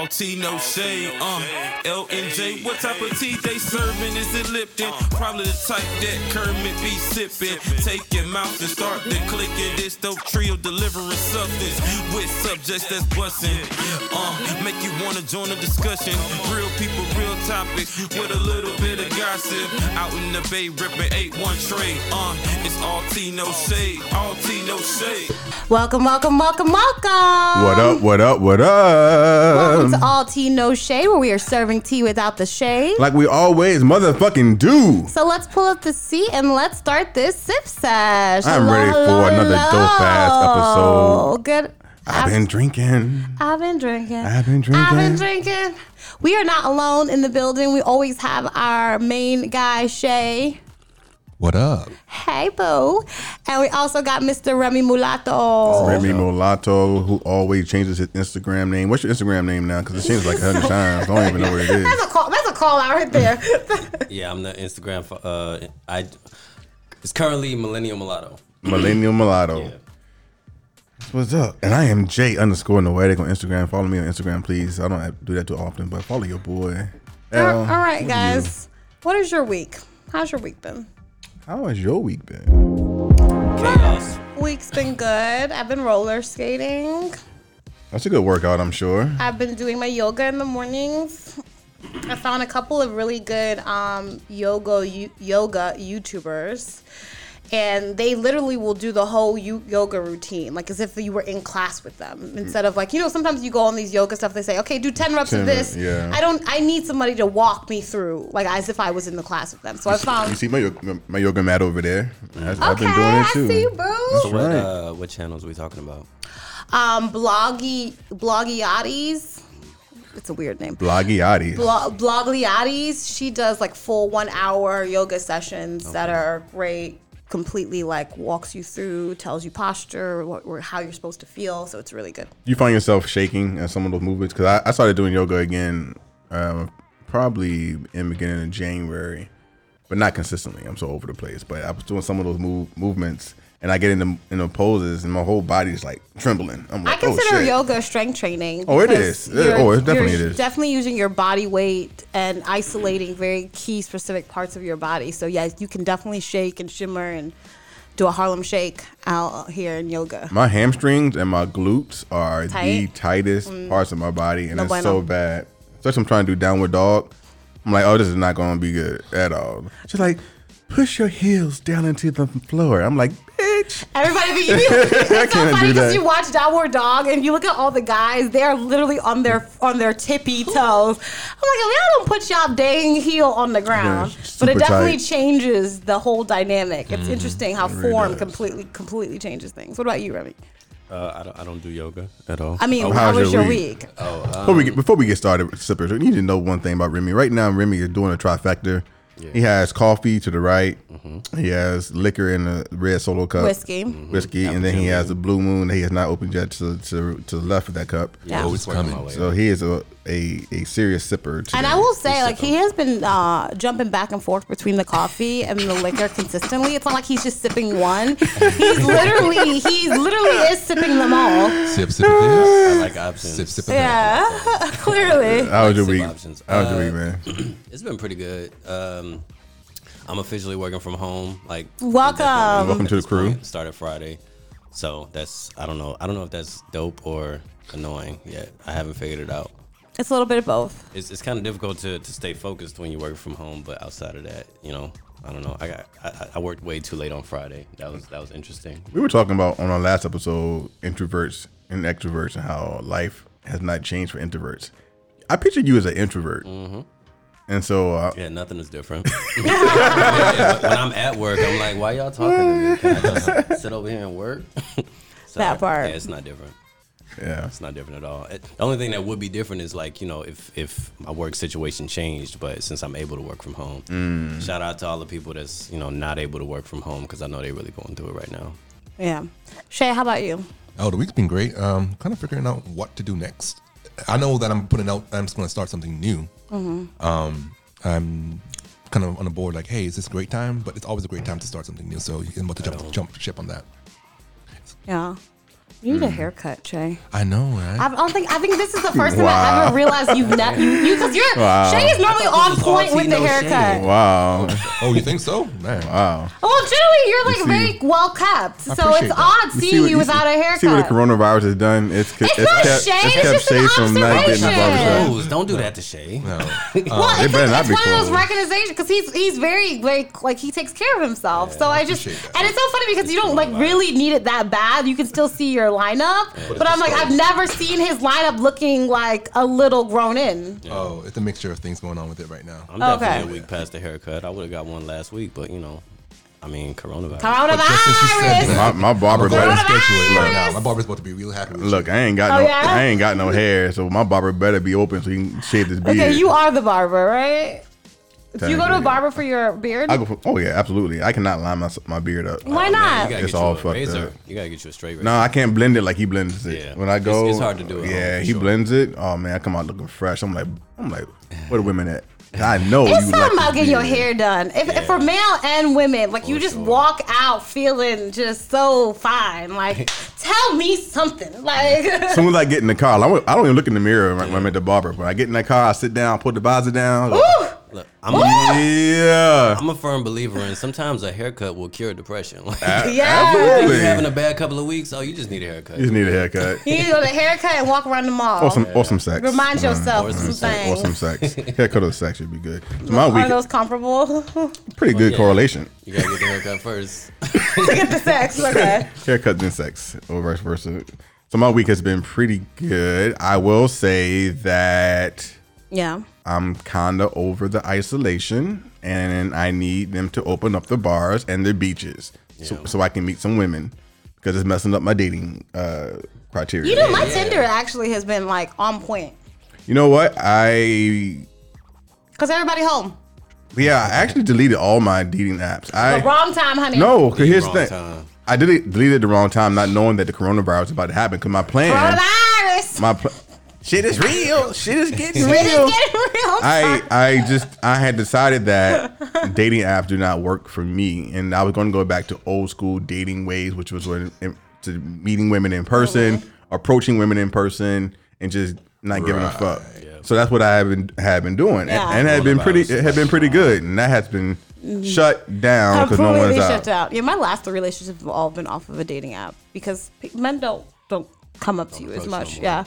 all tea, no shade. Uh, L and J, what type of tea they serving? Is it Lipton? Probably the type that Kermit be sipping. Take your mouth and start to clicking. This dope trio delivering substance with subjects that's busting. Uh, make you wanna join the discussion. Real people, real topics with a little bit of gossip. Out in the bay, ripping 8-1 trade. Uh, it's all tea, no shade. All tea, no shade. Welcome, welcome, welcome, welcome. What up? What up? What Welcome Um, up? to All Tea No Shade, where we are serving tea without the shade. Like we always motherfucking do. So let's pull up the seat and let's start this sip sesh. I'm Hello, ready for hello, another dope-ass hello. episode. Good. I've been drinking. I've been drinking. I've been drinking. I've been drinking. We are not alone in the building. We always have our main guy, Shay. What up? Hey, boo. And we also got Mr. Remy Mulatto. Remy Mulatto, who always changes his Instagram name. What's your Instagram name now? Because it changed like a hundred times. I don't even know what it is. That's a call. That's a call out right there. Yeah, I'm the Instagram. fo- Uh, I it's currently Millennial Mulatto. Millennial Mulatto. Yeah. What's up? And I am Jay underscore Noetic on Instagram. Follow me on Instagram, please. I don't have to do that too often, but follow your boy. all L, all right, what guys. What is your week? How's your week been? Do How has your week been? Chaos. Week's been good. I've been roller skating. That's a good workout, I'm sure. I've been doing my yoga in the mornings. I found a couple of really good um, yoga you, yoga YouTubers, and they literally will do the whole yoga routine, like as if you were in class with them. Instead of like you know, sometimes you go on these yoga stuff. They say, okay, do ten reps 10 of this. yeah. I don't. I need somebody to walk me through, like as if I was in the class with them. So I found. You see my yoga, my yoga mat over there? I- I've been doing it I too. see you, boo. So what uh, what channels are we talking about? Um, bloggy bloggiatis. It's a weird name. Bloggiati. Blo- Blogliatis, she does like full one hour yoga sessions that are great. Completely like walks you through, tells you posture, what, or how you're supposed to feel. So it's really good. you find yourself shaking at some of those movements? Because I, I started doing yoga again um, probably in the beginning of January, but not consistently. I'm so over the place. But I was doing some of those move, movements, and I get into in the poses, and my whole body's like trembling. I'm I like, oh consider shit. yoga strength training. Oh, it is. Oh, it definitely it is. Definitely using your body weight and isolating very key specific parts of your body. So yeah, you can definitely shake and shimmer and do a Harlem shake out here in yoga. My hamstrings and my glutes are the Tight? Mm. tightest parts of my body, and No it's bueno. so bad. Especially I'm trying to do downward dog. I'm like, oh, this is not going to be good at all. She's like, push your heels down into the floor. I'm like, bitch. Everybody, be, it's so can't funny do because that. you watch Downward Dog and you look at all the guys; they're literally on their on their tippy toes. I'm like, if y'all don't put y'all dang heel on the ground, Yeah, but it definitely tight. changes the whole dynamic. It's interesting how really form does. completely completely changes things. What about you, Remy? Uh, I don't I don't do yoga at all. I mean, Oh, how how's was your your week? week? Before we get before we get started, sippers, we need to know one thing about Remy. Right now, Remy is doing a trifecta. He has coffee to the right. He has liquor in a red solo cup, Whiskey. whiskey, and then he has a blue moon that he has not opened yet to to, to the left of that cup. Yeah. Oh, it's coming. So he is a a, a serious sipper. Today. And I will say, like, he has been uh, jumping back and forth between the coffee and the liquor consistently. It's not like he's just sipping one. He's literally, he literally is sipping them all. Sip, sip, this. I like options. Sip, sip, that. Yeah, clearly. How was your week? How was your Uh, week, man? It's been pretty good. Um, I'm officially working from home. Like Welcome. Welcome to the crew. point. Started Friday, so that's I don't know. I don't know if that's dope or annoying yet. I haven't figured it out. It's a little bit of both. It's, it's kind of difficult to, to stay focused when you work from home, but outside of that, you know, I don't know. I got I, I worked way too late on Friday. That was that was interesting. We were talking about on our last episode introverts and extroverts and how life has not changed for introverts. I pictured you as an introvert, mm-hmm. And so uh, Yeah, nothing is different. Yeah, when I'm at work, I'm like, why y'all talking to me? Can I just sit over here and work? So, That part. Yeah, it's not different. yeah, It's not different at all. It, the only thing that would be different is like you know if if my work situation changed, but since I'm able to work from home, Mm. shout out to all the people that's you know not able to work from home because I know they're really going through it right now. Yeah. Shay, how about you? Oh, the week's been great. Um, kind of figuring out what to do next. I know that I'm putting out. I'm just going to start something new. Um, I'm kind of on the board. Like, hey, is this a great time? But it's always a great time to start something new. So I'm about to jump, jump ship on that. Yeah. You need a hmm. haircut, Shay. I know, right? I don't think I think this is the first time I Wow. ever realized you've never you you because you're Wow. Shay is normally on was all point with tea, the no haircut. shade. Wow. oh, you think so, man? Wow. Well, generally you're like see- very well kept, so appreciate it's that. odd You see seeing what- you without a haircut. See what the coronavirus has done? It's, It's not shade, it's just an from not getting the observation. barbershop. Don't do that to Shay. No. Uh, well, They it's, better it's not be one of those closed. recognizations because he's he's very like like he takes care of himself. so I just appreciate that. and it's so funny because you don't like really need it that bad. You can still see your lineup, but I'm like I've never seen his lineup looking like a little grown in. Oh, it's a mixture of things going on with it right now. I'm definitely Okay. a week past the haircut. I would have got one last week, but you know, I mean, coronavirus. But just since you said Coronavirus. that, My, my barber I'm going to better. schedule it right now. My barber's about to be real happy with Look, you. I ain't got Oh, no, yeah? I ain't got no hair, so my barber better be open so he can shave this beard. Okay, you are the barber, right? Do you go to a barber for your beard? I go for, oh yeah, absolutely. I cannot line my my beard up. Why Oh, Man, not? you gotta It's get all a fucked razor. up. You gotta get you a straight razor. No, I can't blend it like he blends it. Yeah. When I It's- go, it's hard to do at Yeah, for he sure. blends it. Oh man, I come out looking fresh. I'm like, I'm like, where the women at? I know It's you something like about this getting your beard. hair done. If, if for male and women, like you just walk out feeling just so fine. Like, tell me something. Like, As soon as I get in the car, I don't, I don't even look in the mirror when I'm at the barber. When I get in that car, I sit down, put the visor down. Ooh, Look, I'm a, yeah, I'm a firm believer in sometimes a haircut will cure depression. Like, yeah. absolutely. you're having a bad couple of weeks, oh, you just need a haircut. You just need a haircut. You need to go to the haircut and walk around the mall. Or some, or some sex. Remind Come on. yourself Or of some some sex. Or things. some sex. Haircut or sex should be good. So my Are week, those comparable? pretty good yeah. correlation. You gotta get the haircut first. to get the sex. Okay. Haircut then sex, or vice versa. So my week has been pretty good. I will say that Yeah. I'm kind of over the isolation, and I need them to open up the bars and the beaches, so, Yeah. so I can meet some women because it's messing up my dating uh, criteria. You know, my Tinder actually has been like on point You know what? I because everybody home. yeah, I actually deleted all my dating apps. I The wrong time, honey. no, because here's the thing. time. I did it deleted the wrong time, not knowing that the coronavirus was about to happen. Because my plan, Coronavirus. my pl- shit is real. Shit is getting Shit is real. getting real. I I just I had decided that dating apps do not work for me, and I was going to go back to old school dating ways, which was when, in- to meeting women in person, Mm-hmm. approaching women in person, and just not giving a fuck. So that's what I have been have been doing, Yeah. and, and it had been pretty it had been pretty good, and that has been shut down because no one's shut out. out. Yeah, my last three relationships have all been off of a dating app because men don't don't come up to you as much. no more. Yeah.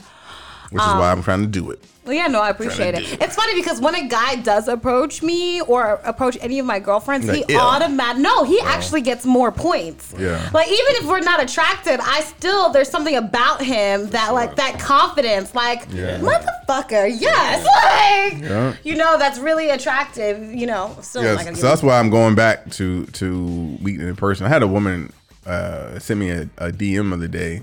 Which is why I'm trying to do it. Well, yeah, no, I appreciate it. It's funny because when a guy does approach me or approach any of my girlfriends, Like, he ew. automatic no, he actually gets more points. Yeah. Like even if we're not attracted, I still there's something about him that like that confidence, like Yeah. motherfucker, yes, like you know that's really attractive. You know, still not Yes, so that's why I'm going back to to meeting in person. I had a woman uh, send me a, a DM of the day.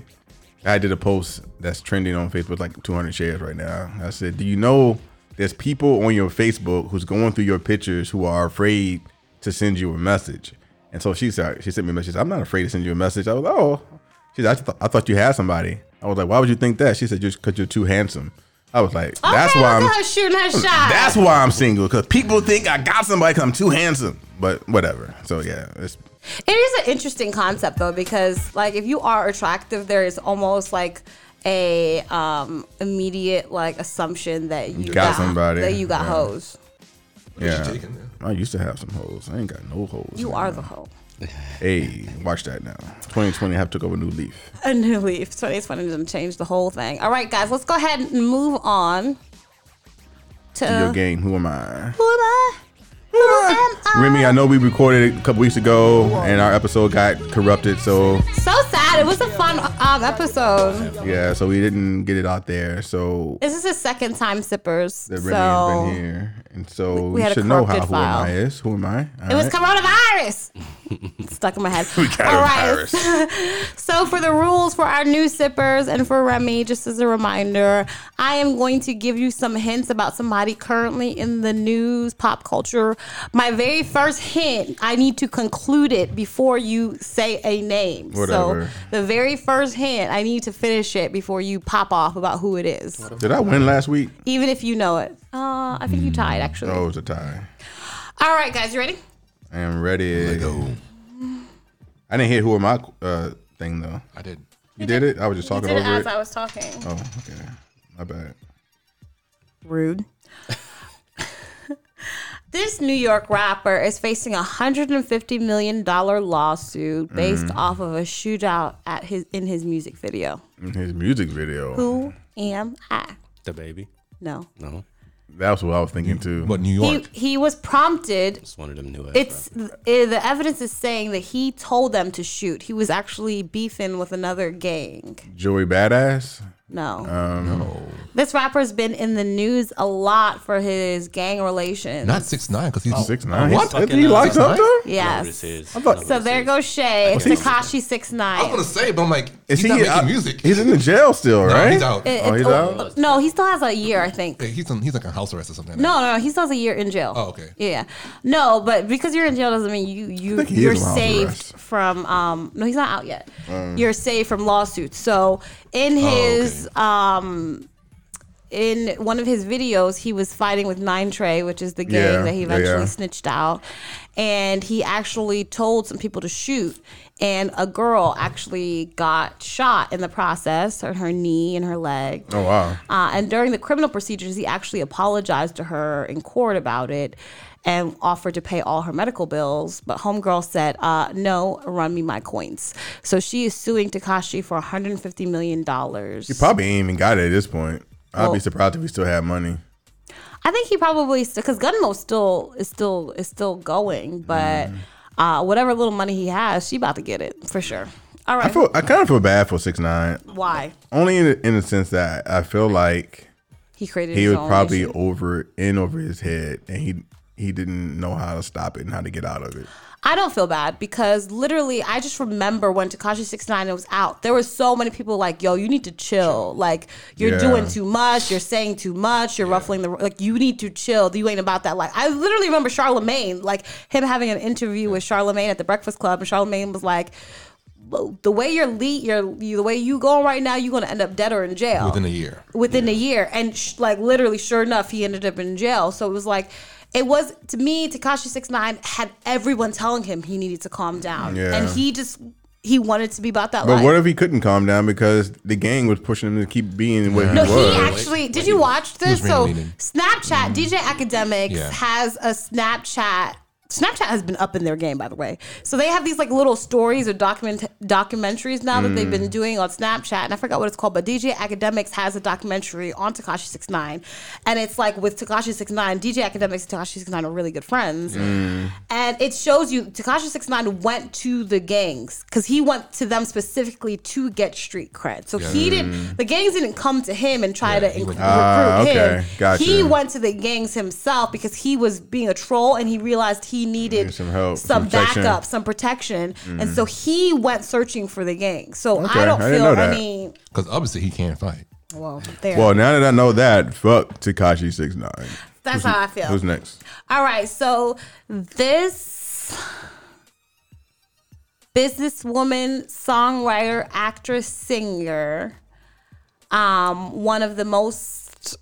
I did a post that's trending on Facebook, like 200 shares right now. I said, "Do you know there's people on your Facebook who's going through your pictures who are afraid to send you a message?" And so she said, she sent me a message. I'm not afraid to send you a message. I was, like, oh, she said, I, th- I thought you had somebody. I was like, why would you think that? She said, just because you're too handsome. I was like, that's okay, why I'm her shooting her shot. that's why I'm single because people think I got somebody because I'm too handsome. But whatever. So yeah, it's It is an interesting concept though, because like if you are attractive, there is almost like a um immediate like assumption that you got somebody, that you got yeah. hoes. yeah. taking. I used to have some hoes. I ain't got no hoes. You right are now. the hoe. Hey, watch that now. 2020 have took over a new leaf. A new leaf. 2020 didn't change the whole thing. All right, guys, let's go ahead and move on to To your game. Who am I? who am I? Remy, I know we recorded it a couple weeks ago and our episode got corrupted. So So sad. It was a fun um, episode. yeah, so we didn't get it out there. So This is his second time sippers. that Remy so has been here. And so we we, should know how who am. I is. Who am I? It was coronavirus. Stuck in my head. We got All right. so for the rules for our new sippers and for Remy, just as a reminder, I am going to give you some hints about somebody currently in the news, pop culture. My very first hint, I need to conclude it before you say a name. Whatever. So the very first hint, I need to finish it before you pop off about who it is, Did I win last week? even if you know it. Uh, I think you tied actually. Oh, it was a tie. All right, guys, you ready? I am ready. Let go. I didn't hear who am I uh, thing though. I did. You did it. I was just He talking did it over as it. I was talking. Oh, okay. My bad. Rude. This New York rapper is facing a hundred and fifty million dollar lawsuit based Mm. off of a shootout at his in his music video. In his music video. Who am I? DaBaby. No. No, That's what I was thinking too. But New York. he was prompted. it's one of them new. It's eh, the evidence is saying that he told them to shoot. He was actually beefing with another gang. Joey Badass. No. no. This rapper's been in the news a lot for his gang relations. Not six nine because he's Six nine. What? fucking, He likes up 6ix9ine? though. yes. thought- So there goes Shay. It's Tekashi six nine. I was nine. gonna say, but I'm like, Is he's he not making out- music. He's in the jail still, no, right? he's out. Oh, he's out? No, he still has a year, I think. Hey, he's on, he's like on house arrest or something. No, no, he still has a year in jail. Oh, okay. Yeah, no, but because you're in jail doesn't mean you you you're is saved from. Um, no, he's not out yet. you're saved from lawsuits. So in Oh, his um. In one of his videos, he was fighting with Nine Trey, which is the gang Yeah, that he eventually yeah. snitched out, and he actually told some people to shoot, and a girl actually got shot in the process, or her knee and her leg. Oh wow. Uh, and during the criminal procedures, he actually apologized to her in court about it and offered to pay all her medical bills. But Homegirl said, uh, no, run me my coins. So she is suing Tekashi for $150 million. He probably ain't even got it at this point. I'd Well- be surprised if he still had money. I think he probably because Gummo still is still is still going, but Mm. uh, whatever little money he has, she about to get it for sure. All right. I feel I kind of feel bad for six nine. why Only in the, in the sense that I feel like he created he was probably issue. over in over his head, and he he didn't know how to stop it and how to get out of it. I don't feel bad because literally, I just remember when Tekashi Six Nine was out. There were so many people like, "Yo, you need to chill. Like, you're Yeah. doing too much. You're saying too much. You're ruffling the like. You need to chill. You ain't about that. life." I literally remember Charlemagne, like him having an interview with Charlemagne at the Breakfast Club, and Charlemagne was like. The way you're lead, you're you, the way you going right now, you're gonna end up dead or in jail within a year. within a year and sh- like literally sure enough he ended up in jail so it was like it was to me tekashi 69 had everyone telling him he needed to calm down Yeah. and he just he wanted to be about that But life what if he couldn't calm down because the gang was pushing him to keep being what no, he he was? actually. Did you watch this? was So ringleading. Snapchat, mm. DJ Akademiks Yeah. has a Snapchat. Snapchat has been up in their game, by the way. So they have these like little stories or document documentaries now that they've been doing on Snapchat, and I forgot what it's called. But DJ Akademiks has a documentary on Tekashi Six Nine, and it's like with Tekashi Six Nine, DJ Akademiks and Tekashi Six Nine are really good friends, and it shows you Tekashi Six Nine went to the gangs because he went to them specifically to get street cred. So he didn't. The gangs didn't come to him and try Yeah, to inc- went- Ah, recruit okay. him. Gotcha. He went to the gangs himself because he was being a troll and he realized he needed Need some help, some some protection. backup, some protection, and so he went searching for the gang. So Okay, I don't I feel know that. any. Because obviously he can't fight. Well, there. Well, now that I know that, fuck Tekashi six nine. That's how I feel. Who's next? All right, so this businesswoman, songwriter, actress, singer, um, one of the most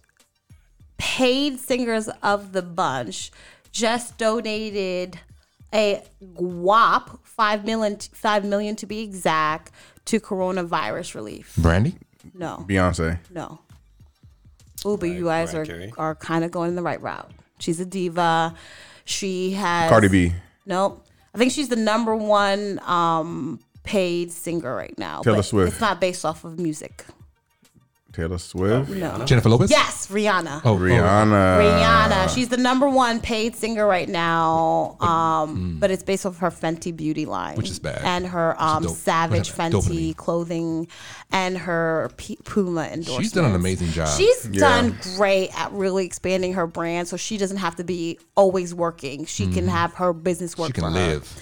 paid singers of the bunch, just donated a guap five million, five million to be exact, to coronavirus relief. Brandy? No, Beyonce. no. Ooh, but you guys Mariah are Carey? are kind of going the right route. She's a diva. She has Cardi B. Nope. I think she's the number one um, paid singer right now. Taylor but Swift. It's not based off of music. Taylor Swift. No. Jennifer Lopez? Yes, Rihanna. Oh, Rihanna. Rihanna. She's the number one paid singer right now. Um, but it's based off her Fenty beauty line, Mm. Which is bad. and her um, dope. Savage What's that? Fenty Dopamine. clothing, and her P- Puma endorsement. She's done an amazing job. She's Yeah. done great at really expanding her brand, so she doesn't have to be always working. She can have her business work. Mm. she can for her. live.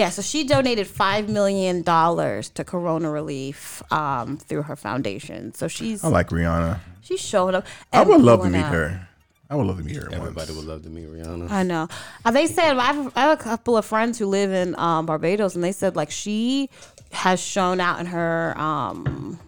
Yeah, so she donated five million dollars to Corona relief um, through her foundation. So she's I like Rihanna. she's showing up. I would love to meet out. her. I would love to meet her. Everybody once. would love to meet Rihanna. I know. Uh, they said I have, I have a couple of friends who live in um, Barbados, and they said like she has shown out in her um,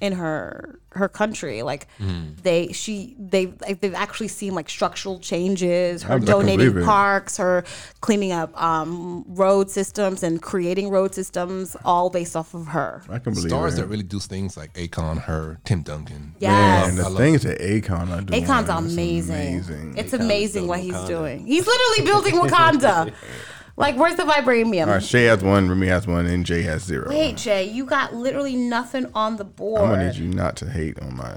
in her her country. Like Hmm. they she they like, they've actually seen like structural changes, her I donating believe parks, her cleaning up um, road systems and creating road systems, all based off of her. I can believe Stars it. that really do things like Akon, her, Tim Duncan. Yes. and the I love- things that Akon are doing. Akon's amazing. amazing. It's Akon's amazing what he's Wakanda. doing. He's literally building Wakanda. like, where's the vibranium? All right, Shay has one, Remy has one, and Jay has zero. Wait, Jay, you got literally nothing on the board. I'm gonna need you not to hate on my.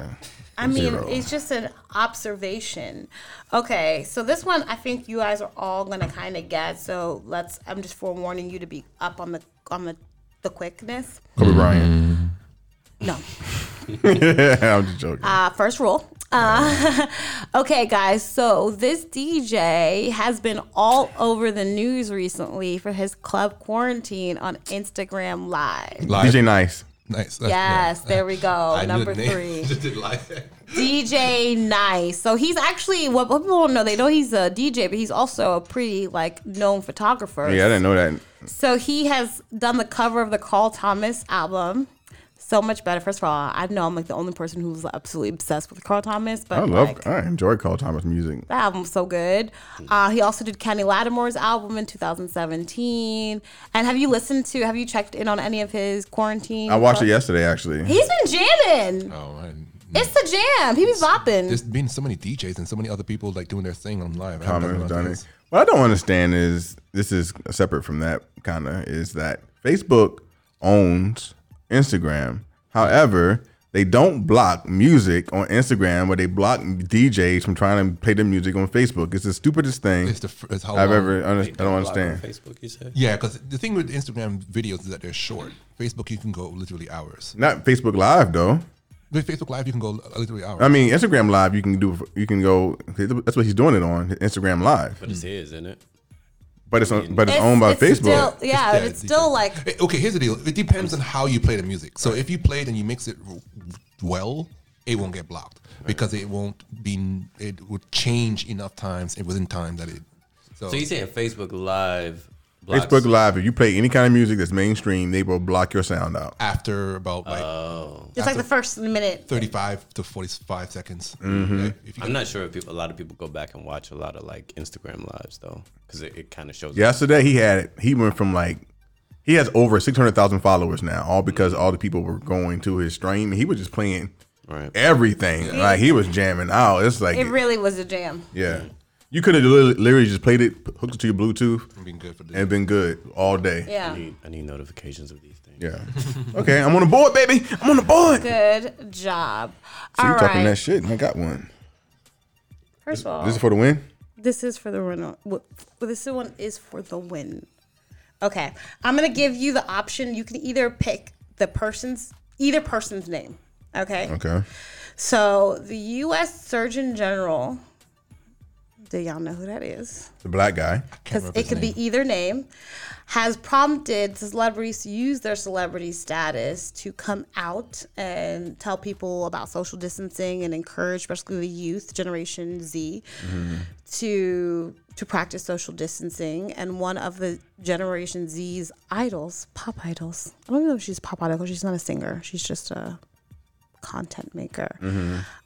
I mean, zero. it's just an observation. Okay, so this one I think you guys are all gonna kind of get. So let's. I'm just forewarning you to be up on the on the the quickness. Kobe Bryant. No. I'm just joking. Uh, first rule. Uh, okay, guys. So this DJ has been all over the news recently for his club quarantine on Instagram Live. Live. DJ Nice. Nice. That's- Yes, yeah. there we go. I Number the name. three. Just did live. DJ Nice. So he's actually what what people don't know. They know he's a DJ, but he's also a pretty like known photographer. Yeah, I didn't know that. So he has done the cover of the Carl Thomas album. So much better. First of all, I know I'm like the only person who's absolutely obsessed with Carl Thomas, but I love. like, I enjoy Carl Thomas music. that album's so good. Uh, he also did Kenny Lattimore's album in 2017. And have you listened to? Have you checked in on any of his quarantine? I watched it yesterday actually. He's been jamming. Oh, I, It's the jam. He be bopping. there's been so many DJs and so many other people like doing their thing on live. I haven't Thomas done done it. What I don't understand is this is separate from that kind of is that Facebook owns Instagram. However, they don't block music on Instagram, but they block DJs from trying to play their music on Facebook. It's the stupidest thing It's the it's how I've ever. Under, I don't understand. Facebook, you said? Yeah, because the thing with Instagram videos is that they're short. Facebook, you can go literally hours. Not Facebook Live though. With Facebook Live, you can go literally hours. I mean, Instagram Live, you can do. You can go. That's what he's doing it on Instagram Live. But it's his, isn't it? But it's on, but it's, owned by Facebook. Still, yeah, dead, it's still like Okay, here's the deal. It depends on how you play the music. So if you play it and you mix it well, it won't get blocked because it won't be. It would change enough times and within time that it. So, So you saying Facebook Live blocks Facebook Live, if you play any kind of music that's mainstream, they will block your sound out. after about like it's like the first minute. 35 to 45 seconds. Mm-hmm. Like, I'm not sure if people, a lot of people go back and watch a lot of like Instagram lives though, because it, it kind of shows. Yesterday, he had it. he went from like he has over six hundred thousand followers now, all because all the people were going to his stream. He was just playing Right. everything, like he was jamming out. It's like It really was a jam. yeah, you could have literally just played it, hooked it to your Bluetooth, being good for the and been good all day. I Yeah. need, I need notifications of these things. Yeah. okay, I'm on the board, baby. I'm on the board. Good job. So All you talking that shit? and I got one. First of all, This is for the win. This is for the win. w- This one is for the win. Okay, I'm gonna give you the option. You can either pick the person's either person's name. Okay. Okay. So the U.S. Surgeon General. Do y'all know who that is? The black guy. Because it his could be either name. Has prompted celebrities to use their celebrity status to come out and tell people about social distancing and encourage, especially the youth, Generation Z, to to practice social distancing. And one of the Generation Z's idols, pop idols. I don't even know if she's a pop idol she's not a singer. She's just a content maker.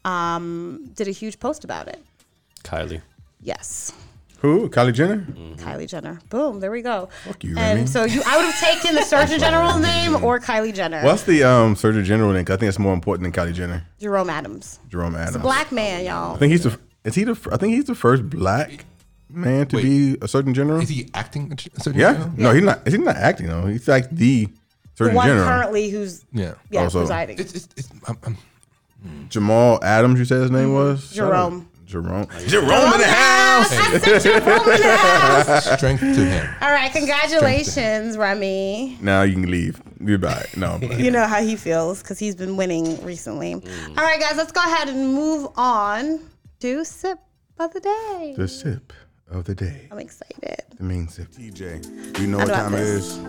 Um, did a huge post about it. Kylie. Yes. Who? Kylie Jenner. Mm-hmm. Kylie Jenner. Boom, there we go. Fuck you, And Remy. so you, I would have taken the Surgeon General's name or Kylie Jenner. What's the um Surgeon General name? 'Cause I think it's more important than Kylie Jenner. Jerome Adams. Jerome Adams. Black man, y'all. I think he's the. Is he the? I think he's the first black man to Wait. be a Surgeon General. Is he acting? a certain yeah. general? No, he's not. Is he not acting though? He's like the The Surgeon one General. currently who's Yeah. yeah Also- presiding. It's, it's, it's, I'm, I'm, hmm. Jamal Adams. You said his name mm-hmm. was Jerome. Jerome. Jerome in the house. I said Jerome in the house. strength to him. All right, congratulations, Remy. Now you can leave. Goodbye. No. but- You know how he feels because he's been winning recently. Mm. All right, guys, let's go ahead and move on to sip of the day. the sip of the day. I'm excited. The main sip. TJ. You know I what know time it this. is.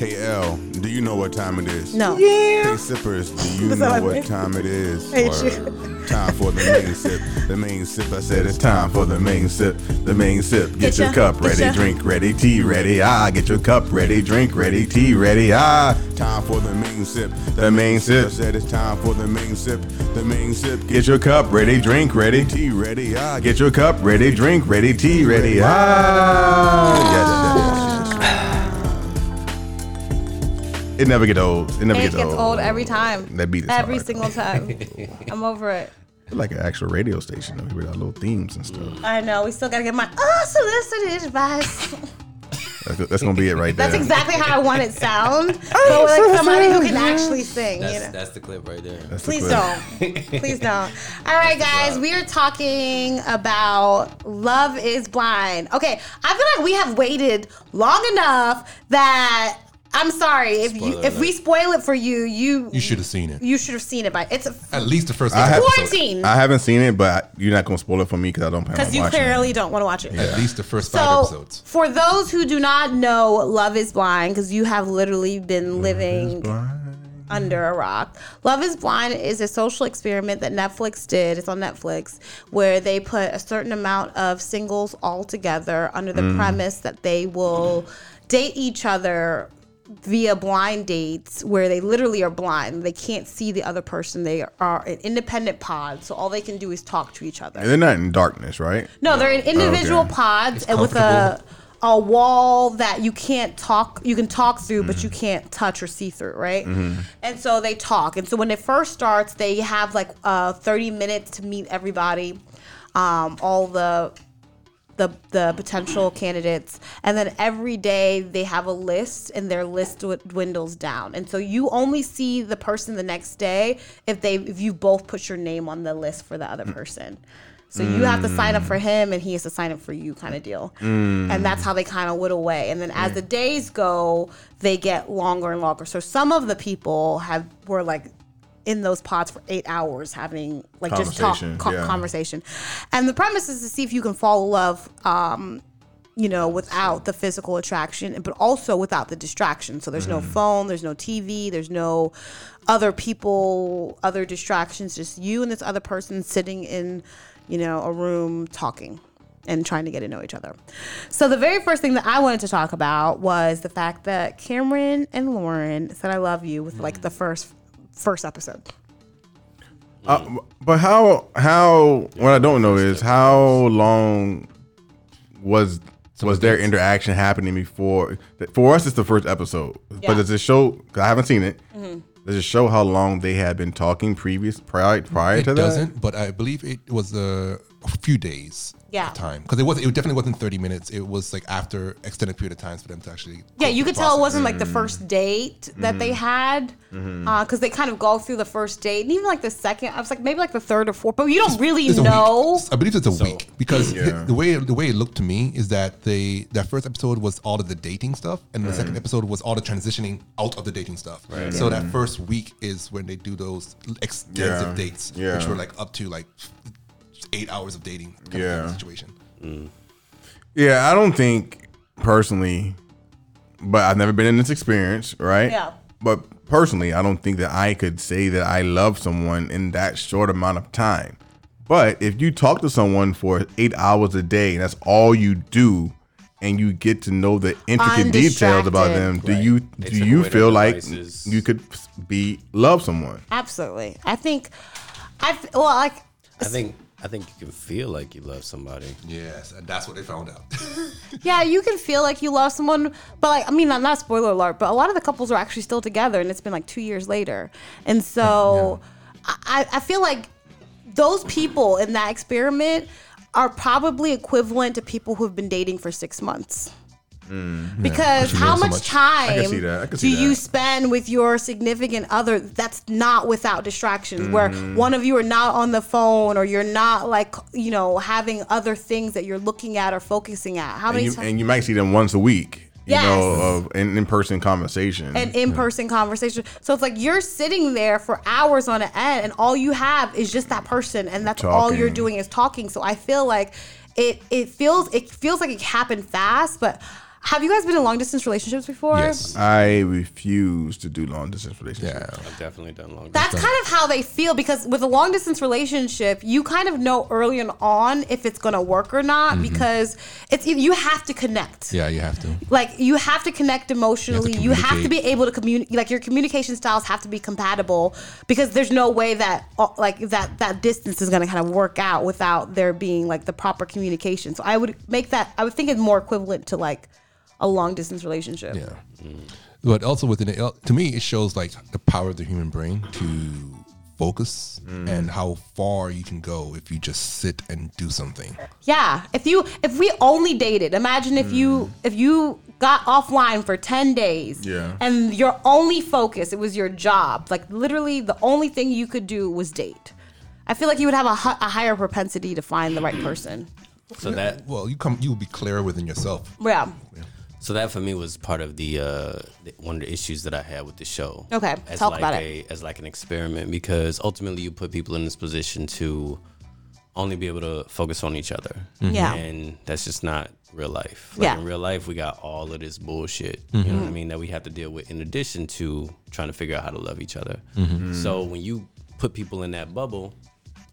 Hey L, do you know what time it is? No. Hey sippers, do you know what time it is? You. Time for the main sip. The main sip. I said it's time for the main sip. The main sip. Get, Get your ya, cup ready, ya. drink ready, tea ready. Ah, get your cup ready, drink ready, tea ready. Ah, time for the main sip. The main sip. I said it's time for the main sip. The main sip. Get your cup ready, drink ready, tea ready. Ah, get your cup ready, drink ready, tea ready. Ah, yes, It never get old. It never It gets, gets old. old every time. That beat is every hard. single time. I'm over it. like an actual radio station though, with our little themes and stuff. I know. We still gotta get my unsolicited advice. That's, that's gonna be it right there. That's exactly how I want it sound. But with like oh, somebody who can actually sing. That's you know. that's the clip right there. That's Please clip. don't. Please don't. All right, guys, we are talking about Love is Blind. Okay, I feel like we have waited long enough that I'm sorry if you Spoiler if we spoil it for you, you You should have seen it. you should have seen it by it's At least the first I have- episode. quarantine I haven't seen it, but you're not gonna spoil it for me because I don't plan on because you watching clearly it. don't want to watch it. At least the first five So, episodes. for those who do not know Love is Blind, because you have literally been living under a rock, Love is Blind is a social experiment that Netflix did. It's on Netflix, where they put a certain amount of singles all together under the mm. premise that they will date each other via blind dates where they literally are blind. They can't see the other person. They are an independent pod so all they can do is talk to each other. And they're not in darkness, right? no, they're in individual Okay. pods and with a a wall that you can't talk you can talk through but you can't touch or see through right? And so they talk. And so when it first starts they have like uh 30 minutes to meet everybody. Um all the the the potential candidates and then every day they have a list and their list dw- dwindles down. And so you only see the person the next day if they if you both put your name on the list for the other mm. person. So you have to sign up for mm. him and he has to sign up for you kind of deal mm. and that's how they kind of whittle away. And then as the days go they get longer and longer. So some of the people have were like in those pods for eight hours having like just talk Conversation, co- yeah. conversation and the premise is to see if you can fall in love um you know without the physical attraction but also without the distraction so there's no phone there's no tv there's no other people other distractions just you and this other person sitting in you know a room talking and trying to get to know each other. So the very first thing that I wanted to talk about was the fact that Cameron and Lauren said I love you with like the first first episode. Uh, but how how what I don't know is how long was was their interaction happening before? For us, it's the first episode. Yeah. But does it show? 'cause I haven't seen it. Mm-hmm. Does it show how long they had been talking previous prior prior It to that? doesn't, but I believe it was a, a few days. Yeah. Time because it was it definitely wasn't thirty minutes. It was like after extended period of times for them to actually. Yeah, you could tell it wasn't like the first mm-hmm. date that they mm-hmm. had, mm-hmm. uh, because they kind of go through the first date, and even like the second. I was like maybe like the third or fourth, but you don't really It's know. I believe it's a week because Yeah. the way the way it looked to me is that they that first episode was all of the dating stuff, and the second mm. episode was all the transitioning out of the dating stuff. So that mm. first week is when they do those extensive Yeah. dates, Yeah. which were like up to like eight hours of dating. Kind Yeah. of situation. Mm. Yeah, I don't think personally, but I've never been in this experience, right? Yeah. But personally, I don't think that I could say that I love someone in that short amount of time. But if you talk to someone for eight hours a day and that's all you do, and you get to know the intricate details about them, do Undistracted. you They do took you feel like devices. you could be love someone? Absolutely, I think. I well, like I think I think you can feel like you love somebody. Yes, and that's what they found out. Yeah, you can feel like you love someone, but like I mean, not, not spoiler alert, but a lot of the couples are actually still together, and it's been like two years later, and so I, I feel like those people in that experiment are probably equivalent to people who have been dating for six months. Because But you how learn so much, much. time I can see that. Do you spend with your significant other that's not without distractions, where Mm-hmm. one of you are not on the phone or you're not like you know having other things that you're looking at or focusing at? How And many you, times? and you might see them once a week, you Yes. know, of an in-person conversation. an in-person conversation. So it's like you're sitting there for hours on end, and all you have is just that person, and that's all you're doing is talking. So I feel like it it feels it feels like it happened fast, but Have you guys been in long distance relationships before? Yes. I refuse to do long distance relationships. Yeah. I've definitely done long. Distance. That's kind of how they feel because with a long distance relationship, you kind of know early on if it's going to work or not Mm-hmm. because it's you have to connect. Yeah, you have to. Like you have to connect emotionally. You have to, communicate. be able to communicate. Like your communication styles have to be compatible because there's no way that uh, like that that distance is going to kind of work out without there being like the proper communication. So I would make that. I would think it's more equivalent to like a long distance relationship. Yeah. But also within it, uh, to me, it shows like the power of the human brain to focus mm. and how far you can go if you just sit and do something. Yeah. If you if we only dated, imagine if you mm. if you got offline for 10 days Yeah. and your only focus it was your job. Like literally the only thing you could do was date. I feel like you would have a, a higher propensity to find the right person. so that Well, you come, you will be clearer within yourself. Yeah. So that for me was part of the, uh, one of the issues that I had with the show. Okay, as talk like about a, As like an experiment because ultimately you put people in this position to only be able to focus on each other. Mm-hmm. Yeah. and that's just not real life. Like Yeah. in real life, we got all of this bullshit. You know what I mm-hmm. mean? That we have to deal with in addition to trying to figure out how to love each other. Mm-hmm. So when you put people in that bubble,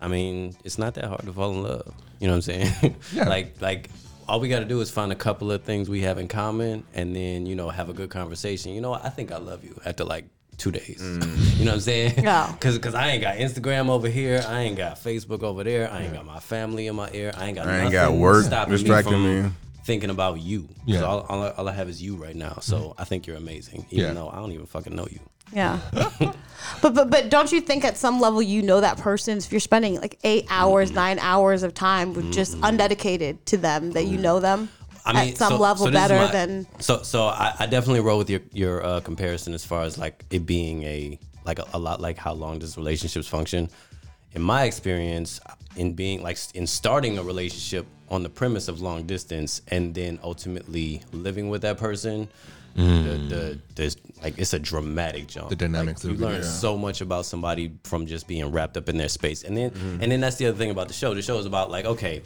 I mean, it's not that hard to fall in love. You know what I'm saying? Yeah. like like all we got to do is find a couple of things we have in common and then you know have a good conversation. You know i think i love you after like two days. Mm. You know what i'm saying? Yeah. because cause i ain't got instagram over here. I ain't got facebook over there. I ain't got my family in my ear. I ain't got I ain't nothing got work stopping distracting me, from me. thinking about you. 'Cause Yeah. all, all, I- all i have is you right now. So mm-hmm. i think you're amazing even Yeah. though i don't even fucking know you Yeah. but but but don't you think at some level you know that person if you're spending like 8 hours, 9 hours of time with just undedicated to them that you know them I mean, at some so- level so this is better my- than So, so I, I definitely roll with your your uh, comparison as far as like it being a like a, a lot like how long does relationships function. In my experience, in being like in starting a relationship on the premise of long distance and then ultimately living with that person, the, the there's like it's a dramatic jump. The dynamics Like, you of it, learn yeah. so much about somebody from just being wrapped up in their space, and then and then that's the other thing about the show. The show is about like okay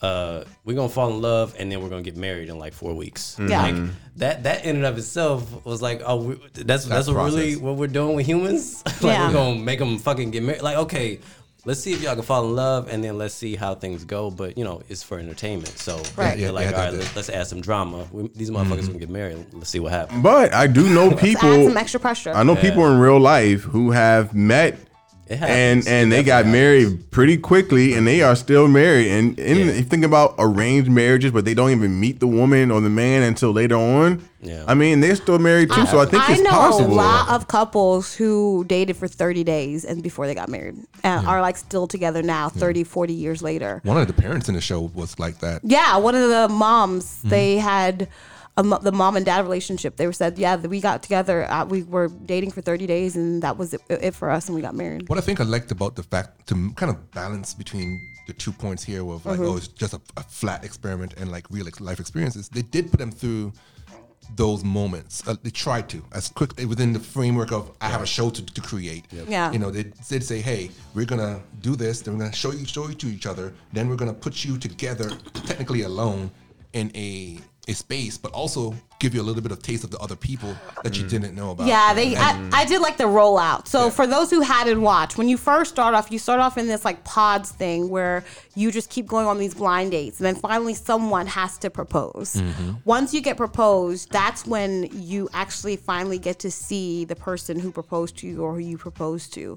uh, we're gonna fall in love and then we're gonna get married in like four weeks. Yeah. Like that that in and of itself was like, oh, we, that's that's what really what we're doing with humans. like Yeah. we're gonna make them fucking get married. Like okay, let's see if y'all can fall in love and then let's see how things go. But you know, it's for entertainment. So Right. they're Yeah, like, yeah, all right, that- let's, let's add some drama. We, these motherfuckers mm-hmm. gonna get married. Let's see what happens. But I do know add people. some extra pressure. I know people in real life who have met It and and they got definitely married pretty quickly, and they are still married. And, and Yeah. you think about arranged marriages, but they don't even meet the woman or the man until later on. Yeah. I mean, they're still married too, so I think it's possible. I know possible. a lot of couples who dated for 30 days and before they got married and are like still together now 30 40 years later One of the parents in the show was like that. yeah one of the moms Mm-hmm. they had a, mo- the mom and dad relationship they were said yeah we got together uh, we were dating for 30 days and that was it, it for us and we got married What I think I liked about the fact to kind of balance between the two points here of like, oh, it's just a, a flat experiment and like real ex- life experiences. They did put them through those moments. Uh, they tried to as quickly within the framework of I have a show to, to create. Yeah. You know, they did say, hey, we're gonna do this. Then we're gonna show you show you to each other. Then we're gonna put you together, technically alone, in a a space, but also give you a little bit of taste of the other people that you didn't know about. Yeah, they. And- I, I did like the rollout. So for those who hadn't watched, when you first start off, you start off in this like pods thing where you just keep going on these blind dates, and then finally someone has to propose. Mm-hmm. Once you get proposed, that's when you actually finally get to see the person who proposed to you or who you proposed to.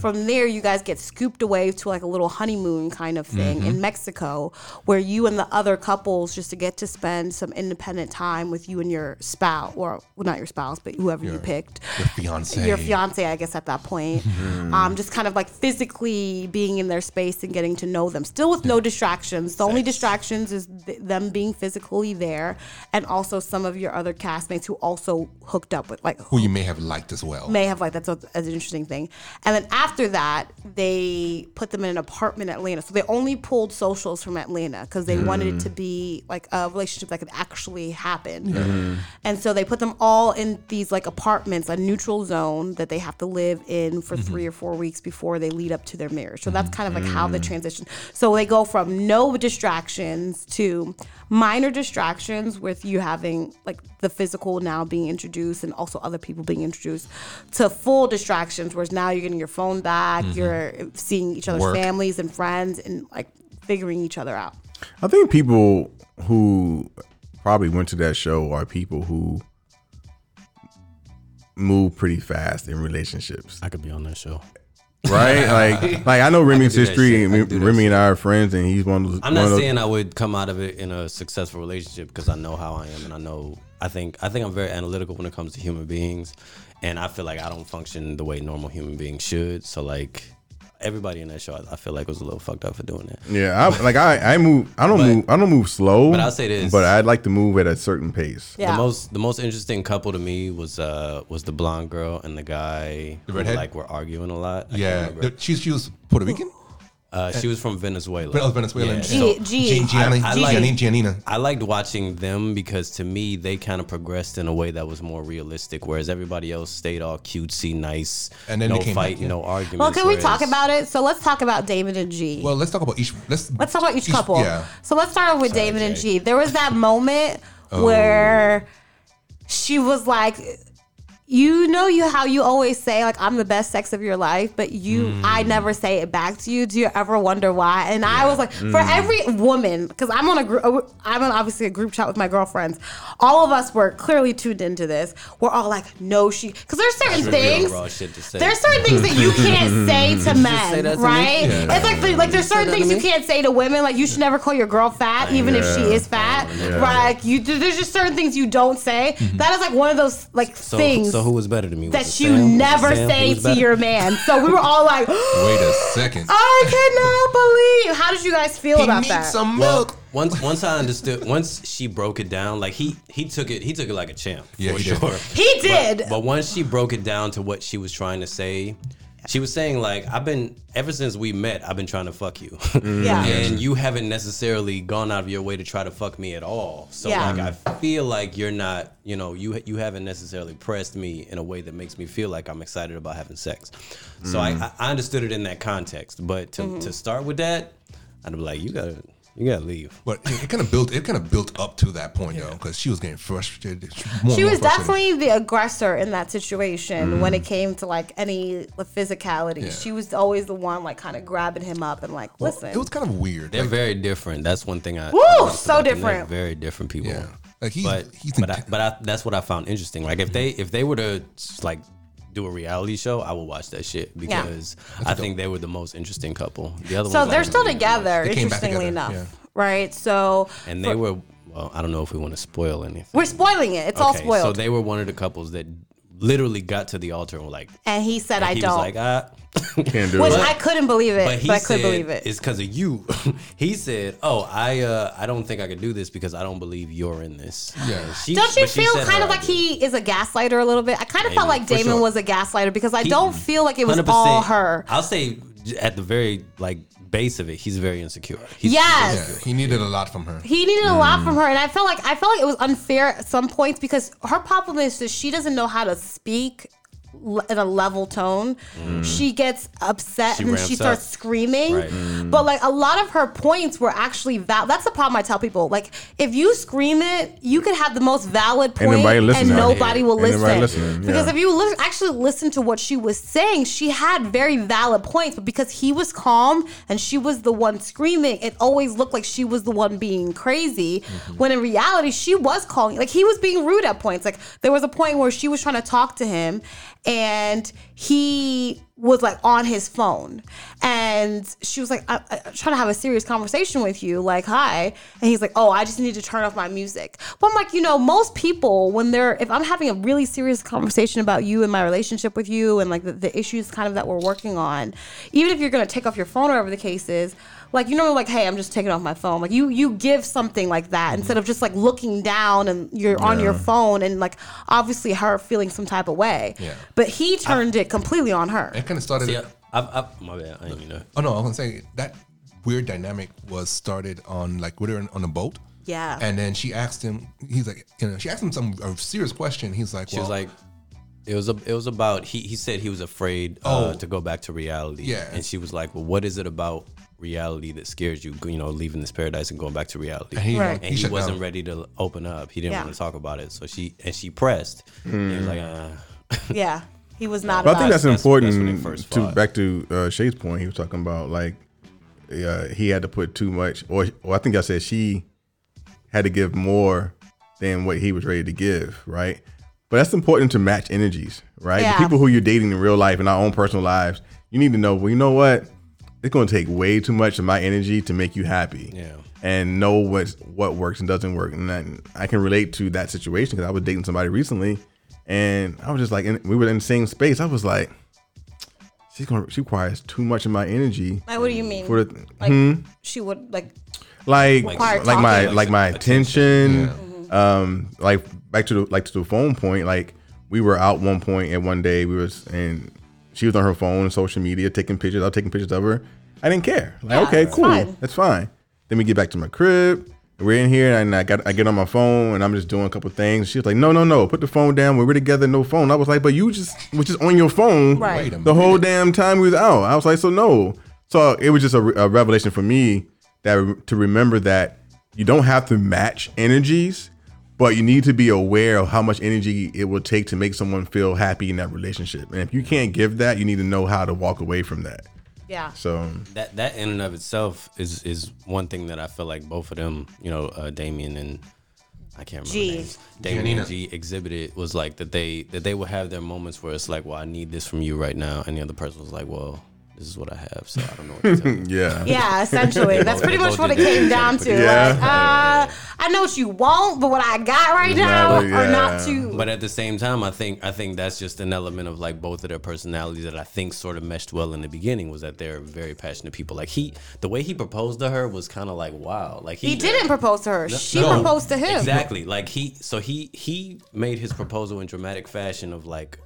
From there, you guys get scooped away to like a little honeymoon kind of thing Mm-hmm. in Mexico, where you and the other couples just to get to spend some independent time with you and your spouse, or well, not your spouse, but whoever you picked your fiance. your fiance, I guess, at that point. Um, just kind of like physically being in their space and getting to know them, still with no distractions. The only distractions is th- them being physically there, and also some of your other castmates who also hooked up with like who you may have liked as well. may have liked that's a, that's an interesting thing. And then after that, they put them in an apartment in Atlanta. So they only pulled socials from Atlanta because they wanted it to be like a relationship that could actually happen. Mm-hmm. And so they put them all in these like apartments, a neutral zone that they have to live in for mm-hmm. three or four weeks before they lead up to their marriage. So that's mm-hmm. kind of like how the transition. So they go from no distractions to minor distractions with you having like the physical now being introduced and also other people being introduced to full distractions whereas now you're getting your phone back you're seeing each other's Work. families and friends and like figuring each other out I think people who probably went to that show are people who move pretty fast in relationships, I could be on that show. right? like, like I know Remy's do that history. shit. And can do that Remy and I are friends, and he's one of those. I'm not of those- saying I would come out of it in a successful relationship because I know how I am and I know I think I think I'm very analytical when it comes to human beings and I feel like I don't function the way normal human beings should. So like everybody in that show I, I feel like was a little fucked up for doing that. Yeah, I, like I, I move. I don't But- move. I don't move slow. but I'll say this. But I'd like to move at a certain pace. yeah The most the most interesting couple to me was uh was the blonde girl and the guy The who, redhead? like were arguing a lot. I can't Yeah, remember. the- she, she was Puerto Rican. Uh, she was from Venezuela. Ven- Venezuelan. Yeah. G- So, G- Gian- Gianni- I- I like- Gianni- Giannina. I liked watching them because to me they kind of progressed in a way that was more realistic, whereas everybody else stayed all cutesy, nice, And then no they came fight, back, yeah. no arguments. well can we talk whereas- about it so let's talk about david and g Well, let's talk about each. Let's Let's talk about each couple. Yeah. So let's start off with David and Jay. G. There was that moment Oh. where she was like, you know you how you always say like I'm the best sex of your life, but you Hmm. I never say it back to you. Do you ever wonder why? And I was like, Hmm. for every woman, because I'm on a group, I'm on obviously a group chat with my girlfriends. All of us were clearly tuned into this. We're all like, no, she, because there's certain things. raw shit to say. There's certain things that you can't say to men, say to me? right? Yeah. It's like like there's certain things you can't say to women. Like you should never call your girl fat, even if she is fat, right? Like you, there's just certain things you don't say. That is like one of those like so, things so who was better to me? That you Sam? Never Sam? say to your man. So we were all like, Wait a second. I cannot believe. How did you guys feel he about needs that? some Well, milk. once once I understood, once she broke it down, like he he took it he took it like a champ. Yeah, for he did. sure. he did. But once she broke it down to what she was trying to say, she was saying like, "I've been ever since we met, I've been trying to fuck you, mm. Yeah. and you haven't necessarily gone out of your way to try to fuck me at all. So Yeah. like, I mm. feel like you're not, you know, you you haven't necessarily pressed me in a way that makes me feel like I'm excited about having sex. So I, mm. I I understood it in that context, but to Mm-hmm. to start with that, I'd be like, you gotta you gotta leave. But it, it kind of built. It kind of built up to that point though, because she was getting frustrated. More she more was frustrated. definitely the aggressor in that situation mm-hmm. when it came to like any physicality. Yeah. She was always the one like kind of grabbing him up and like, Well, listen. It was kind of weird. They're like, very different. That's one thing I Woo, I noticed so about them. They're different. Very different people. Yeah. Like, he's- but he's but I, but I, that's what I found interesting. Like if mm-hmm. they if they were to like do a reality show, I would watch that shit because I think they were the most interesting couple. The other one so ones I they're didn't still really together, They came back interestingly together, enough. yeah. Right? So and they were well. I don't know if we want to spoil anything. we're spoiling it. It's all Okay, spoiled. So they were one of the couples that literally got to the altar and were like, and he said, I he don't. was like, ah. Can't do Which it. I couldn't believe it, But but, he I said could believe it. it's because of you. he said, "Oh, I uh, I don't think I could do this because I don't believe you're in this." Yeah. And she- Don't you but she feel kind of like idea. he is a gaslighter a little bit? I kind of felt like Damian sure. was a gaslighter because I He- don't feel like it was all her. I'll say at the very like base of it, he's very insecure. He's, Yes. Yeah, he needed a lot from her. He needed a lot mm. from her, and I felt like I felt like it was unfair at some points because her problem is that she doesn't know how to speak l- in a level tone. Mm. She gets upset She and ramps she starts up. screaming. Right. Mm. But like a lot of her points were actually valid. That's the problem I tell people. Like if you scream it, you could have the most valid point, nobody and nobody will Ain't listen. nobody listening, Because yeah. if you li- actually listen to what she was saying, she had very valid points. But because he was calm and she was the one screaming, it always looked like she was the one being crazy. Mm-hmm. When in reality, she was calling. Like he was being rude at points. Like there was a point where she was trying to talk to him, and he was like on his phone. And she was like I, am trying to have a serious conversation with you like hi. And he's like oh i just need to turn off my music. But i'm like you know most people when they're if i'm having a really serious conversation about you and my relationship with you and like the, the issues kind of that we're working on even if you're going to take off your phone or whatever the case is like you know like hey i'm just taking off my phone like you you give something like that instead of just like looking down and you're on your phone and like obviously her feeling some type of way Yeah. but he turned it completely on her It kind of started. See, I, I've, I've, my bad. I didn't mean to. Oh no, I was gonna say that weird dynamic was started on like we were on a boat. Yeah. And then she asked him. He's like, you know, she asked him some a serious question. He's like, She well, was like, it was a, it was about he he said he was afraid uh, Oh. to go back to reality. Yeah. and she was like, well, what is it about reality that scares you? You know, leaving this paradise and going back to reality. and he, Right. and he, shut wasn't down. ready to open up. He didn't Yeah. want to talk about it. So she and she pressed. And he was like, uh, yeah. He was not But I think that's it. That's- that's important first to back to uh, Shay's point. He was talking about like uh, he had to put too much, or or I think I said she had to give more than what he was ready to give, right? But that's important to match energies, right? Yeah. The people who you're dating in real life and our own personal lives, you need to know. Well, you know what? It's going to take way too much of my energy to make you happy. Yeah. And know what what works and doesn't work, and then I can relate to that situation because I was dating somebody recently, and I was just like, in, we were in the same space. I was like, she's gonna she requires too much of my energy Like, what do you mean? for the like, she would like. like like my talking. like my attention, Mm-hmm. um like back to the like to the phone point like we were out one point and one day we was and she was on her phone and social media taking pictures. I was taking pictures of her. I didn't care. Like Yeah, okay it's cool. fine. that's fine. Then we get back to my crib. We're in here and I got I get on my phone and I'm just doing a couple things. She's like no no no. Put the phone down. We're together no phone. I was like but you just was just on your phone Right. Wait a the whole damn time we was out. I was like, so no. So it was just a, a revelation for me that to remember that you don't have to match energies, but you need to be aware of how much energy it will take to make someone feel happy in that relationship. And if you can't give that, you need to know how to walk away from that. Yeah. So that that in and of itself is is one thing that I feel like both of them, you know, uh, Damian and I can't remember G. names. Damian and G exhibited was like that they that they would have their moments where it's like, well, I need this from you right now, and the other person was like, well, this is what I have, so I don't know what to tell you. yeah. Yeah, essentially. That's both- pretty much what it came down to. Yeah. Like, uh, I know what you want, but what I got right now No, are not yeah. to. But at the same time, I think I think that's just an element of like both of their personalities that I think sort of meshed well in the beginning. Was that they're very passionate people. Like he, the way he proposed to her was kind of like wow. Like he didn't propose to her. she No, proposed to him. Exactly. Like he so he he made his proposal in dramatic fashion of like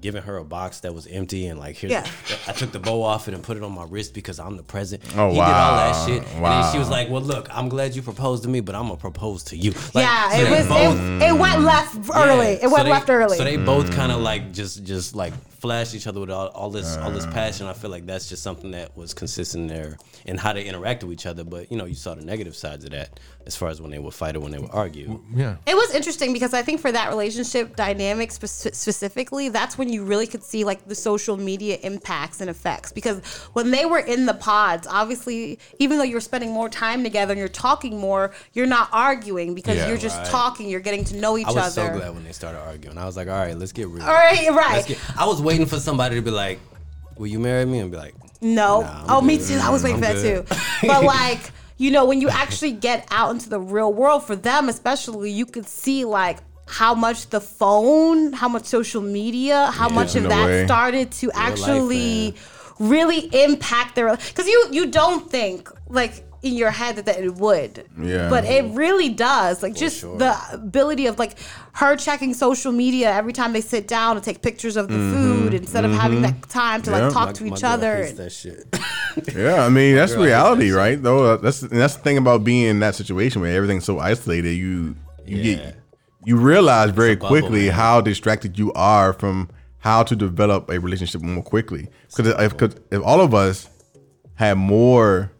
giving her a box that was empty and like here's Yeah. I took the bow off it and put it on my wrist because I'm the president. Oh, he did all that shit. And then she was like, Well look, I'm glad you proposed to me, but I'm gonna propose to you. Like, yeah, so it was. both- It, it went left early. yeah. It went So they- left early. So they both mm. kind of like just just like flashed each other with all, all this all this uh. passion. I feel like that's just something that was consistent there in how they interact with each other. But you know, you saw the negative sides of that as far as when they would fight or when they would argue. Yeah. It was interesting because I think for that relationship dynamic spe- specifically, that's when you really could see like the social media impacts and effects. Because when they were in the pods, obviously, even though you're spending more time together and you're talking more, you're not arguing because Yeah, you're just right. talking. You're getting to know each I was other. so glad when they started arguing. I was like, all right, let's get real. All right, right. get, I was waiting for somebody to be like, will you marry me? And be like, No. Nah, oh, me too. I was waiting I'm for that too. But like, you know, when you actually get out into the real world, for them especially, you could see like how much the phone, how much social media, how much of that way. started to life, actually really impact their because you you don't think like in your head that, that it would Yeah. but it really does like just sure. the ability of like her checking social media every time they sit down to take pictures of the food instead of having that time to Mm-hmm. Yeah. like talk my- to my each girl other hates that shit. Yeah, I mean that's girl, reality, that right? Though uh, that's and that's the thing about being in that situation where everything's so isolated. You you Yeah. get you realize very bubble, quickly man. how distracted you are from how to develop a relationship more quickly. Because if, 'cause if all of us had more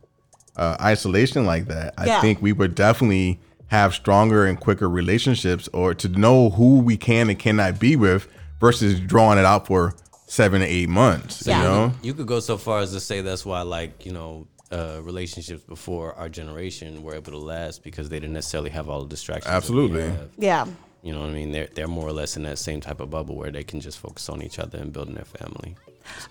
uh, isolation like that, I Yeah. think we would definitely have stronger and quicker relationships, or to know who we can and cannot be with, versus drawing it out for seven to eight months. Yeah. You know. You could go so far as to say that's why, like, you know, uh, relationships before our generation were able to last because they didn't necessarily have all the distractions. Absolutely. yeah You know what I mean? They're they're more or less in that same type of bubble where they can just focus on each other and building their family.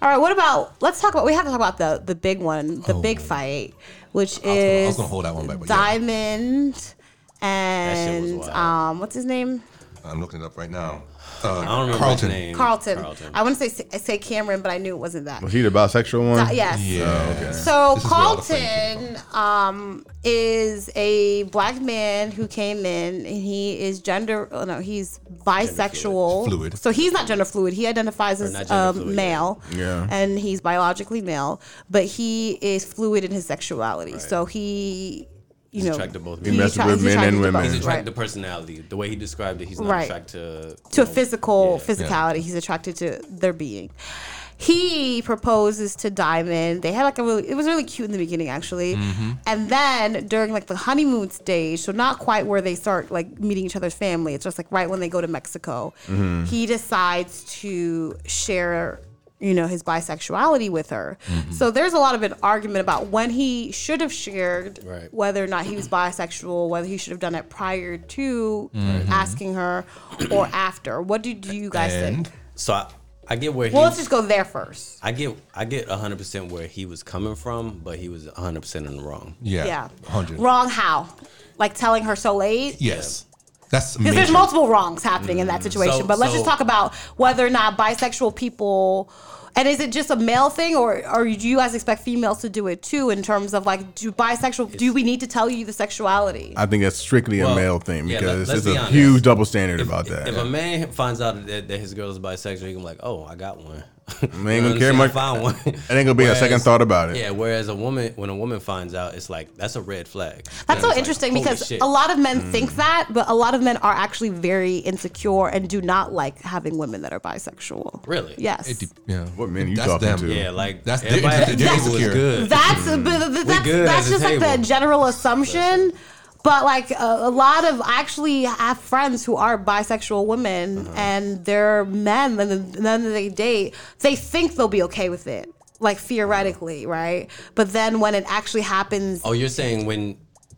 All right, what about let's talk about we have to talk about the the big one, the big fight, which Oh. I was gonna- I was is gonna hold that one back, but yeah. Diamond shit and wild. um what's his name? I'm looking it up right now. Uh, I don't remember Carlton. his name. Carlton. Carlton. I want to say say Cameron, but I knew it wasn't that. Was he the bisexual one? Di- yes. Yeah. So This is where all the fame Carlton um, is a black man who came in, and he is gender. Oh no, he's bisexual. Fluid. So he's not gender fluid. He identifies as not gender um, fluid, yeah. male. Yeah. And he's biologically male, but he is fluid in his sexuality. So he you know, attracted to both he men. messes attra- with he's men attracted and to women. He's attracted to personality. The way he described it, he's not Right. attracted to to a know, physical yeah. physicality. He's attracted to their being. He proposes to Diamond. They had like a really it was really cute in the beginning actually. Mm-hmm. And then during like the honeymoon stage, so not quite where they start like meeting each other's family. It's just like right when they go to Mexico. Mm-hmm. He decides to share you know his bisexuality with her. Mm-hmm. So there's a lot of an argument about when he should have shared Right. whether or not he was bisexual, whether he should have done it prior to Mm-hmm. asking her or after. What do, do you guys And think? So I, I get where he. Well, let's just go there first. I get I get 100 percent where he was coming from, but he was 100 percent in the wrong. yeah, Yeah. hundred. Wrong how? Like telling her so late? Yes, that's Because there's multiple wrongs happening in that mm. situation. So- but let's so- just talk about whether or not bisexual people. And is it just a male thing, or, or do you guys expect females to do it too? In terms of like, do bisexual? Do we need to tell you the sexuality? I think that's strictly a male thing because let- let's there's be a honest. huge double standard If, about that. if a man finds out that, that his girl is bisexual, he can be like, "Oh, I got one." Man ain't gonna care much. I found one. It ain't gonna be a second thought about it. Yeah. Whereas a woman, when a woman finds out, it's like that's a red flag. That's so it's like, interesting because shit. a lot of men Mm. think that, but a lot of men are actually very insecure and do not like having women that are bisexual. Really? Yes. It yeah. What men you That's talking them. to? Yeah, like That's their- everybody at the they're table is good. That's but th- that's, good that's at the just like the general assumption. But like a, a lot of I actually have friends who are bisexual women Uh-huh. and they're men and then, and then they date, they think they'll be okay with it. Like theoretically, right? But then when it actually happens, Oh, you're saying when?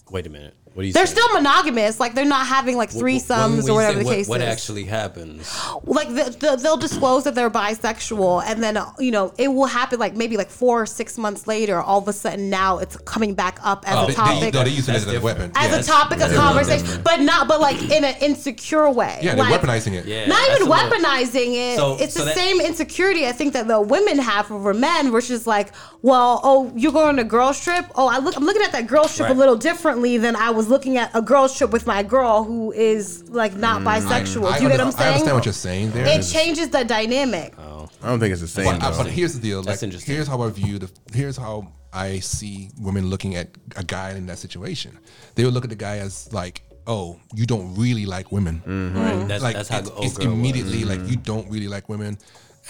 Wait a minute. What are you they're saying? still monogamous. Like they're not having like Wh- wh- when threesomes or whatever say the what, case What is. What actually happens? like the, the, they'll disclose that they're bisexual and then you know it will happen like maybe like four or six months later all of a sudden now it's coming back up as Oh, a topic they, no, they use it as a weapon. as yeah. a topic of conversation Different. but not but like in an insecure way Yeah, they're like, weaponizing it. Yeah. not even weaponizing it. So- it's so the that- same insecurity I think that the women have over men, which is like, well, oh, you're going on a girls trip. Oh, I look, I'm looking at that girls trip Right. a little differently than I was looking at a girls trip with my girl who is like not bisexual. Mm, I, Do you get what I'm under- saying? I understand what you're saying there. it changes the dynamic. Oh. I don't think it's the same. But, uh, though. but here's the deal. Like, That's interesting. here's how I view the. Here's how I see women looking at a guy in that situation. They would look at the guy as like, "Oh, you don't really like women." Right. That's, Like that's how it's, the old it's girl was. immediately like you don't really like women,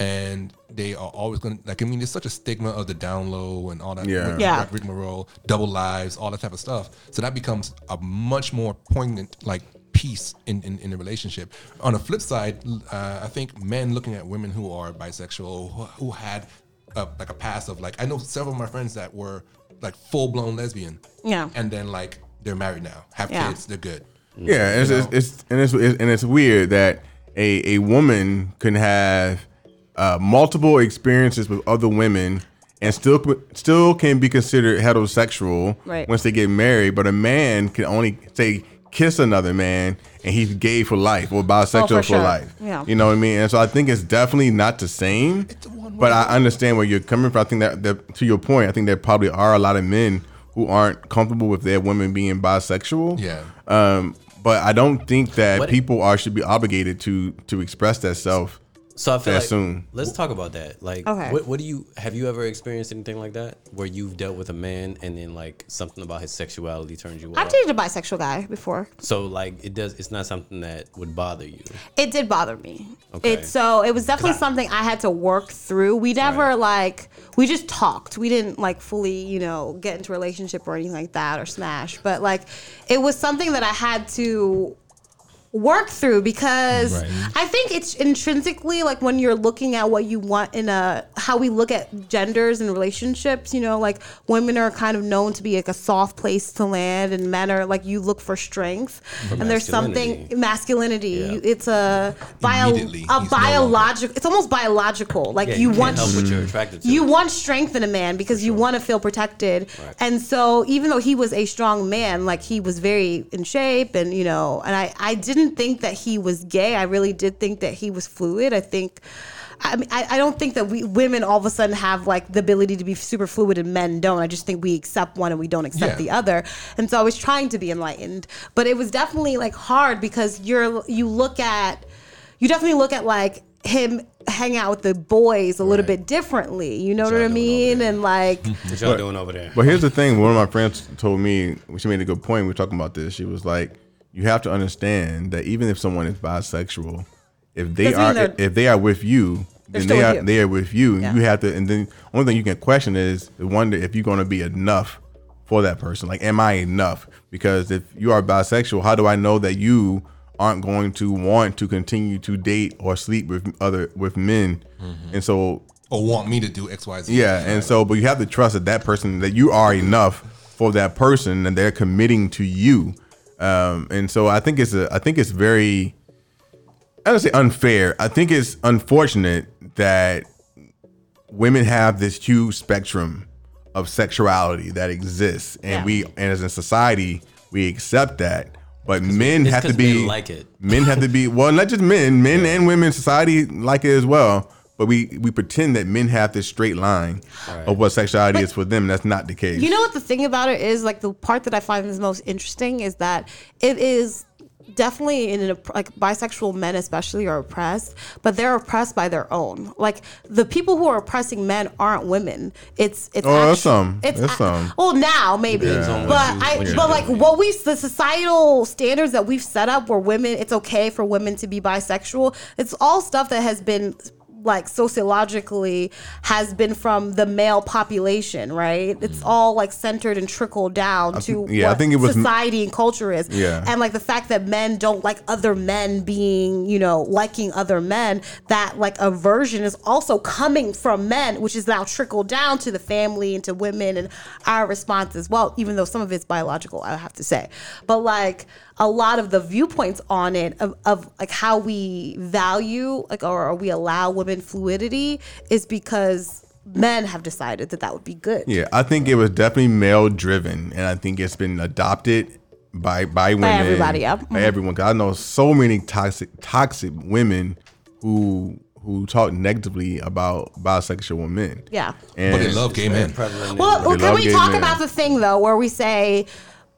and they are always going to like. I mean, there's such a stigma of the down low and all that. Yeah. rig- Yeah. rigmarole, double lives, all that type of stuff. So that becomes a much more poignant like piece in, in, in the relationship. On the flip side, uh, I think men looking at women who are bisexual, who, who had a, like a past of like, I know several of my friends that were like full blown lesbian. Yeah. And then like they're married now, have Yeah. kids, they're good. Yeah, it's, it's, it's and it's and it's weird that a a woman can have uh, multiple experiences with other women and still still can be considered heterosexual Right. once they get married, but a man can only say kiss another man and he's gay for life or bisexual Oh, for for, sure. life. Yeah. You know what I mean? And so I think it's definitely not the same. But I understand where you're coming from. I think that, that to your point, I think there probably are a lot of men who aren't comfortable with their women being bisexual. Yeah. Um, but I don't think that What- people are should be obligated to to express that self. So I feel that like soon. let's talk about that. Like, Okay. what, what do you have you ever experienced anything like that where you've dealt with a man and then like something about his sexuality turns you off? I've off? dated a bisexual guy before. So like it does. It's not something that would bother you. It did bother me. Okay. It so it was definitely something I had to work through. We never Right. like we just talked. We didn't like fully, you know, get into a relationship or anything like that or smash. But like it was something that I had to work through because Right. I think it's intrinsically like when you're looking at what you want in a how we look at genders and relationships, you know, like women are kind of known to be like a soft place to land and men are like you look for strength. and there's something masculinity. Yeah. You- It's a bio a he's no longer- biological it's almost biological. Like Yeah, you, you, want help what you're attracted to. you want strength in a man because you want to feel protected. Right. And so even though he was a strong man, like he was very in shape and you know, and I I didn't think that he was gay. I really did think that he was fluid. I think I mean, I, I don't think that we women all of a sudden have like the ability to be super fluid and men don't. I just think we accept one and we don't accept Yeah. the other. And so I was trying to be enlightened, but it was definitely like hard because you're you look at you definitely look at like him hang out with the boys a little bit differently. You know What what I y'all doing over mean? And like, What y'all doing over there? But here's the thing. One of my friends told me, she made a good point. We were talking about this. She was like, you have to understand that even if someone is bisexual, if they are if they are with you, then they are you. they are with you. Yeah. You have to, and then only thing you can question is the wonder if you're going to be enough for that person. Like, am I enough? Because if you are bisexual, how do I know that you aren't going to want to continue to date or sleep with other with men? Mm-hmm. And so or want me to do X, Y, Z. yeah, and so, but you have to trust that that person that you are enough for that person, and they're committing to you. Um, and so, I think it's a, I think it's very, I don't say unfair. I think it's unfortunate that women have this huge spectrum of sexuality that exists, and Yeah. we, and as a society, we accept that. But men have to be men like it. Men have to be well, not just men, men and women. Society like it as well. But we we pretend that men have this straight line of what sexuality is for them. That's not the case. You know what the thing about it is? Like the part that I find is most interesting is that it is definitely in an like bisexual men especially are oppressed, but they're oppressed by their own. Like the people who are oppressing men aren't women. It's it's Oh, there's actu- some. It's There's a- some. Well, now maybe, Depends on what but you- I what but like what we the societal standards that we've set up where women it's okay for women to be bisexual. It's all stuff that has been like sociologically has been from the male population, right? It's mm. all like centered and trickled down to yeah, I think it was- society and culture is. Yeah. And like the fact that men don't like other men being, you know, liking other men, that like aversion is also coming from men, which is now trickled down to the family and to women and our response as well, even though some of it's biological, I have to say. But like a lot of the viewpoints on it of, of like how we value like or, or we allow women fluidity is because men have decided that that would be good. Yeah, I think it was definitely male driven, and I think it's been adopted by by women, by everybody, yeah. by everyone. 'Cause I know so many toxic toxic women who who talk negatively about bisexual men. Yeah. and But they love gay men. In- Well, well, can we talk men. about the thing though, where we say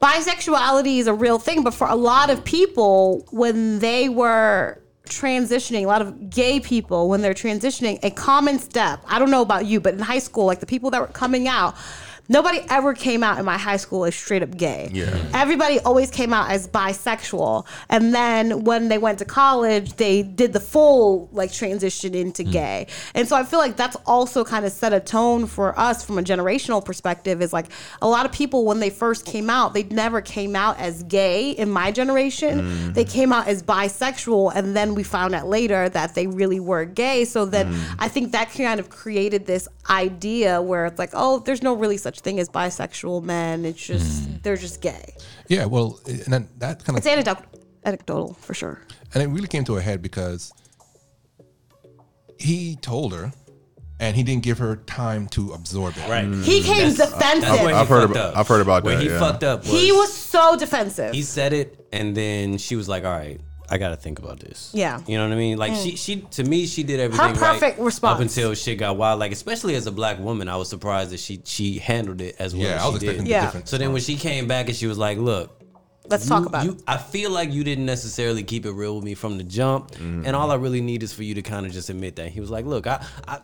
bisexuality is a real thing, but for a lot of people, when they were transitioning, a lot of gay people, when they're transitioning, a common step, I don't know about you, but in high school, like the people that were coming out, Nobody ever came out in my high school as straight up gay. Yeah. Everybody always came out as bisexual. And then when they went to college, they did the full like transition into hmm. gay. And so I feel like that's also kind of set a tone for us from a generational perspective is like a lot of people when they first came out, they never came out as gay in my generation. Hmm. They came out as bisexual and then we found out later that they really were gay. So then hmm. I think that kind of created this idea where it's like, oh, there's no really such thing as bisexual men. It's just hmm. they're just gay. Yeah, well, and then that kind of It's anecdotal, anecdotal for sure. and it really came to a head because he told her, and he didn't give her time to absorb it. Right. He came That's- defensive. That's where he I've heard about- up. I've heard about where that, he yeah. fucked up. Was, he was so defensive. He said it, and then she was like, "All right, I got to think about this." Yeah. you know what I mean. Like she, mm. she to me, she did everything perfect right response. up until shit got wild. Like especially as a black woman, I was surprised that she she handled it as well Yeah, as I was she expecting did. Yeah. a different. So then when she came back and she was like, "Look." Let's you- talk about you, it. I feel like you didn't necessarily keep it real with me from the jump, Mm-hmm. and all I really need is for you to kind of just admit that. He was like, "Look, I, I,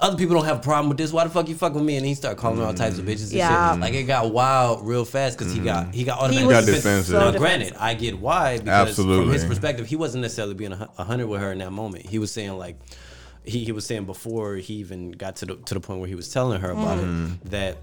other people don't have a problem with this. Why the fuck you fuck with me?" And he started calling her all types of bitches. And Yeah. shit. like it got wild real fast because he got he got He automatically was Got defensive. so now, defensive. granted, I get why because from his perspective, he wasn't necessarily being a hundred with her in that moment. He was saying like, he, he was saying before he even got to the to the point where he was telling her about it that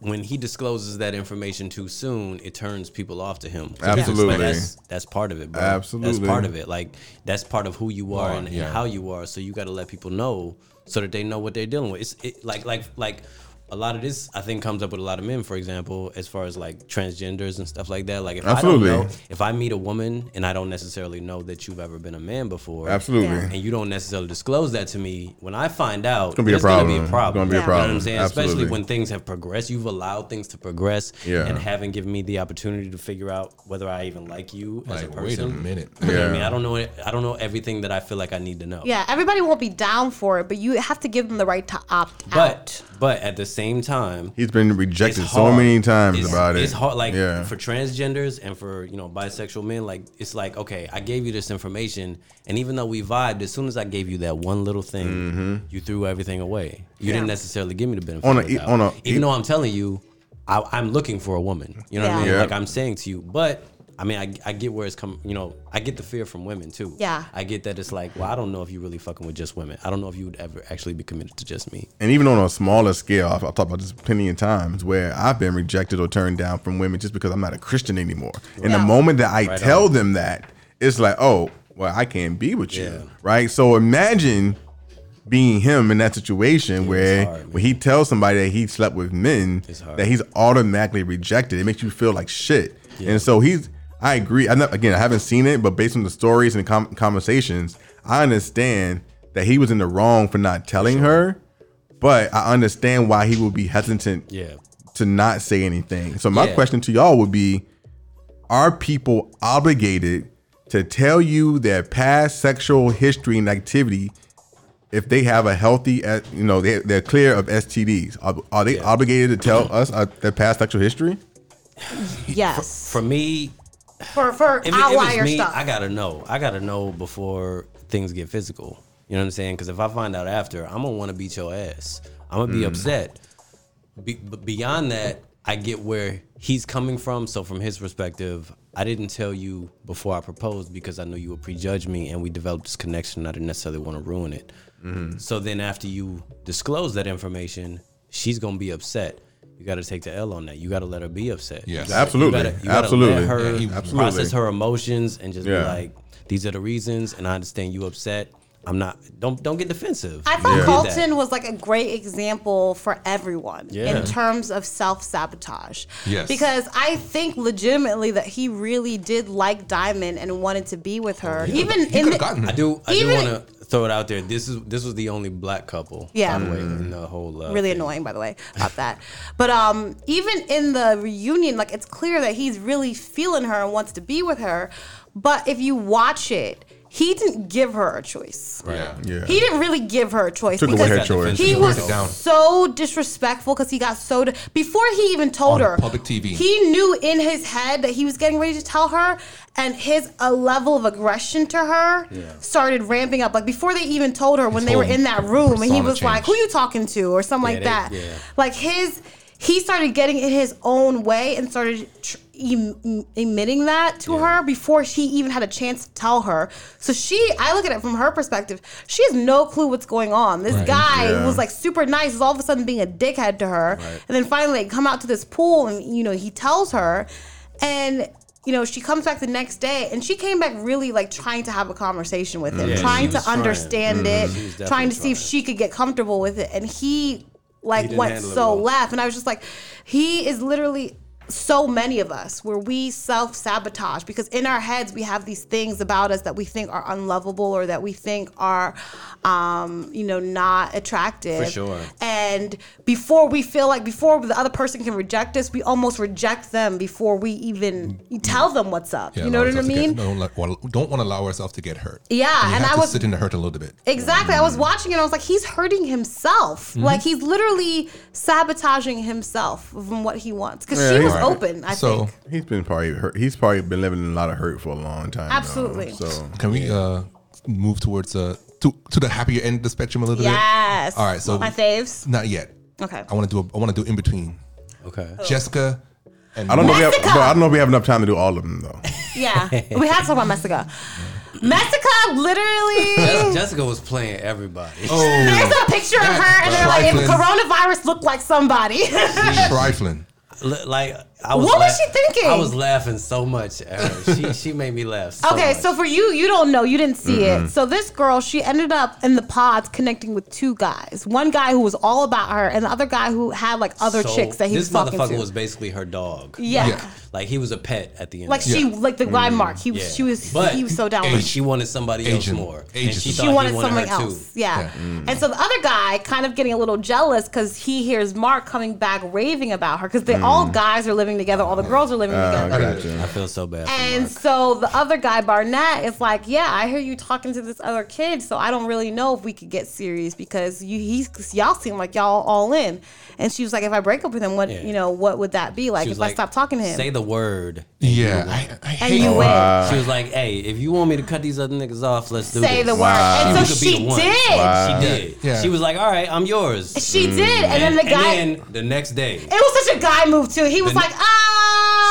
when he discloses that information too soon, it turns people off to him. Absolutely. that's that's part of it, bro. Absolutely. that's part of it. Like that's part of who you are Are, and, and how you are. So you got to let people know so that they know what they're dealing with. It's it, like like like a lot of this I think comes up with a lot of men, for example, as far as like transgenders and stuff like that. Like if Absolutely. I don't know, if I meet a woman and I don't necessarily know that you've ever been a man before, Absolutely. Yeah. and you don't necessarily disclose that to me, when I find out, gonna be a there's gonna be a problem. It's gonna be a You know what problem. I'm saying? Absolutely. Especially when things have progressed. You've allowed things to progress Yeah. and haven't given me the opportunity to figure out whether I even like you as a person. wait a minute. You know I mean? I don't know I don't know everything that I feel like I need to know. Yeah, everybody won't be down for it, but you have to give them the right to opt But out. but at the same time, He's been rejected it's so many times It's- about it. It's hard, like yeah. for transgenders and for you know bisexual men. Like it's like okay, I gave you this information, and even though we vibed, as soon as I gave you that one little thing, mm-hmm. you threw everything away. You didn't necessarily give me the benefit. On a- of the doubt. on a- even though I'm telling you, I, I'm looking for a woman. You know what I mean? Yeah. Like I'm saying to you, but. I mean, I, I get where it's coming. You know, I get the fear from women too. Yeah. I get that it's like, well, I don't know if you're really fucking with just women. I don't know if you would ever actually be committed to just me. and even on a smaller scale, I've, I've talked about this plenty of times where I've been rejected or turned down from women just because I'm not a Christian anymore. And the moment that I Right tell on. them that, it's like, oh, well, I can't be with you, Yeah. right? So imagine being him in that situation where hard, when he tells somebody that he slept with men, that he's automatically rejected. It makes you feel like shit. And so he's. I agree. I'm not, again, I haven't seen it, but based on the stories and com- conversations, I understand that he was in the wrong for not telling her but I understand why he would be hesitant Yeah. to not say anything. So my Yeah. question to y'all would be: Are people obligated to tell you their past sexual history and activity if they have a healthy, uh, you know, they, they're clear of STDs? Are, are they obligated to tell us uh, their past sexual history? Yes. For me, For for if, it- if outlier it's me, stuff. I gotta know. I gotta know before things get physical. You know what I'm saying? Because if I find out after, I'm gonna want to beat your ass. I'm gonna be mm. upset. Be, but beyond that, I get where he's coming from. So from his perspective, I didn't tell you before I proposed because I knew you would prejudge me, and we developed this connection. I didn't necessarily want to ruin it. Mm-hmm. So then after you disclose that information, she's gonna be upset. You got to take the L on that. You got to let her be upset. Yes. Absolutely. You gotta, you gotta Absolutely. Let her Yeah, Absolutely. process her emotions and just be like, "These are the reasons," and I understand you upset. I'm not. Don't don't get defensive. I thought You did Carlton was like a great example for everyone Yeah. in terms of self sabotage. Yes. Because I think legitimately that he really did like Diamond and wanted to be with her. He Even could've- he in could've the. I do. I Even- do want to throw it out there. This is this was the only black couple. Yeah. By the way, in the whole. Uh, really thing. annoying by the way about that but um even in the reunion like it's clear that he's really feeling her and wants to be with her but if you watch it he didn't give her a choice Yeah. Yeah. he didn't really give her a choice Took away because her choice. he He was down. so disrespectful because he got so di- before he even told On her public TV. he knew in his head that he was getting ready to tell her and his a level of aggression to her started ramping up like before they even told her when they were in that room and he persona was like changed. who you talking to or something like they- that yeah. like his he started getting in his own way and started tr- em- emitting that to her before she even had a chance to tell her. So she i look at it from her perspective she has no clue what's going on. This Right. guy Yeah. was like super nice is all of a sudden being a dickhead to her. And then finally they come out to this pool and you know he tells her. And you know she comes back the next day and she came back really like trying to have a conversation with him Yeah, trying to trying. understand was it trying to see if she could get comfortable with it. And he like went so well. left. And i was just like he is literally so many of us where we self sabotage because in our heads we have these things about us that we think are unlovable or that we think are, um, you know, not attractive. For sure. And before we feel like before the other person can reject us, we almost reject them before we even tell them what's up. Yeah, you know what I mean? get- don't, let- well, don't want to allow ourselves to get hurt. Yeah, you and I was- sitting in the hurt a little bit. Exactly. I was watching it. I was like, he's hurting himself. Mm-hmm. Like he's literally sabotaging himself from what he wants. Because Yeah, she was Right. open. I So- think. He's been probably hurt. He's probably been living in a lot of hurt for a long time. though. Absolutely. So Can we uh, move towards uh, to to the happier end of the spectrum a little Yes. bit? Yes. All right, so my faves. not yet. Okay. I want to do a, I want to do in between Okay. Jessica and I don't know. If we have, but I don't know if we have enough time to do all of them though. Yeah, we had to talk about Messica. Messica, literally. Jessica was playing everybody. Oh, There's a picture of her, and they're like, if coronavirus looked like somebody. trifling. Like I was. What was she thinking? I was laughing so much at her. She she made me laugh. So okay, much. so for you, you don't know, you didn't see it. So this girl, she ended up in the pods connecting with two guys. One guy who was all about her, and the other guy who had like other So chicks that he this was talking motherfucker to. was basically her dog. yeah. Yeah. Like he was a pet at the end. Like of it. she, like the guy mm-hmm. Mark, he was, Yeah. she was, But- he was so down with she wanted somebody Agent. else more. And Agent. she, She she wanted wanted someone else. too. Yeah. Mm. And so the other guy kind of getting a little jealous because he hears Mark coming back raving about her because they all mm. guys are living living together. All the girls are living Uh, together. gotcha. I feel so bad. And Mark. so the other guy, Barnett, is like, "Yeah, I hear you talking to this other kid, so I don't really know if we could get serious because you, he's, cause y'all seem like y'all all in." And she was like, "If I break up with him, what, Yeah. you know, what would that be like if was I stop talking to him?" Say the word. Yeah, I, I and hate you Oh, win. wow. She was like, "Hey, if you want me to cut these other niggas off, let's do it. Say this." the Wow. word. And so could be she the one. did. Wow. She did. Yeah. She was like, "All right, I'm yours." She did. And then the guy, And then the next day, it was such a guy move too. He was The- like, "Ah."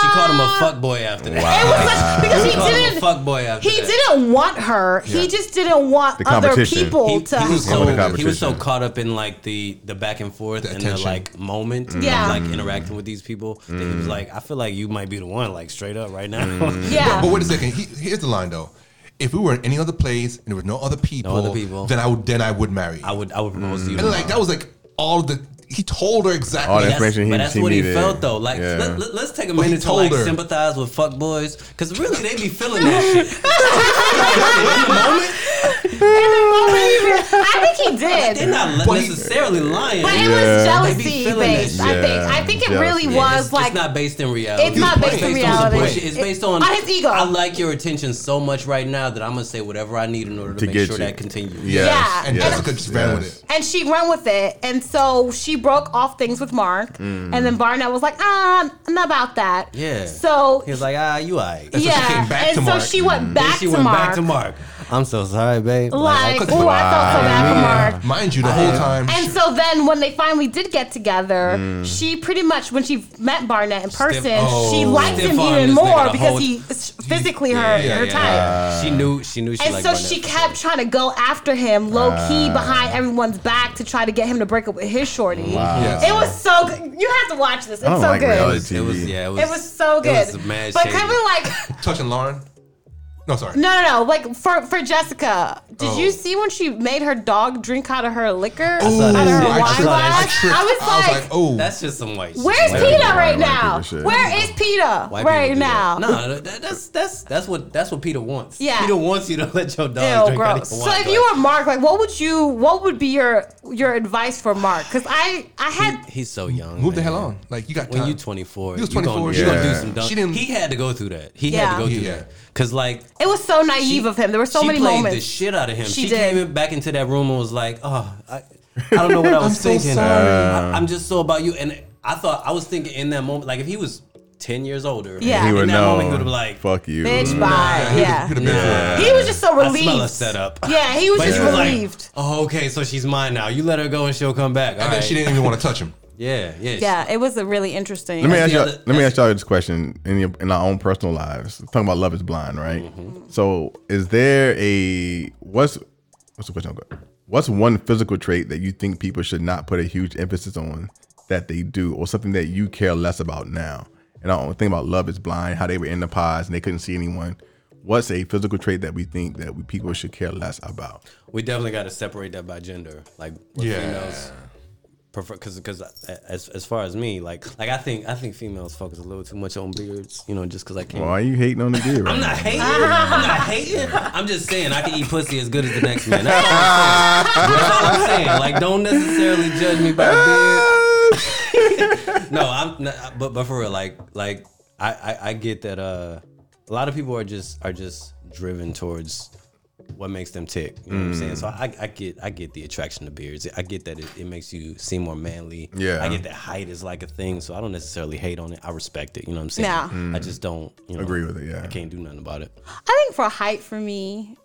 She called him a fuck boy after that. It was such, because She he called him a didn't. fuck boy after He that. didn't want her. He just didn't want The other competition. people He, to. he was Yeah, so he was so competition. caught up in like the the back and forth The and the attention. like moment Yeah. of like interacting with these people that he Mm. was like, I feel like you might be the one, like straight up right now. yeah. But wait a second. He, here's the line though. If we were in any other place and there was no other people, other people. then I would then I would marry. I would I would propose to you. and like that was like all the he told her exactly. All the That's- information he- but that's he what he needed. felt though. Like, Yeah. let, us take a minute to like her. sympathize with fuck boys, because really they be feeling that shit. in the moment, I think he did. they're not But he- necessarily lying. But it Yeah. was They be jealousy based. shit. I think. I think it really Yeah, was it's, like it's not based in reality. It's not based It's in based on reality. bullshit. It's based on on his ego. I like your attention so much right now that I'm gonna say whatever I need in order to, To make get sure you. that continues. Yes, Yeah. and yes, Jessica just ran with it. and she went with it, and so she broke off things with Mark, Mm. and then Barnett was like, ah, not about that. Yeah. So He was like, ah, you alright. so she yeah, came back and to so Mark. she went back Then she went back to Mark. I'm so sorry, babe. Like, Like, oh, I felt so bad for Mark. Mind you, the whole time. And so then when they finally did get together, Mm. she pretty much when she met Barnett in person, oh. she liked Stiff him armed even this nigga more the because whole- he is physically her yeah, her yeah, type. yeah. She knew she knew she And liked so Barnett she for kept trying to go after him, low key, behind everyone's back to try to get him to break up with his shorty. Yes. It was so good. You have to watch this. It's I don't so like good. reality sure. It was TV. yeah. It was, It was so good. It was mad but shady. Kevin, like, touching Lauren. No, sorry. no, no, no. Like for for Jessica, did Oh. you see when she made her dog drink out of her liquor, Ooh, out of her shit. wine I saw that glass? I was like, oh, That's just some white. Where's shit. Peter Yeah, right white now? Where is Peter White right now? that. No, that, that's that's that's what that's what Peter wants. Yeah. Peter wants you to let your dog Ew, drink out gross. of So your wine if you were Mark, like, what would you? What would be your your advice for Mark? Because I I had He- he's so young. move the hell on. Like you got When time. you 24, He was you gonna- 24, You gonna do some dumb. She didn't- He had to go through that. He had to go through Yeah. that. Cause like it was so naive she- of him. There were so she many played moments. the shit out of him. She She, came in back into that room and was like, "Oh, I, I don't know what I was I'm so thinking. sorry. I, I'm just so about you." And I thought I was thinking in that moment, like if he was ten years older, Yeah. He In would that know. moment, he would have been like, Fuck you. Bitch, mm. bye. Yeah, he Yeah. would've been for it. He was just so I relieved. smell a setup. Yeah, he was But just he was like, relieved. oh, okay, so she's mine now. You let her go and she'll come back. All and then right. she didn't even want to touch him. Yeah, yeah. yeah, it was a really interesting. Let me ask y'all. other- let me ask y'all this question in your, in our own personal lives. Talking about love is blind, right? Mm-hmm. So, is there a what's what's the question? What's one physical trait that you think people should not put a huge emphasis on that they do, or something that you care less about now? And I don't think about love is blind. How they were in the pods and they couldn't see anyone. What's a physical trait that we think that we, people should care less about? We definitely got to separate that by gender. Like what Yeah. females prefer, because because as as far as me, like like I think I think females focus a little too much on beards. You know, just because I can't. Why are you hating on the beard? Right I'm now? not hating. I'm not hating. I'm just saying I can eat pussy as good as the next man. That's all I'm saying. That's all I'm saying. Like, don't necessarily judge me by beard. no, I'm not, but but for real, like like I, I I get that uh a lot of people are just are just driven towards what makes them tick. You know what I'm saying? So mm. I, I get I get the attraction to beards. I get that it, it makes you seem more manly. Yeah. I get that height is like a thing. So I don't necessarily hate on it. I respect it. You know what I'm saying? Yeah. Mm. I just don't you know, Agree with it, yeah. I can't do nothing about it. I think for height for me,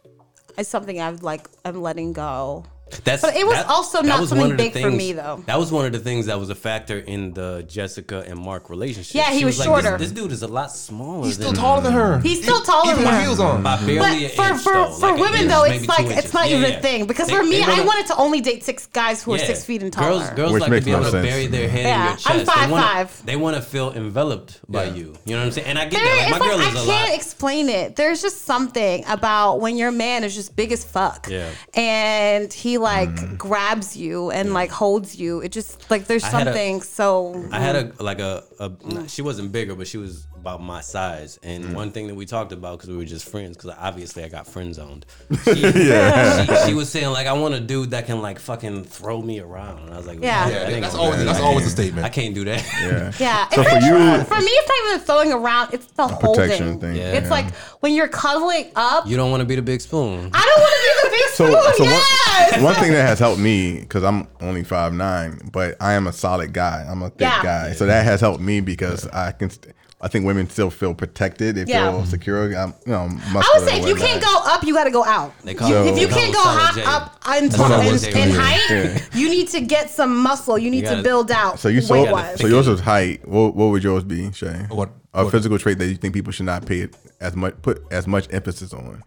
it's something I've like I'm letting go. That's But it was that- also not was something one of the big for me, though. That was one of the things that was a factor in the Jessica and Mark relationship. Yeah, he She was like, shorter. This, this dude is a lot smaller. He's still than taller than her. He's still taller than with her. heels on. by barely But an for inch, for, though, for like women inch, though, it's like inches. it's not Yeah, even yeah. a thing because They- for me, I wanna- wanted to only date six guys who are six feet and taller. Girls, girls Which like to be able to sense. bury their head Yeah, in your chest. I'm five they wanna, five. They want to feel enveloped by you. You know what I'm saying? And I get There, that. My girl like is I a can't explain it. There's just something about when your man is just big as fuck, Yeah. and he like mm-hmm. grabs you and like holds you. It just like there's I had a- something so. I had a like a, a mm. she wasn't bigger, but she was about my size. And mm. one thing that we talked about because we were just friends, because obviously I got friend zoned. She, she, she was saying like, I want a dude that can like fucking throw me around. And I was like, Yeah. that Yeah, ain't that's always work. that's always a statement. I can't do that. Yeah. Yeah, So it's for not you- for me, it's not even throwing around. It's the protection holding. thing, Yeah. It's like when you're cuddling up. You don't want to be the big spoon. I don't want to be the So, so yes. one, one thing that has helped me because I'm only five nine, but I am a solid guy. I'm a thick Yeah. guy, so that has helped me because I can. St- I think women still feel protected. They Yeah. feel secure. I'm, you know, I would say if you can't go up, you got to go out. They call You- it- if you can't go high, J. up in, That's what I in, was in saying. height, Yeah. you need to get some muscle. You need gotta- to build out. So you so so yours was height. What, what would yours be, Shay? What- a what- physical trait that you think people should not pay as much put as much emphasis on?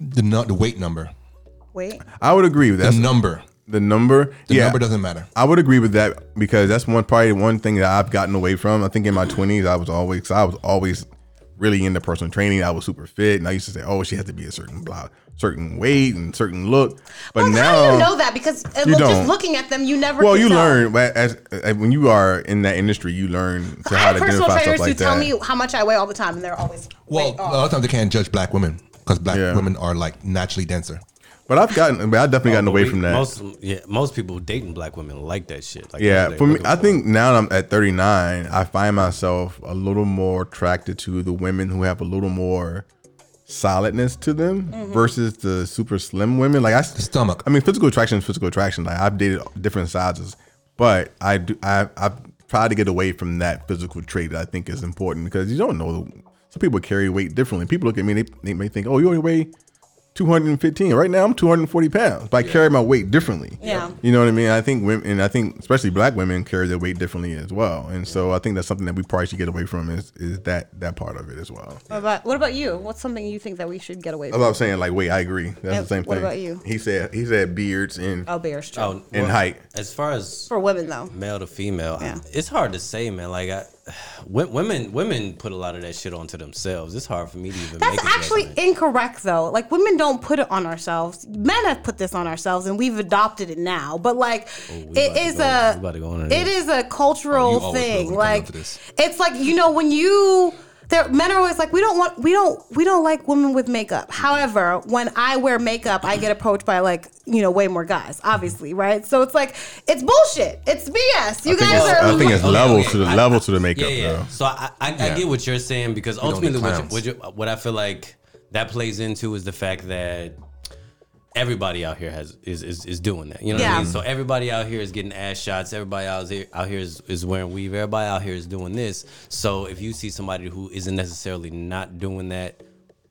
The nu- the weight number, Wait. I would agree with that. the that. number, The number, the yeah, number doesn't matter. I would agree with that because that's one probably one thing that I've gotten away from. I think in my twenties, I was always I was always really into personal training. I was super fit, and I used to say, "Oh, she has to be a certain blah, certain weight and certain look." But Well, now, how do you know that? Because uh, You look, don't. just looking at them, you never. well, you tell. learn but as, as when you are in that industry, you learn to I how have to personal identify trainers stuff who like tell me how much I weigh all the time, and they're always Well, a lot of times they can't judge black women because black Yeah. women are like naturally denser. but I've gotten, but I've definitely gotten away we- from that. Most, yeah, most people dating black women like that shit. Like, Yeah, for me, looking I think now that I'm at 39, I find myself a little more attracted to the women who have a little more solidness to them Mm-hmm. versus the super slim women. Like I, The stomach. I mean, physical attraction is physical attraction. Like I've dated different sizes, but I do, I, I've tried to get away from that physical trait that I think is important because you don't know. Some people carry weight differently. People look at me, they, they may think, oh, you only weigh 215. Right now, I'm 240 pounds, but I carry my weight differently. Yeah. You know what I mean? I think women, and I think especially black women carry their weight differently as well. And so I think that's something that we probably should get away from is is that that part of it as well. What about, what about you? What's something you think that we should get away That's from? what I'm saying. Like, wait, I agree. That's And the same what thing. What about you? He said he said beards and Oh, bears. True. Oh, and height. As far as For women though. male to female, Yeah. it's hard to say, man. Like, I, wo- women, women put a lot of that shit onto themselves. It's hard for me to even That's actually judgment. incorrect, though. Like women don't put it on ourselves. Men have put this on ourselves, and we've adopted it now. But like, Oh, it is go- a we about to go on it this. is a oh, cultural Oh, will when thing. Like down to this. it's like you know when you. There, men are always like, we don't want, we don't, we don't like women with makeup. However, when I wear makeup, I get approached by like, you know, way more guys, obviously, right? So it's like, it's bullshit. It's BS. You I guys are. I think it's Okay, levels okay. to the I- level to the makeup Yeah, yeah. though. So I, I, I get what you're saying because don't ultimately, what, you, what, you, what I feel like that plays into is the fact that everybody out here has is is, is doing that. You know what I mean? So everybody out here is getting ass shots. Everybody out here out here is, is wearing weave. Everybody out here is doing this. So if you see somebody who isn't necessarily not doing that,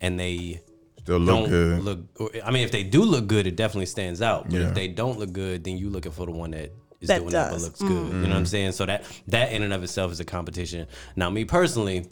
and they Still look don't good. look, or, I mean, if they do look good, it definitely stands out. But Yeah. if they don't look good, then you looking for the one that is That doing that but does. looks good. You know what I'm mm. saying? So that that in and of itself is a competition. Now, me personally,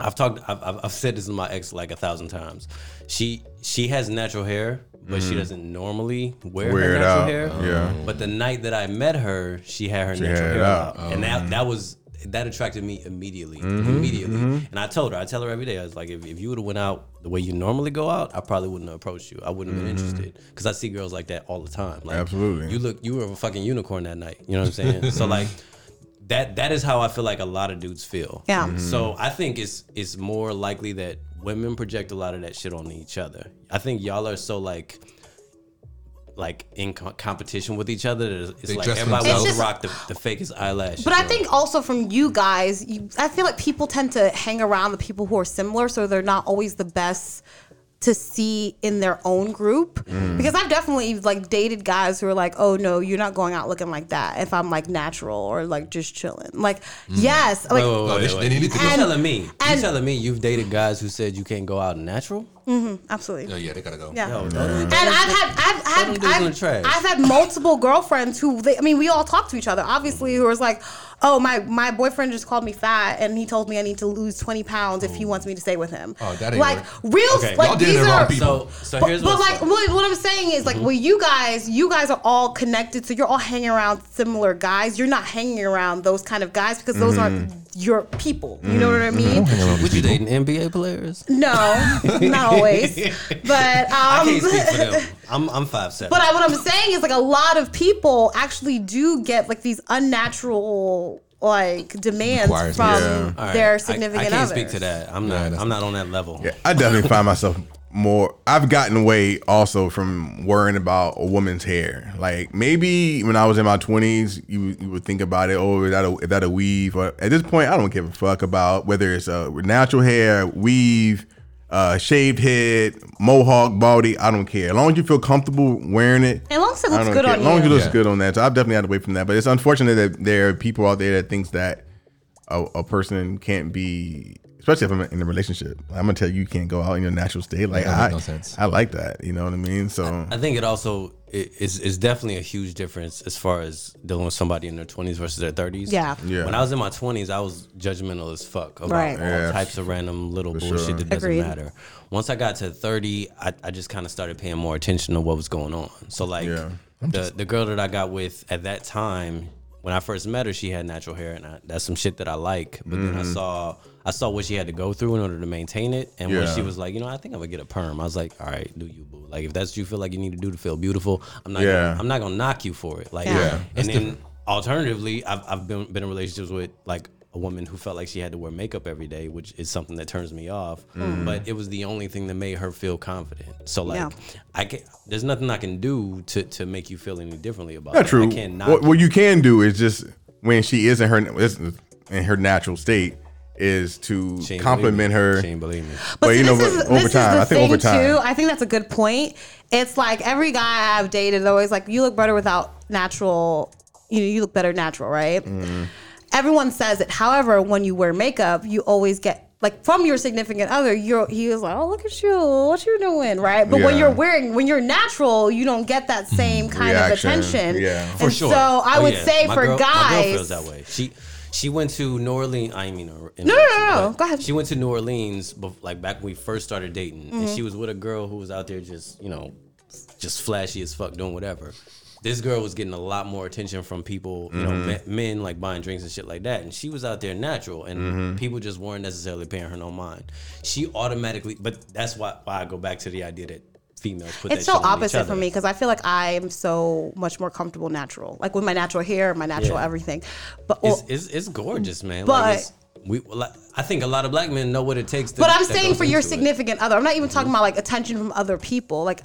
I've talked, I've, I've, I've said this to my ex like a thousand times. She she has natural hair, but she doesn't normally wear, Mm-hmm. Wear her it natural out, hair. yeah. But the night that I met her, she had her natural had it hair out. out, and that that was. That attracted me immediately, Mm-hmm, immediately, and I told her, I tell her every day, I was like, if, if you would have went out the way you normally go out, I probably wouldn't have approached you. I wouldn't have been interested because I see girls like that all the time. Like, Mm-hmm. Absolutely. you look, you were a fucking unicorn that night. You know what I'm saying? so like, that that is how I feel like a lot of dudes feel. Yeah. Mm-hmm. So I think it's it's more likely that women project a lot of that shit on each other. I think y'all are so like like in co- competition with each other. It's They like dress everybody themselves. wants to rock the, the fakest eyelashes. But I or- think also from you guys, you, I feel like people tend to hang around the people who are similar, so they're not always the best to see in their own group. Mm. Because I've definitely like dated guys who are like, "Oh no, you're not going out looking like that." If I'm like natural or like just chilling, like yes, like Wait, wait, wait, they wait, they need to You go- telling me? You and- telling me you've dated guys who said you can't go out natural? Mm-hmm, absolutely. Yeah, yeah, they gotta go. Yeah. Yo, And I've had I've had dudes in the I've. I've had multiple girlfriends who they, I mean we all talk to each other obviously who was like oh my my boyfriend just called me fat and he told me I need to lose twenty pounds if he wants me to stay with him. Oh, that ain't like work. real Okay. like Y'all these the wrong are. people. So, so But, here's but what's like what, what I'm saying is like Mm-hmm. well you guys you guys are all connected so you're all hanging around similar guys you're not hanging around those kind of guys because those aren't your people you know what I mean Would you dating NBA players? no not always but um I can't speak for them. I'm I'm five seven. But I, what I'm saying is like a lot of people actually do get like these unnatural like demands Requires- from Yeah. Their I- significant I, can't others. speak to that. I'm not. that's- I'm not on that level. Yeah, I definitely find myself more. I've gotten away also from worrying about a woman's hair. Like maybe when I was in my twenties, you you would think about it. Oh, is that a, is that a weave? Or at this point, I don't give a fuck about whether it's a natural hair, weave, uh, shaved head, mohawk, baldy. I don't care. As long as you feel comfortable wearing it. As long as it looks good care. on As long as it looks Yeah. good on that. So I've definitely had to wait from that. But it's unfortunate that there are people out there that thinks that a, a person can't be, especially if I'm in a relationship. I'm gonna tell you, you can't go out in your natural state. Like that make I, no sense. I like that. You know what I mean? So I think it also is is definitely a huge difference as far as dealing with somebody in their 20s versus their 30s. Yeah. Yeah. When I was in my 20s, I was judgmental as fuck about Right. all Yeah, types of random little for bullshit sure. that doesn't Agreed. matter. Once I got to 30, I, I just kind of started paying more attention to what was going on. So like Yeah. the the girl that I got with at that time. When I first met her, she had natural hair, and I, that's some shit that I like. But then I Mm-hmm. saw, I saw what she had to go through in order to maintain it. And when she was like, you know, I think I'm gonna get a perm. I was like, all right, do you, boo? Like, if that's what you feel like you need to do to feel beautiful, I'm not. Yeah. Gonna, I'm not gonna knock you for it. Like, Yeah. Yeah, and then alternatively, I've, I've been been in relationships with like a woman who felt like she had to wear makeup every day, which is something that turns me off. Mm-hmm. But it was the only thing that made her feel confident. So like, Yeah. I can There's nothing I can do to to make you feel any differently about not it. true. I can't What, you. what you can do is just when she is in her in her natural state is to She compliment her. She ain't believe me. But, see, you know, this is- over this is time, the I think thing, over time, too. I think that's a good point. It's like every guy I've dated is always like, you look better without natural. You know, you look better natural, right? Mm-hmm. Everyone says it. However, when you wear makeup, you always get like from your significant other. You're he was like, oh look at you, what you doing, right? But when you're wearing, when you're natural, you don't get that same kind Reaction, of attention. yeah. And For sure. So I Oh, would yeah. say My for girl- guys, my girl feels that way. She she went to New Orleans. I mean, No, no, no, no. Go ahead. She went to New Orleans, bef- like back when we first started dating, Mm-hmm. and she was with a girl who was out there just you know, just flashy as fuck, doing whatever. This girl was getting a lot more attention from people, you know, Mm-hmm. men, men like buying drinks and shit like that, and she was out there natural, and Mm-hmm. people just weren't necessarily paying her no mind. She automatically, but that's why, why I go back to the idea that females put It's so shit on each opposite for me because I feel like I'm so much more comfortable natural, like with my natural hair, my natural Yeah. everything. But well, It's, it's, it's gorgeous, man. But- like we, I think a lot of black men know what it takes to. but I'm saying for your into it. significant other. I'm not even talking mm-hmm. about like attention from other people. Like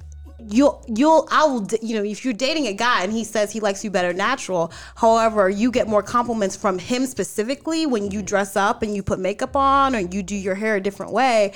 you'll you'll I will you know if you're dating a guy and he says he likes you better natural. However, you get more compliments from him specifically when you mm-hmm. dress up and you put makeup on or you do your hair a different way.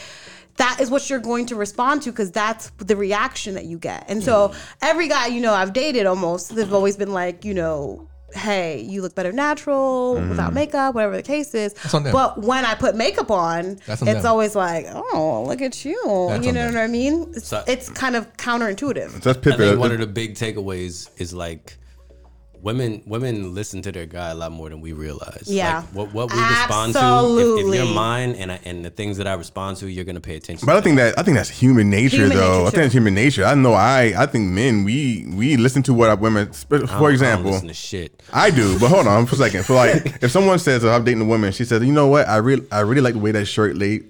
That is what you're going to respond to because that's the reaction that you get. And so mm-hmm. every guy you know I've dated almost they've always been like you know. Hey, you look better natural mm-hmm. without makeup, whatever the case is. But when I put makeup on, on it's them. always like, oh, look at you. That's you know them. what I mean? It's, So- it's kind of counterintuitive. That's let's I think one of the big takeaways is like women women listen to their guy a lot more than we realize. Yeah. Like, what what we respond to. If, if you're mine and I, and the things that I respond to, you're gonna pay attention. But I to think that I think that's human nature, Human though. nature, I think too. that's human nature. I know. I I think men we we listen to what our women. sp- I don't- I For don't example, listen to shit. I do, but hold on for a second. For like, if someone says oh, I'm dating a woman, she says, "You know what? I really, I really like the way that shirt lay,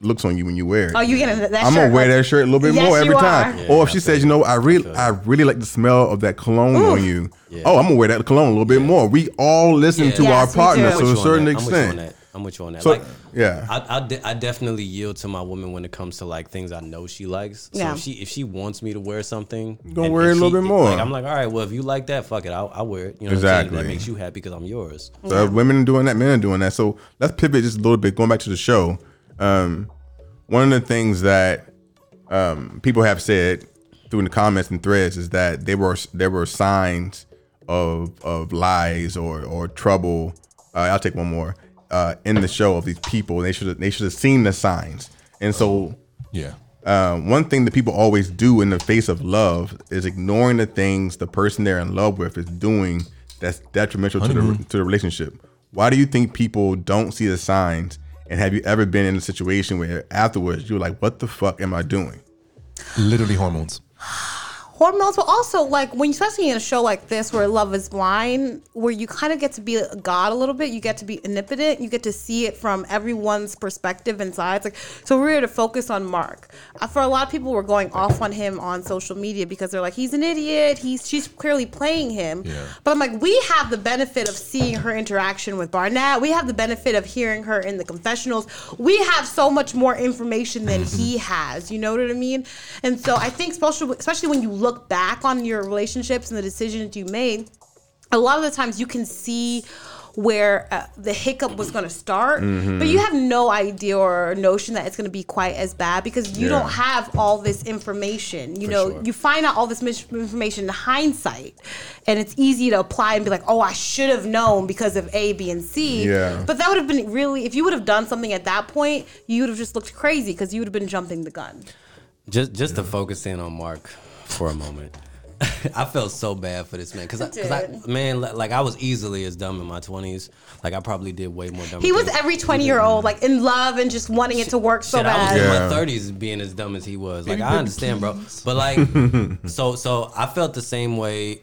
looks on you when you wear it." Oh, you getting that shirt. I'm shirt? gonna wear that shirt a little bit Yes, more every you time. are. Yeah, or if she says, "You know, I really, I really like the smell of that cologne on mm. you." Oh, I'm gonna wear that cologne a little bit more. We all listen to Yes, our we do. partners to a certain that. I'm with you on extent. I'm with you on that. So, like, yeah. I, I, de- I definitely yield to my woman when it comes to like things I know she likes. So Yeah. if she if she wants me to wear something, Gonna wear it a little bit more. Like, I'm like, all right, well, if you like that, fuck it, I'll, I'll wear it. You know, what I'm? Exactly. that makes you happy because I'm yours. So if women are doing that, men are doing that. So let's pivot just a little bit. Going back to the show, um, one of the things that um, people have said through the comments and threads is that there were there were signs of of lies or or trouble. Uh, I'll take one more uh, in the show of these people. They should they should have seen the signs. And so Yeah. um, one thing that people always do in the face of love is ignoring the things the person they're in love with is doing that's detrimental to the to the relationship. why do you think people don't see the signs? And have you ever been in a situation where afterwards you were like, "What the fuck am I doing?" Literally hormones. Hormones, but also like when you especially in a show like this where Love is Blind, where you kind of get to be a god a little bit, you get to be omnipotent, you get to see it from everyone's perspective and sides. Like so, we're here to focus on Mark. Uh, for a lot of people, we're going off on him on social media because they're like, he's an idiot. He's she's clearly playing him. Yeah. But I'm like, we have the benefit of seeing her interaction with Barnett. We have the benefit of hearing her in the confessionals. We have so much more information than he has. You know what I mean? And so I think, especially especially when you look back on your relationships and the decisions you made, a lot of the times you can see where uh, the hiccup was going to start, but you have no idea or notion that it's going to be quite as bad because you Yeah. don't have all this information. You know, sure. you find out all this mis- information in hindsight, and it's easy to apply and be like, "Oh, I should have known because of A, B, and C." Yeah. But that would have been really, if you would have done something at that point, you would have just looked crazy because you would have been jumping the gun. Just just to focus in on Mark for a moment. I felt so bad for this man because I, cause I, man, like I was easily as dumb in my twenties. Like I probably did way more dumb. He was every twenty-year-old, like in love and just wanting it to work so Shit, I was bad. in my thirties being as dumb as he was. Like I understand, bro. But like, so so I felt the same way.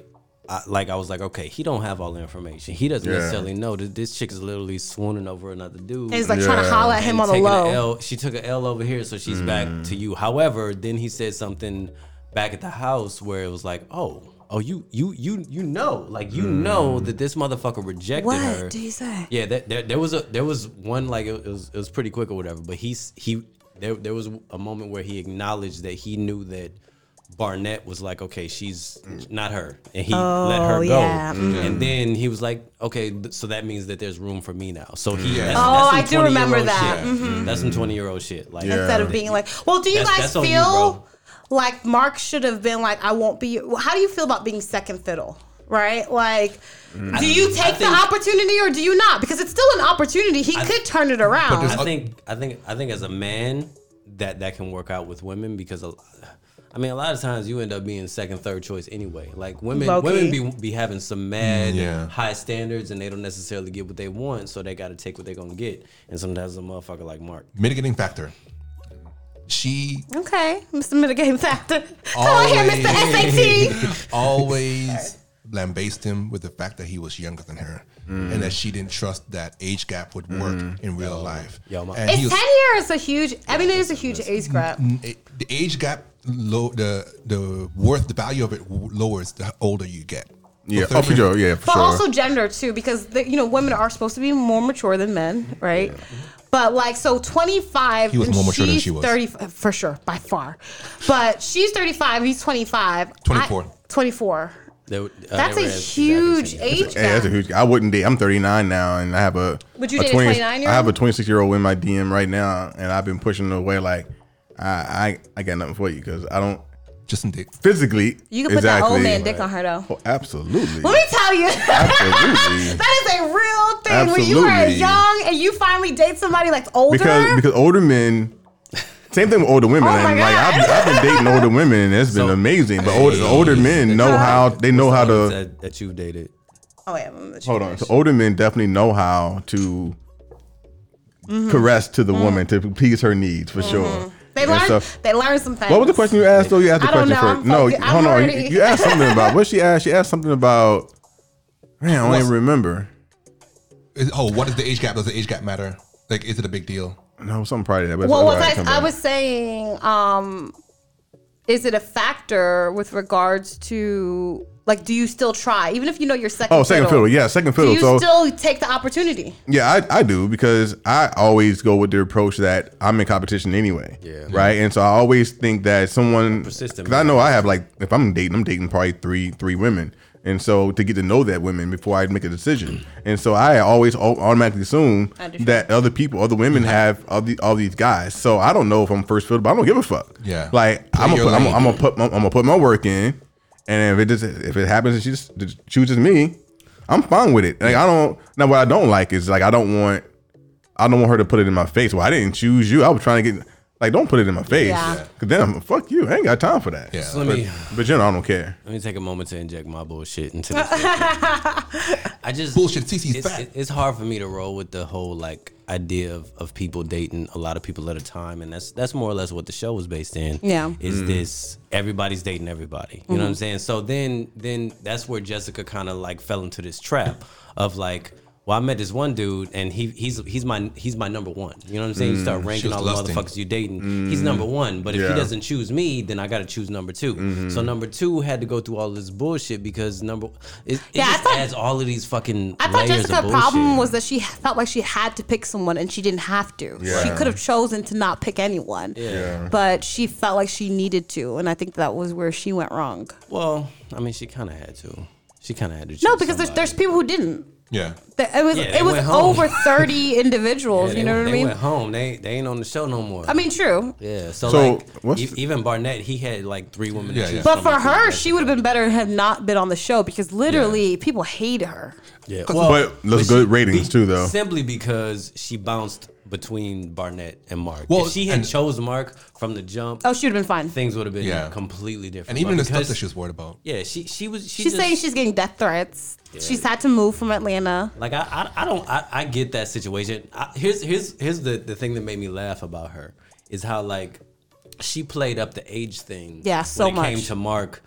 I, like I was like, okay, he don't have all the information. He doesn't Yeah. necessarily know that this chick is literally swooning over another dude. And he's like trying to Yeah. holler at him and on the taking a low. L. She took an L over here, so she's back to you. However, then he said something back at the house where it was like, oh, oh, you, you, you, you know, like you know mm. that this motherfucker rejected What her. do you say? Yeah, there, there, there was a there was one like it was it was pretty quick or whatever, but he's he there there was a moment where he acknowledged that he knew that Barnett was like, okay, she's mm. not her, and he let her Oh, go. yeah. Mm. And then he was like, okay, th- so that means that there's room for me now. So he, that's, Oh, that's I do remember that. Mm-hmm. shit. That's some twenty year old shit. Like Yeah. Instead of being like, well, do you That's- guys that's on you, feel bro. Like Mark should have been like, I won't be. How do you feel about being second fiddle? Right? Like, do you take the opportunity or do you not? Because it's still an opportunity. He could turn it around. I think I think I think as a man that that can work out with women because a- I mean a lot of times you end up being second third choice anyway. Like women Low-key. women be be having some mad yeah. high standards and they don't necessarily get what they want, so they got to take what they're gonna get. And sometimes a motherfucker like Mark. Mitigating factor. She okay, Mr. Mitigating Factor. Come on here, Mr. SAT. always lambasted him with the fact that he was younger than her Mm. and that she didn't trust that age gap would work in real life. Yo, my- and Is he 10 was, years a huge, I mean, it is a huge age gap. it- the age gap, low, the the worth, the value of it w- lowers the older you get. Yeah, So oh, for sure. Yeah, for But sure. also gender too, because the, you know women are supposed to be more mature than men, right? But like so, twenty five. He was more mature than she's she was. Thirty for sure, by far. But she's thirty five. He's twenty five. 24. Twenty four. They, uh, That's a were exactly huge the same age. age Hey, that's a gap. huge. I wouldn't date. I'm 39 now, and I have a. Would you a date a 29-year-old? I have a 26 year old in my DM right now, and I've been pushing her away. Like, I, I, I got nothing for you because I don't Just in dick. physically. You can put that old man dick on her though. Oh, absolutely. Let me tell you, Absolutely. that is a real thing. When you are young and you finally date somebody that's older, because because older men. Same thing with older women. Oh and my like I've, God. I've been dating older women, and it's been So- amazing. But older, older men know how they know how to. that, that you've dated. oh yeah, I'm gonna let you Hold on. So older men definitely know how to mm-hmm. caress to the mm. woman to please her needs for mm-hmm. sure. They And learn. so- they learn some things. what was the question you asked? Though you asked the I question first. No. I'm hold on. You, you asked something about what she asked. She asked something about. Man, I don't What's- even remember. Is- oh, what is the age gap? Does the age gap matter? Like, is it a big deal? No, something probably that. but Well, it's was I, I was saying, um, is it a factor with regards to like, do you still try even if you know you're second? Oh, second fiddle. Yeah, second fiddle Do you So still take the opportunity? Yeah, I, I do because I always go with the approach that I'm in competition anyway. Yeah. Right. And so I always think that someone Persistent, because I know I have like if I'm dating, I'm dating probably three three women. And so to get to know that women before I make a decision, and so I always automatically assume I that other people, other women have all, the, all these guys. So I don't know if I'm first fiddle, but I don't give a fuck. Yeah. like Play I'm gonna put, I'm. I'm gonna put my, I'm gonna put my work in, and if it just if it happens and she just, just chooses me, I'm fine with it. Like I don't now what I don't like is like I don't want I don't want her to put it in my face. Well, I didn't choose you. I was trying to get Like, don't put it in my face. Yeah. Cause then I'm fuck you. I ain't got time for that. Yeah. So let But, me but you know, I don't care. let me take a moment to inject my bullshit into this. I just Bullshit, CC's it's, fat. it- it's hard for me to roll with the whole like idea of, of people dating a lot of people at a time, and that's that's more or less what the show was based in. Yeah. is mm. this everybody's dating everybody? You know what I'm mm-hmm. saying? So then then that's where Jessica kind of like fell into this trap of like. Well, I met this one dude, and he he's he's my he's my number one. You know what I'm saying? You mm, start ranking all the lusting. motherfuckers you dating. Mm. He's number one, but if Yeah. he doesn't choose me, then I got to choose number 2 So mm-hmm. number two had to go through all this bullshit because number it, it Yeah, I just thought- adds all of these fucking I thought layers Jessica's of bullshit. problem was that she felt like she had to pick someone and she didn't have to. She Yeah. could have chosen to not pick anyone. Yeah. But she felt like she needed to, and I think that was where she went wrong. well, I mean, she kind of had to. She kind of had to. No, choose because there's, somebody. there's people who didn't. Yeah. There- It was Yeah, it was over 30 individuals. Yeah, you they- know what I mean? They mean? went home. They they ain't on the show no more. I mean, true. yeah. So, So, like, e- even Barnett, he had like three women. Yeah, yeah. But for her, she would have been better had not been on the show because literally people hate her. Yeah. But those good ratings, too, though. Simply because she bounced between Barnett and Mark. Well, if she had and- chose Mark from the jump, Oh, she would have been fine. things would have been Yeah. completely different. And even But the stuff that she was worried about. Yeah, she she was. She She's just, saying she's getting death threats. She's had to move from Atlanta. Like I, I, I don't, I, I get that situation. I, here's, here's, here's the the thing that made me laugh about her is how like she played up the age thing. Yeah, so when it came to Mark.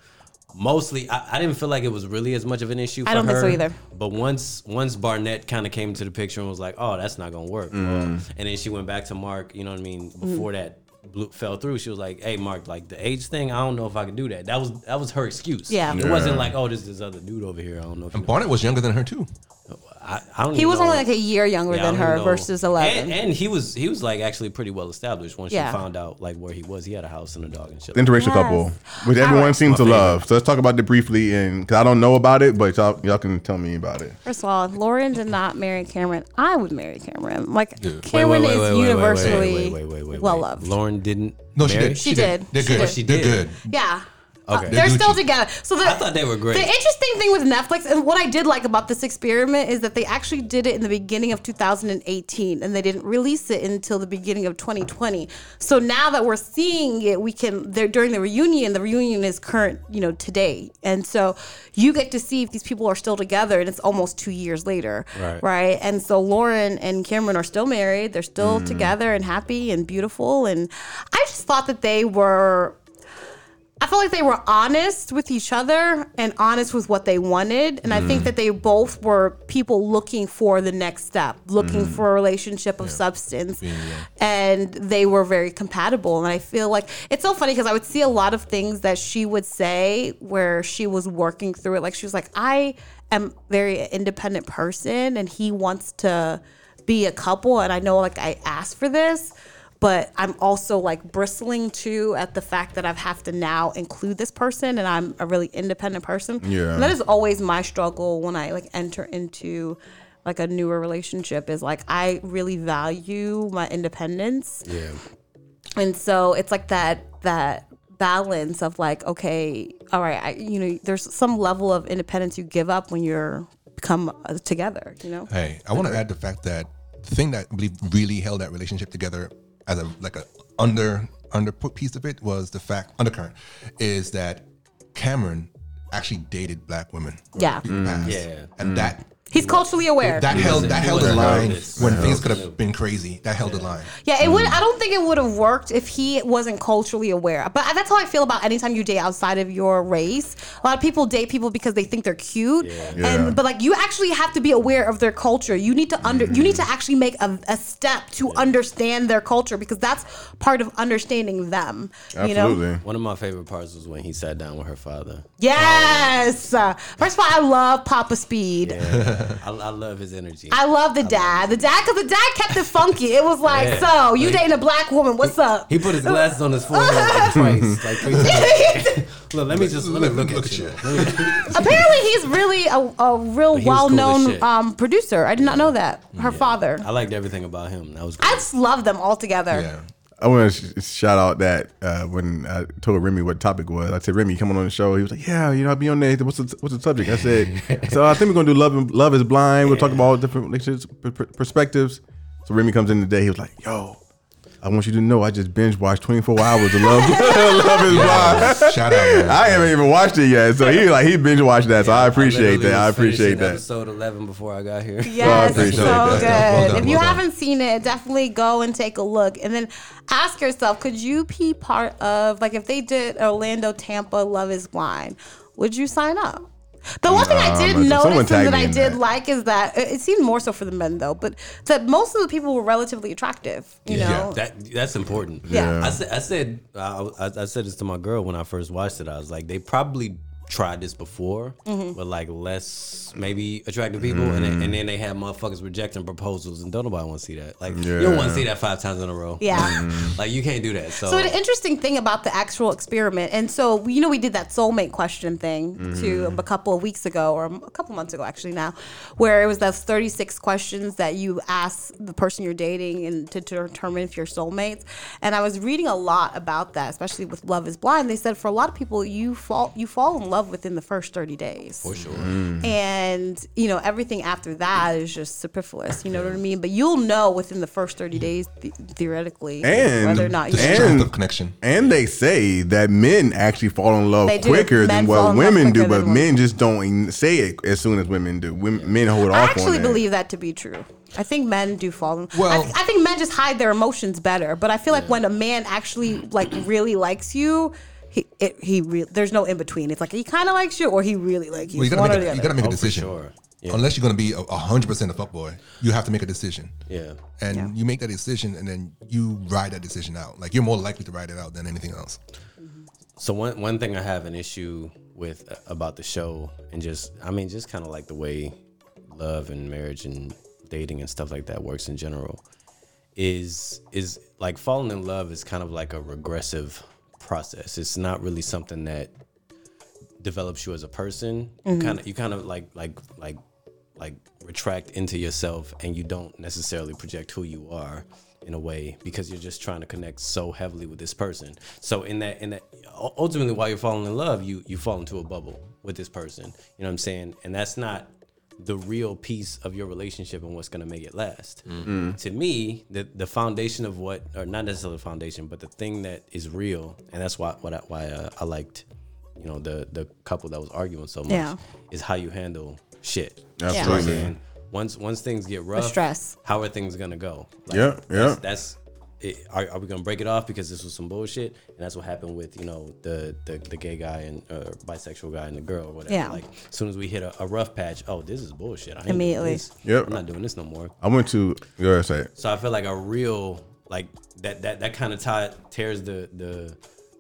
Mostly, I, I didn't feel like it was really as much of an issue. For I don't think so either. But once once Barnett kind of came into the picture and was like, "Oh, that's not gonna work," mm. and then she went back to Mark. You know what I mean? Before mm. that blew, fell through, she was like, "Hey, Mark, like the age thing, I don't know if I can do that." That was that was her excuse. Yeah. it wasn't like, "Oh, there's this other dude over here." I don't know. If you And Barnett was younger than her too. Oh, I, I don't He was know. only like a year younger Yeah, than her know. versus 11. And, and he was he was like actually pretty well established once Yeah. she found out like where he was. He had a house and a dog and shit. Interracial Yes. couple, which everyone right. seems to favorite. love. So let's talk about it briefly, and because I don't know about it, but y'all, y'all can tell me about it. First of all, if Lauren did not marry Cameron, I would marry Cameron. Like Yeah. Cameron wait, wait, is wait, wait, wait, universally well wait. loved. Lauren didn't. No, she marry? did. She did. They're She good. did. They're did. good. Yeah. Okay. Uh, they're Gucci. still together. So the, I thought they were great. The interesting thing with Netflix and what I did like about this experiment is that they actually did it in the beginning of 2018 and they didn't release it until the beginning of 2020. So now that we're seeing it, we can they're during the reunion, the reunion is current, you know, today. And so you get to see if these people are still together and it's almost 2 years later. Right. Right? And so Lauren and Cameron are still married. They're still together and happy and beautiful and I just thought that they were I felt like they were honest with each other and honest with what they wanted. And I think mm. that they both were people looking for the next step, looking mm. for a relationship of substance. And they were very compatible. And I feel like it's so funny because I would see a lot of things that she would say where she was working through it. Like she was like, I am very independent person and he wants to be a couple. And I know like I asked for this but I'm also like bristling too at the fact that I have have to now include this person and I'm a really independent person. Yeah. And that is always my struggle when I like enter into like a newer relationship is like I really value my independence. yeah. And so it's like that that balance of like okay, all right, I you know there's some level of independence you give up when you're become uh, together, you know? Hey, I want to add the fact that the thing that really held that relationship together as a like a under under put piece of it was the fact undercurrent is that Cameron actually dated black women. Yeah. in the past. Yeah. and that He's culturally aware. that held wasn't- that he held the line when things could have been crazy. That held the line. Yeah, it would. I don't think it would have worked if he wasn't culturally aware. But that's how I feel about anytime you date outside of your race. A lot of people date people because they think they're cute, Yeah. and but like you actually have to be aware of their culture. You need to under. You need to actually make a, a step to understand their culture because that's part of understanding them. You know. Absolutely. One of my favorite parts was when he sat down with her father. Yes. Uh, First of all, I love Papa Speed. I, I love his energy. I love the dad. The dad, because the dad kept it funky. It was like, Yeah. so you dating a black woman? What's up? he put his glasses on his forehead like twice, like three times. look, let me just let me look, Look at, at you. you. Let me- Apparently, he's really a, a real he was cool as well-known shit. um, producer. I did not know that. Her father. I liked everything about him. That was I just love them all together. Yeah. I want to sh- shout out that uh, when I told Remy what the topic was, I said, "Remy, coming on the show." He was like, "Yeah, you know, I'll be on there. What's the, what's the subject?" I said, "So I think we're gonna do love. and Love is blind. We'll talk about all different relationships, per- per- perspectives." So Remy comes in today. He was like, "Yo, I want you to know I just binge watched 24 hours of Love, Love is Blind. Shout out, man. I haven't even watched it yet, so he like he binge watched that. So I appreciate literally that. I appreciate that. Episode eleven before I got here. Yes, it's appreciate so that. good. Well done, if you well haven't seen it, definitely go and take a look, and then ask yourself: Could you be part of like if they did Orlando, Tampa, Love Is Blind? Would you sign up? The one thing I did but someone notice and that I did that. like is that it it seemed more so for the men though, but that most of the people were relatively attractive. You Yeah. know, That that's important. Yeah. I said I said I, I, I said this to my girl when I first watched it. I was like, they probably tried this before, Mm-hmm. but like less maybe attractive people, and, then, and then they have motherfuckers rejecting proposals, and don't nobody want to see that. Like you don't want to see that five times in a row. Yeah. like you can't do that. So, So an interesting thing about the actual experiment, and so you know we did that soulmate question thing to a couple of weeks ago, or a couple months ago actually now, where it was those thirty six questions that you ask the person you're dating and to determine if you're soulmates. And I was reading a lot about that, especially with Love Is Blind. They said for a lot of people, you fall you fall in love within the first thirty days. for sure. Mm. And you know everything after that is just superfluous. You know what I mean? But you'll know within the first thirty days, th- theoretically, And- whether or not The you and- strength of connection. And they say that men actually fall in love quicker Men than what women do, but than men just don't say it as soon as women do. Women, men hold I off actually on believe that to be true. I think men do fall in. Well- I, I think men just hide their emotions better. But I feel like when a man actually like really likes you, he it, he re- there's no in between. It's like he kind of likes you or he really likes you. Well, you gotta one make or a, you other. gotta make a Oh, for decision. sure. Yeah. Unless you're gonna be a a hundred percent a fuckboy, you have to make a decision. Yeah. And Yeah. you make that decision, and then you ride that decision out. Like you're more likely to ride it out than anything else. So one one thing I have an issue with uh, about the show, and just I mean, just kind of like the way love and marriage and dating and stuff like that works in general, is is like falling in love is kind of like a regressive process. It's not really something that develops you as a person. You mm-hmm. kind of you kind of like like like like retract into yourself, and you don't necessarily project who you are in a way because you're just trying to connect so heavily with this person. So in that in that ultimately while you're falling in love, you you fall into a bubble with this person. You know what I'm saying? And that's not the real piece of your relationship and what's going to make it last. To me, the the foundation of what, or not necessarily the foundation, but the thing that is real, and that's why what I, why uh, I liked, you know, the the couple that was arguing so much, Yeah. is how you handle shit. Absolutely. You know what I'm saying? Once once things get rough, stress. How are things gonna go? Like, Yeah, yeah. That's, that's it, are, are we gonna break it off because this was some bullshit? And that's what happened with you know the the, the gay guy and uh, bisexual guy and the girl or whatever. Yeah. Like as soon as we hit a, a rough patch, oh, this is bullshit. I ain't doing Immediately. this. Yep. I'm not doing this no more. I went to go ahead, say. So I feel like a real like that that that kind of tie tears the the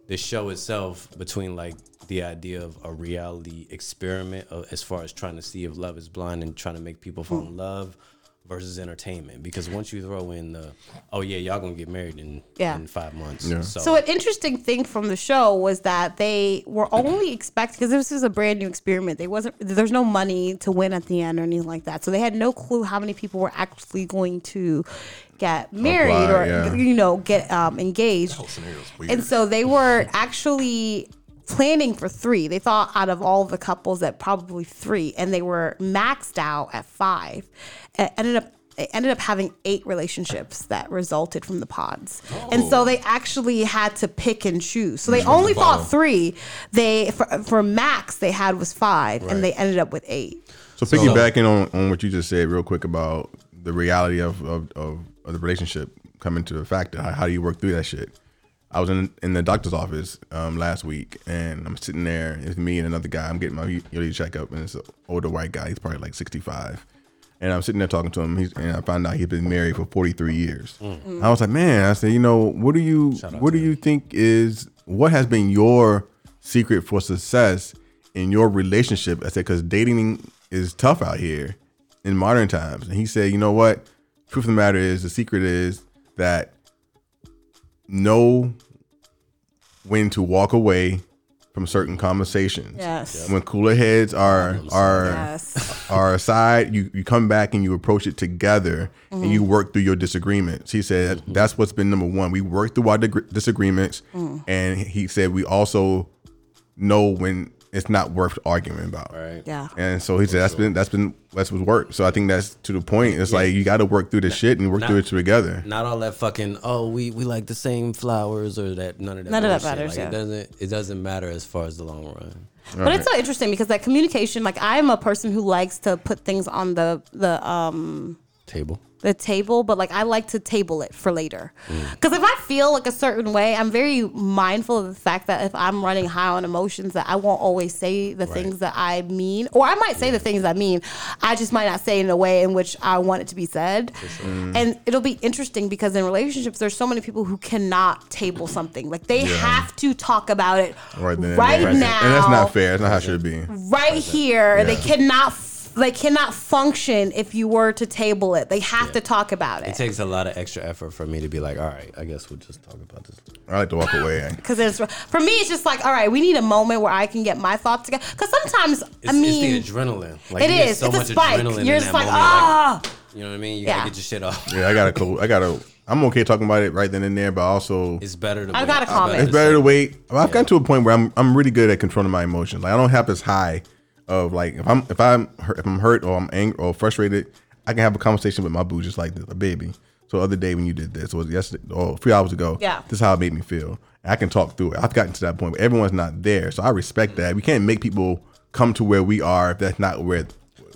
the show itself between like the idea of a reality experiment of, as far as trying to see if love is blind and trying to make people fall in love versus entertainment because once you throw in the oh yeah y'all gonna get married in Yeah. in five months Yeah. so, So an interesting thing from the show was that they were only expecting because this was a brand new experiment. They wasn't there's no money to win at the end or anything like that. So they had no clue how many people were actually going to get married Apply, or yeah. you know get um, engaged. whole weird. And so they were actually planning for three. They thought out of all the couples that probably three, and they were maxed out at five. It ended up it ended up having eight relationships that resulted from the pods, and so they actually had to pick and choose. So they only the thought three. They for, for max they had was five, Right. and they ended up with eight. So piggybacking on, on what you just said real quick about the reality of, of, of, of the relationship coming to a factor. How, how do you work through that shit? I was in in the doctor's office um, last week, and I'm sitting there. It's me and another guy. I'm getting my yearly checkup, and it's an older white guy. He's probably like 65. And I'm sitting there talking to him. He's, and I found out he'd been married for 43 years. I was like, man. I said, you know, what do you what do you think is what has been your secret for success in your relationship? I said, because dating is tough out here in modern times. And he said, you know what? Truth of the matter is, the secret is that know when to walk away from certain conversations. Yes. When cooler heads are are Yes. are aside, you, you come back and you approach it together and you mm-hmm. work through your disagreements. He said mm-hmm. that's what's been number one. We work through our dig- disagreements, mm. and he said we also know when it's not worth arguing about. Right. Yeah. And so he said that's been that's been that's what's worked. So I think that's to the point. It's like you got to work through the shit and work Not- through it together. Not all that fucking oh we we like the same flowers or that none of that. None of that matters, Like, yeah. It doesn't it doesn't matter as far as the long run. But it's so interesting because that communication, like I'm a person who likes to put things on the the um Table. The table, but like I like to table it for later. Mm. Because if I feel like a certain way, I'm very mindful of the fact that if I'm running high on emotions, that I won't always say the things that I mean, or I might say the things I mean. I just might not say it in a way in which I want it to be said. And it'll be interesting because in relationships, there's so many people who cannot table something. Like they have to talk about it Right then, right there. now and that's not fair. That's not how it should be. right here. They cannot. F- They cannot function if you were to table it. They have to talk about It it takes a lot of extra effort for me to be like, all right, I guess we'll just talk about this. I like to walk away. because it's for me. It's just like, all right, we need a moment where I can get my thoughts together. Because sometimes, It's, I mean, it's the adrenaline. Like it you get. So it's a spike. adrenaline You're in just that like, moment, ah. you know what I mean? You Yeah. gotta get your shit off. Yeah, I gotta close. I gotta. I'm okay talking about it right then and there, but also It's better to. I wait. gotta comment. It's better to wait. I've gotten to a point where I'm I'm really good at controlling my emotions. Like I don't have as high of like if I'm if I'm if I'm hurt or I'm angry or frustrated, I can have a conversation with my boo just like this, a baby. So the other day when you did this, or yesterday or three hours ago, Yeah. this is how it made me feel. And I can talk through it. I've gotten to that point, but everyone's not there, so I respect mm-hmm. that. We can't make people come to where we are if that's not where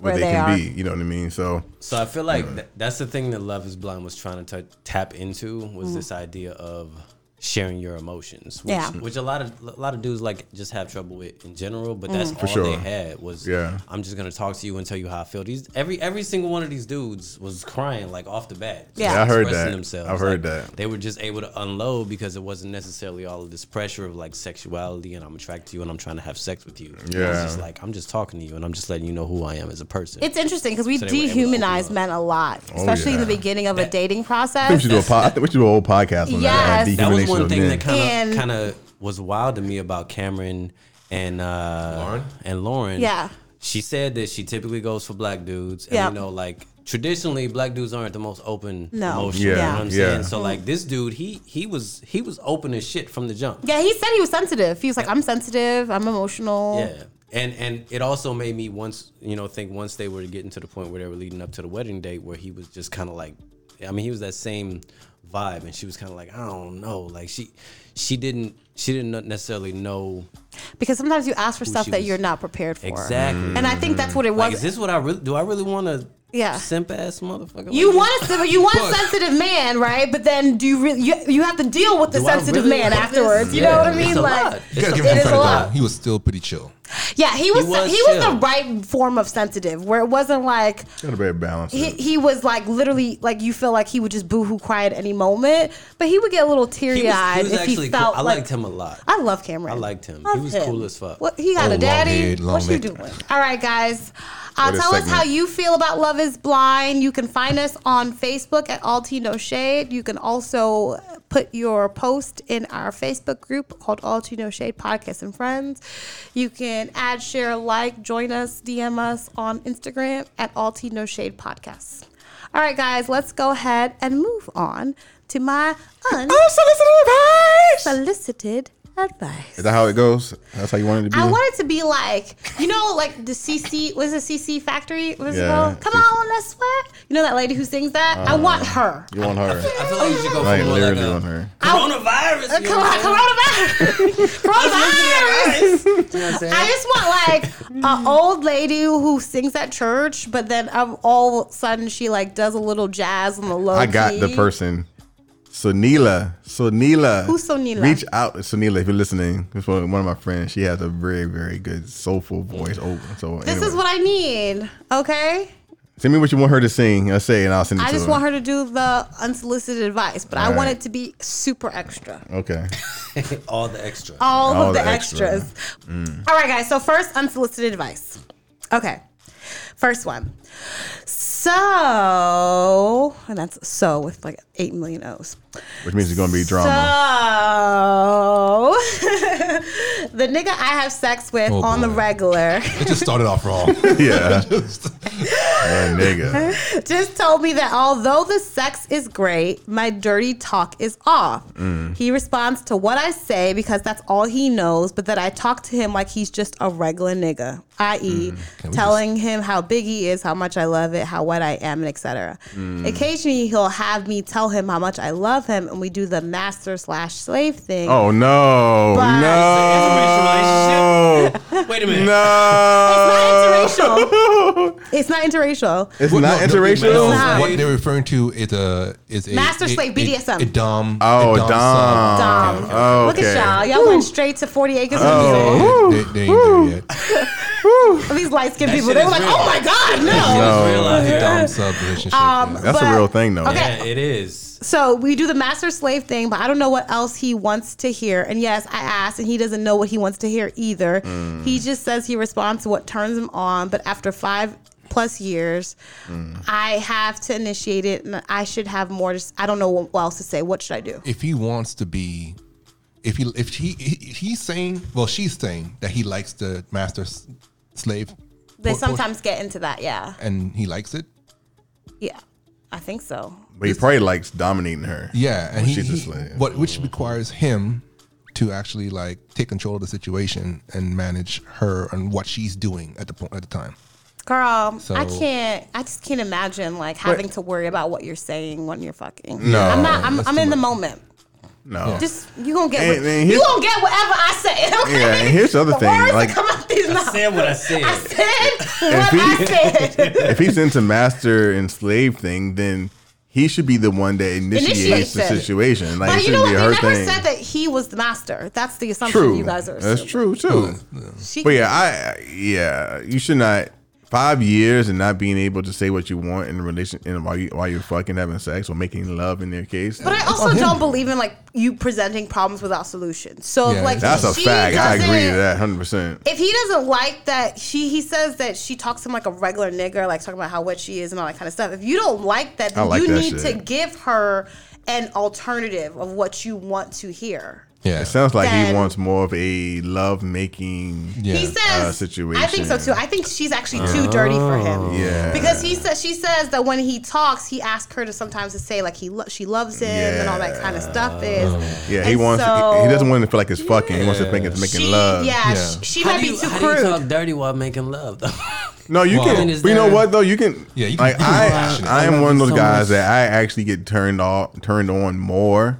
where, Where they, they can are. be. You know what I mean? So So I feel like th- that's the thing that Love Is Blind was trying to t- tap into was mm-hmm. this idea of sharing your emotions, which, Yeah. which a lot of a lot of dudes like just have trouble with in general. But that's mm. all sure. they had was, Yeah. I'm just gonna talk to you and tell you how I feel. These every every single one of these dudes was crying like off the bat. Yeah. Yeah, I heard that. Themselves. I've heard Like, that. They were just able to unload because it wasn't necessarily all of this pressure of like sexuality and I'm attracted to you and I'm trying to have sex with you. It Yeah. was just like I'm just talking to you and I'm just letting you know who I am as a person. It's interesting because we So they were able to open dehumanize men a lot, oh, especially in the Oh, beginning of a dating I think we process. should do a pod, I think we should do a whole podcast on that. Uh, yes. that was dehumanization one thing men. that kind of kind of was wild to me about Cameron and uh, Lauren? and Lauren. Yeah. she said that she typically goes for black dudes, and Yeah. you know, like traditionally, black dudes aren't the most open, No. emotional. Yeah, you know what I'm yeah. saying? So like this dude, he he was he was open as shit from the jump. yeah, he said he was sensitive. He was like, I'm sensitive. I'm emotional. Yeah. And and it also made me once you know think once they were getting to the point where they were leading up to the wedding date where he was just kind of like, I mean he was that same vibe and she was kind of like I don't know like she she didn't she didn't necessarily know Because sometimes you ask for stuff that was- you're not prepared for. exactly. And I think that's what it Like was. is this what I really do? I really want to Yeah. simp ass motherfucker. You like want a you want a sensitive man, right? But then do you really you, you have to deal with the Do sensitive really man afterwards? this? You know what I mean? Like lot. You a- give it him is a credit lot. He was still pretty chill. Yeah, he was he was was, the right form of sensitive, where it wasn't like Got a very balance. he, he was like literally like you feel like he would just boohoo cry at any moment, but he would get a little teary eyed he was if he felt cool. I like. liked him a lot. I love Cameron. I liked him. Love He was cool as fuck. What he got Oh, a long daddy? head, long what you neck. doing? All right, guys. Uh, What a tell us how you feel about Love Is Blind. You can find us on Facebook at All Tea No Shade. You can also put your post in our Facebook group called All Tea No Shade Podcast and Friends. You can add, share, like, join us, DM us on Instagram at All Tea No Shade Podcasts. All right, guys, let's go ahead and move on to my unsolicited advice. Is that how it goes? That's how you wanted to be? I want it to be like, you know, like the CC, was it CC Factory? Was it Yeah, called? Come CC. on, let's sweat. You know that lady who sings that? I want her. you want her? I feel like you should go Like for more like literally a want her. coronavirus. you know Come on, I'm saying? coronavirus. coronavirus. You know what I'm saying? I just want like an old lady who sings at church, but then um, all of a sudden she like does a little jazz on the low. I got the person. Sonila. Sonila. Who's Sonila? Reach out to Sonila if you're listening. It's one one of my friends. She has a very, very good soulful voice. Oh, so This anyway. is what I need. Okay. Send me what you want her to sing. I'll say, and I'll send it to you. I just her. want her to do the unsolicited advice, but I All want it to be super extra. Okay. All the extra. all, All of the, the extra. extras. Mm. All right, guys. So first, unsolicited advice. Okay, first one. So, and that's so with like eight million O's. Which means it's gonna be drama. So, the nigga I have sex with Oh, on the regular. It just started off wrong. yeah. That nigga. just told me that although the sex is great, my dirty talk is off. Mm. He responds to what I say because that's all he knows, but that I talk to him like he's just a regular nigga, i.e., mm. we telling him how big he is, how much I love it, how wet I am, and etc. Mm. Occasionally, he'll have me tell him how much I love him, and we do the master slash slave thing. Oh no, But- no, Wait a minute. no. It's not interracial. It's not interracial. It's Well, not no, no, interracial. no, not. What they're referring to is a is a Master a- slave, a- BDSM. A, dom. Oh, a dom. sub. Dom. Oh, Look at okay. y'all. Y'all went straight to 40 acres and Oh. Mule. They, they ain't there yet. These light skinned people, they were like, real. oh my God, no. It's real out here. Dom sub relationship. Um, yeah. That's But- a real thing, though. Okay. Yeah, it is. So we do the master slave thing, but I don't know what else he wants to hear. And yes, I asked, and he doesn't know what he wants to hear either. Mm. He just says he responds to what turns him on. But after five plus years, Mm. I have to initiate it, and I should have more. To, I don't know what else to say. What should I do? if he wants to be, if he if he, he he's saying, well, she's saying that he likes the master s- slave. They sometimes get into that. Yeah, and he likes it. yeah, I think so. But he probably likes dominating her. Yeah, and he, she's a slave. what which requires him to actually like take control of the situation and manage her and what she's doing at the point at the time. Girl, So- I can't. I just can't imagine like having to worry about what you're saying when you're fucking. No, I'm not. I'm, I'm too in the moment. No. Just you gonna get. And- what, and you gonna get whatever I say. Okay? Yeah, and here's the other thing, like- that come out these mouths. Said what I said. I said what he- I said. if he's into master and slave thing, then he should be the one that initiates Initiates the it. situation. Like but it you know shouldn't what? be They her never thing. said that he was the master. That's the assumption True. you guys are. That's assuming. true too. She, But yeah, I yeah, you should not five years and not being able to say what you want in relation in while you while you're fucking having sex or making love in their case. But I also don't believe in like you presenting problems without solutions. So Yeah, like That's a fact. I agree to that hundred percent. if he doesn't like that she he says that she talks to him like a regular nigger like talking about how wet she is and all that kind of stuff if you don't like that then like you that need shit. to give her an alternative of what you want to hear Yeah, It sounds like he wants more of a love making. Yeah. he says uh, situation. i think so too i think she's actually too dirty for him Yeah. because he says she says that when he talks he asks her to sometimes to say like he lo- she loves him and all that kind of stuff is Yeah, he And wants. so- he, he doesn't want to feel like it's fucking. He wants to think it's making she, love. yeah, Yeah. she, she How might do be you, too how do you talk dirty while making love though? No, you Well, can. I mean, but you know what though? You can. Yeah, you can- like I. I I am one of those so guys much. that I actually get turned off, turned on more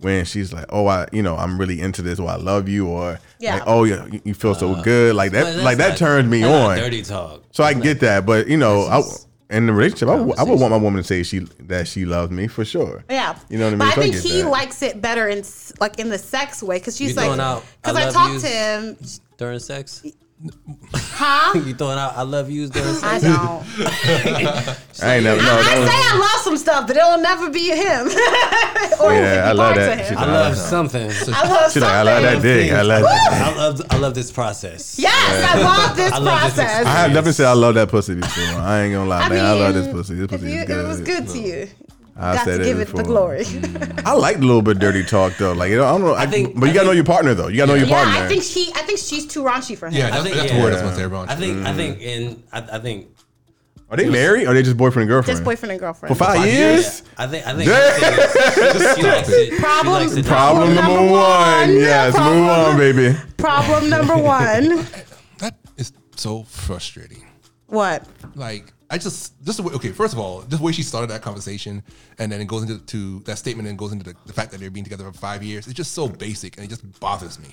when she's like, "Oh, I, you know, I'm really into this, or I love you, or Yeah. like, oh, yeah, you, you feel so uh, good, like that, like that not- turns me on. Dirty talk. So I get that, but you know, I, in the relationship, I, would- I would want my woman to say she that she loves me for sure. Yeah, You know what I mean? But I So I think get he that. likes it better in like in the sex way because she's You like throwing out, because "I I, talked to him, During sex, huh? you throwing out "I love yous" during sex. I don't. I ain't never. No, I, I was- say I love some stuff, but it'll never be him. or Yeah, I love that. of She. I I love know. something. I love She's like, I love that something. dick. I love. I love I love this process. Yes, I love this I love this process. I have never said I love that pussy before. I ain't gonna lie, I man. I love this pussy. This pussy you- is good. it was good to you. I got said to it give it before. the glory. I like a little bit dirty talk though. Like you know, I don't know. I think- but you I gotta know your partner though. You gotta know your yeah, partner. I think she. I think she's too raunchy for him. yeah, that's, think- that's yeah. the word that's going to everyone. I think I Mm. think in I, I think Are they married? Or are they just boyfriend and girlfriend? Just boyfriend and girlfriend. For five, five years. I think I think Damn. she likes it. She Problem- likes it. Problem number Number one. one. Yes, move Problem- on, baby. Problem number one. that is so frustrating. what? Like I just just the way, okay. First of all, just the way she started that conversation, and then it goes into to that statement, and goes into the, the fact that they're being together for five years. It's just so basic, and it just bothers me.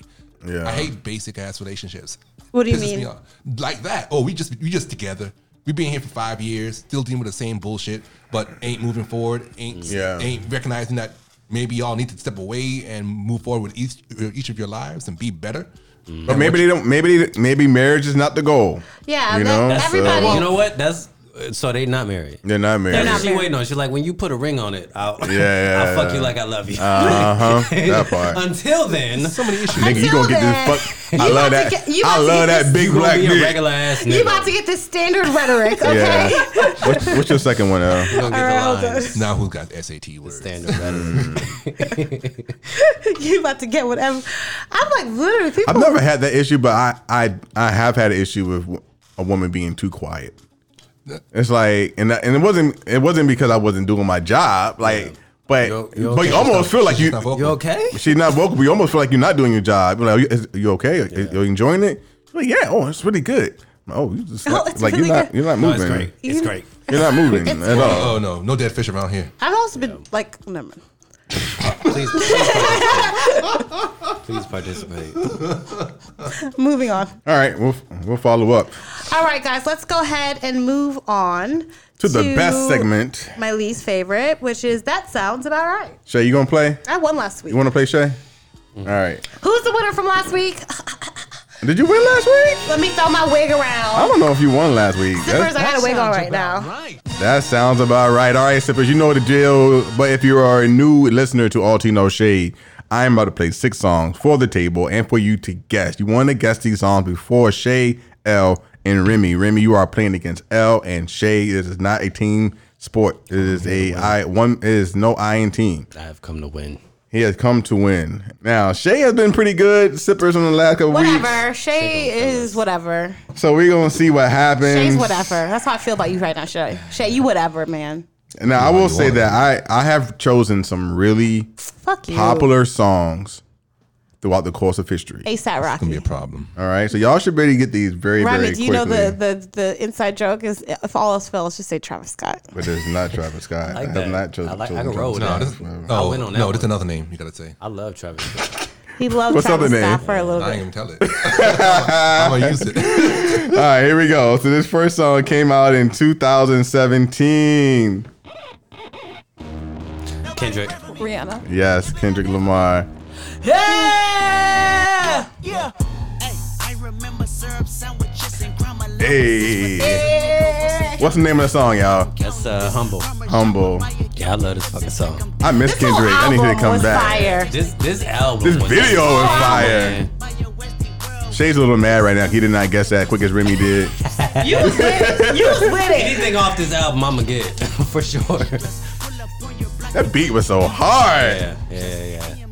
Yeah. I hate basic ass relationships. What do you Pisses mean? me off. Like that? Oh, we just we just together. We've been here for five years, still dealing with the same bullshit, but ain't moving forward. Ain't Yeah. ain't recognizing that maybe y'all need to step away and move forward with each each of your lives and be better. But maybe they don't. Maybe they, maybe marriage is not the goal. Yeah, you know. that's- everybody- You know what? That's so they not married. they're not married. That's not what she married. waiting on. She's like, when you put a ring on it, I'll, Yeah, yeah, I'll fuck yeah. you like I love you. Uh huh. That part. Until then, So many issues. Nigga, you Until gonna get this fuck. I love that. get- you I love that big you black be a regular ass nigga. You about to get this standard rhetoric, okay? Yeah. What's, what's your second one, Al? You gonna get All right, the hold lines. Now who's got SAT words? Standard rhetoric. you about to get whatever. I'm like literally people. I've never had that issue, but I I I have had an issue with a woman being too quiet. It's like, and and it wasn't it wasn't because I wasn't doing my job, like, but You- you but okay? you almost feel like She's you not vocal. You okay? she's not vocal. But you almost feel like you're not doing your job. You're like, are you, is, you okay? Are you enjoying it? She's like, yeah. Oh, it's really good. Oh, you just Oh, like, it's like really you're not good. you're not No, moving. it's great. It's great. You're not moving at all. Oh no, no dead fish around here. I've also been like, never mind. Please, please participate. please participate. moving on. All right, we'll we'll follow up All right, guys, let's go ahead and move on to the best segment. My least favorite, which is that sounds about right. Shay, you gonna play? I won last week. You want to play Shay? All right. Who's the winner from last week? Did you win last week? Let me throw my wig around. I don't know if you won last week. Sippers, I That, got a wig on right now. that sounds about right. All right, Sippers, you know the deal. But if you are a new listener to All Tea No Shade, I'm about to play six songs for the table and for you to guess. You want to guess these songs before Shay, L, and Remy. Remy, you are playing against L and Shay. This is not a team sport. It is a I one. It is no I in team. I have come to win. He has come to win. Now Shay has been pretty good. Sippers in the last couple weeks. Whatever. Shay is whatever. So we're gonna see what happens. Shay's whatever. That's how I feel about you right now, Shay. Shay, you whatever, man. Now I will say that I I have chosen some really Fuck you. popular songs throughout the course of history. ASAP Gonna be a problem. All right, so y'all should really get these very Remy, very do you know the, the the inside joke is if all else fails, just say Travis Scott. but it's not Travis Scott. I, like have that. not chosen. I like- I chosen can roll with Travis oh, No, that. this, Scott. oh, win on that no, this is another name you gotta say. I love Travis. Scott. He loved What's Travis other name? Scott for a little bit. I ain't bit. gonna tell it. I'm gonna use it. All right, here we go. So this first song came out in 2017. Kendrick. Rihanna. Yes, Kendrick Lamar. Yeah! Yeah. Hey, I remember syrup sandwiches and grandma Hey, what's the name of the song, y'all? That's uh, humble. Humble. Yeah, I love this fucking song. I miss This Kendrick. I need him to come back. fire. This this album. This was video is fire. man. Shay's a little mad right now. He did not guess that quick as Remy did. You was with, you was with it. Anything off this album, I'ma get for sure. That beat was so hard. Yeah, yeah, yeah.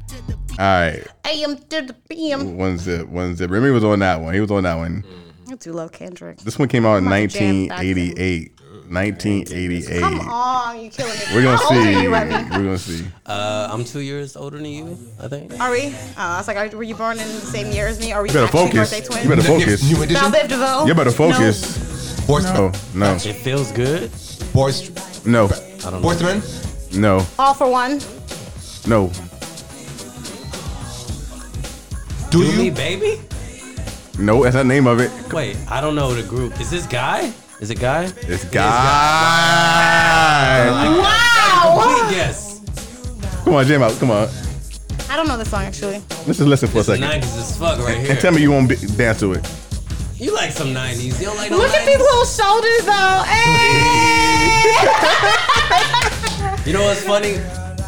All right. AM to the PM. One zip, one zip. Remy was on that one. He was on that one. I do love Kendrick. This one came out in My jam back then. 1988. 1988. Come on, you killing me. We're gonna How old see. are you, Remy? We're gonna see. Uh, I'm two years older than you, I think. Are we? Uh, I was like, are, were you born in the same year as me? Are we You better actually focus. birthday twins? You better focus. New Val edition. Biv DeVoe? You better focus. Boys, No, no, It feels good. boys, no, I don't know. boyfriend. no, No. All for one. no. Do Do me, baby? No, that's the name of it. Wait, I don't know the group. Is this guy? Is it guy? It's guy. Wow! Complete guess. Come on, jam out. Come on. I don't know the song actually. Let's just listen for a This is second. 90s as fuck right And here. tell me you won't be, dance to it. You like some 90s. You don't like no Look at these little shoulders though. Hey! You know what's funny?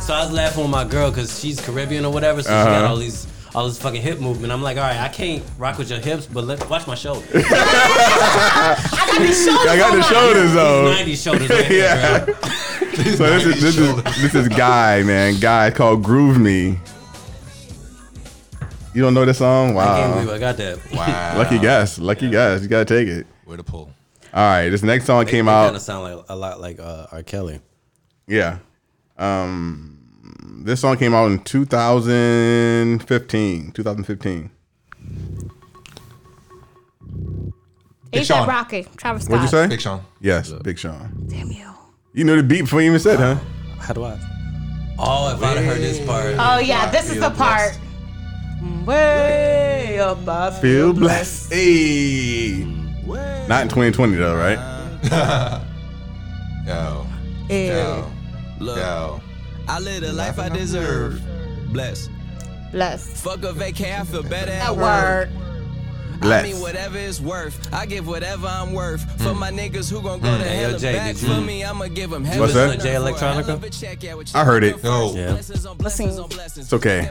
So I was laughing with my girl because she's Caribbean or whatever, so she got Uh-huh. all these all this fucking hip movement. I'm like, all right, I can't rock with your hips, but let watch my shoulders. I got these shoulders. I got the shoulders though. These 90s shoulders right here, Yeah. girl. So this is this is this is guy man. Guy called Groove Me. You don't know this song? I can't believe Wow. I got that. Wow. Lucky guess. Lucky guess. You gotta take it. Where to pull? All right. This next song came Kind out. of sound like a lot like uh, R. Kelly. Yeah. Um, this song came out in 2015. 2015. ASAP Sean. Rocky. Travis Scott. What'd you say? Big Sean. Yes, Big Sean. Damn you. You knew the beat before you even said, huh? How do I? Oh, if I'd have heard this part. Oh yeah, this is the part. Way up I Feel blessed. Hey. Not in 2020 though, right? Yo. Ew. Yo. Yo. I live the life I deserve. Bless. Bless. Fuck a vacay, I feel better That at word. work. I Bless. mean, whatever it's worth. I give whatever I'm worth. For my niggas who gon' go to Hey, yo, hell and Jay, back. did you- For me, I'ma give them heaven. What's that? Jay Electronica? I heard it. Yo. Yeah. Listen. It's okay.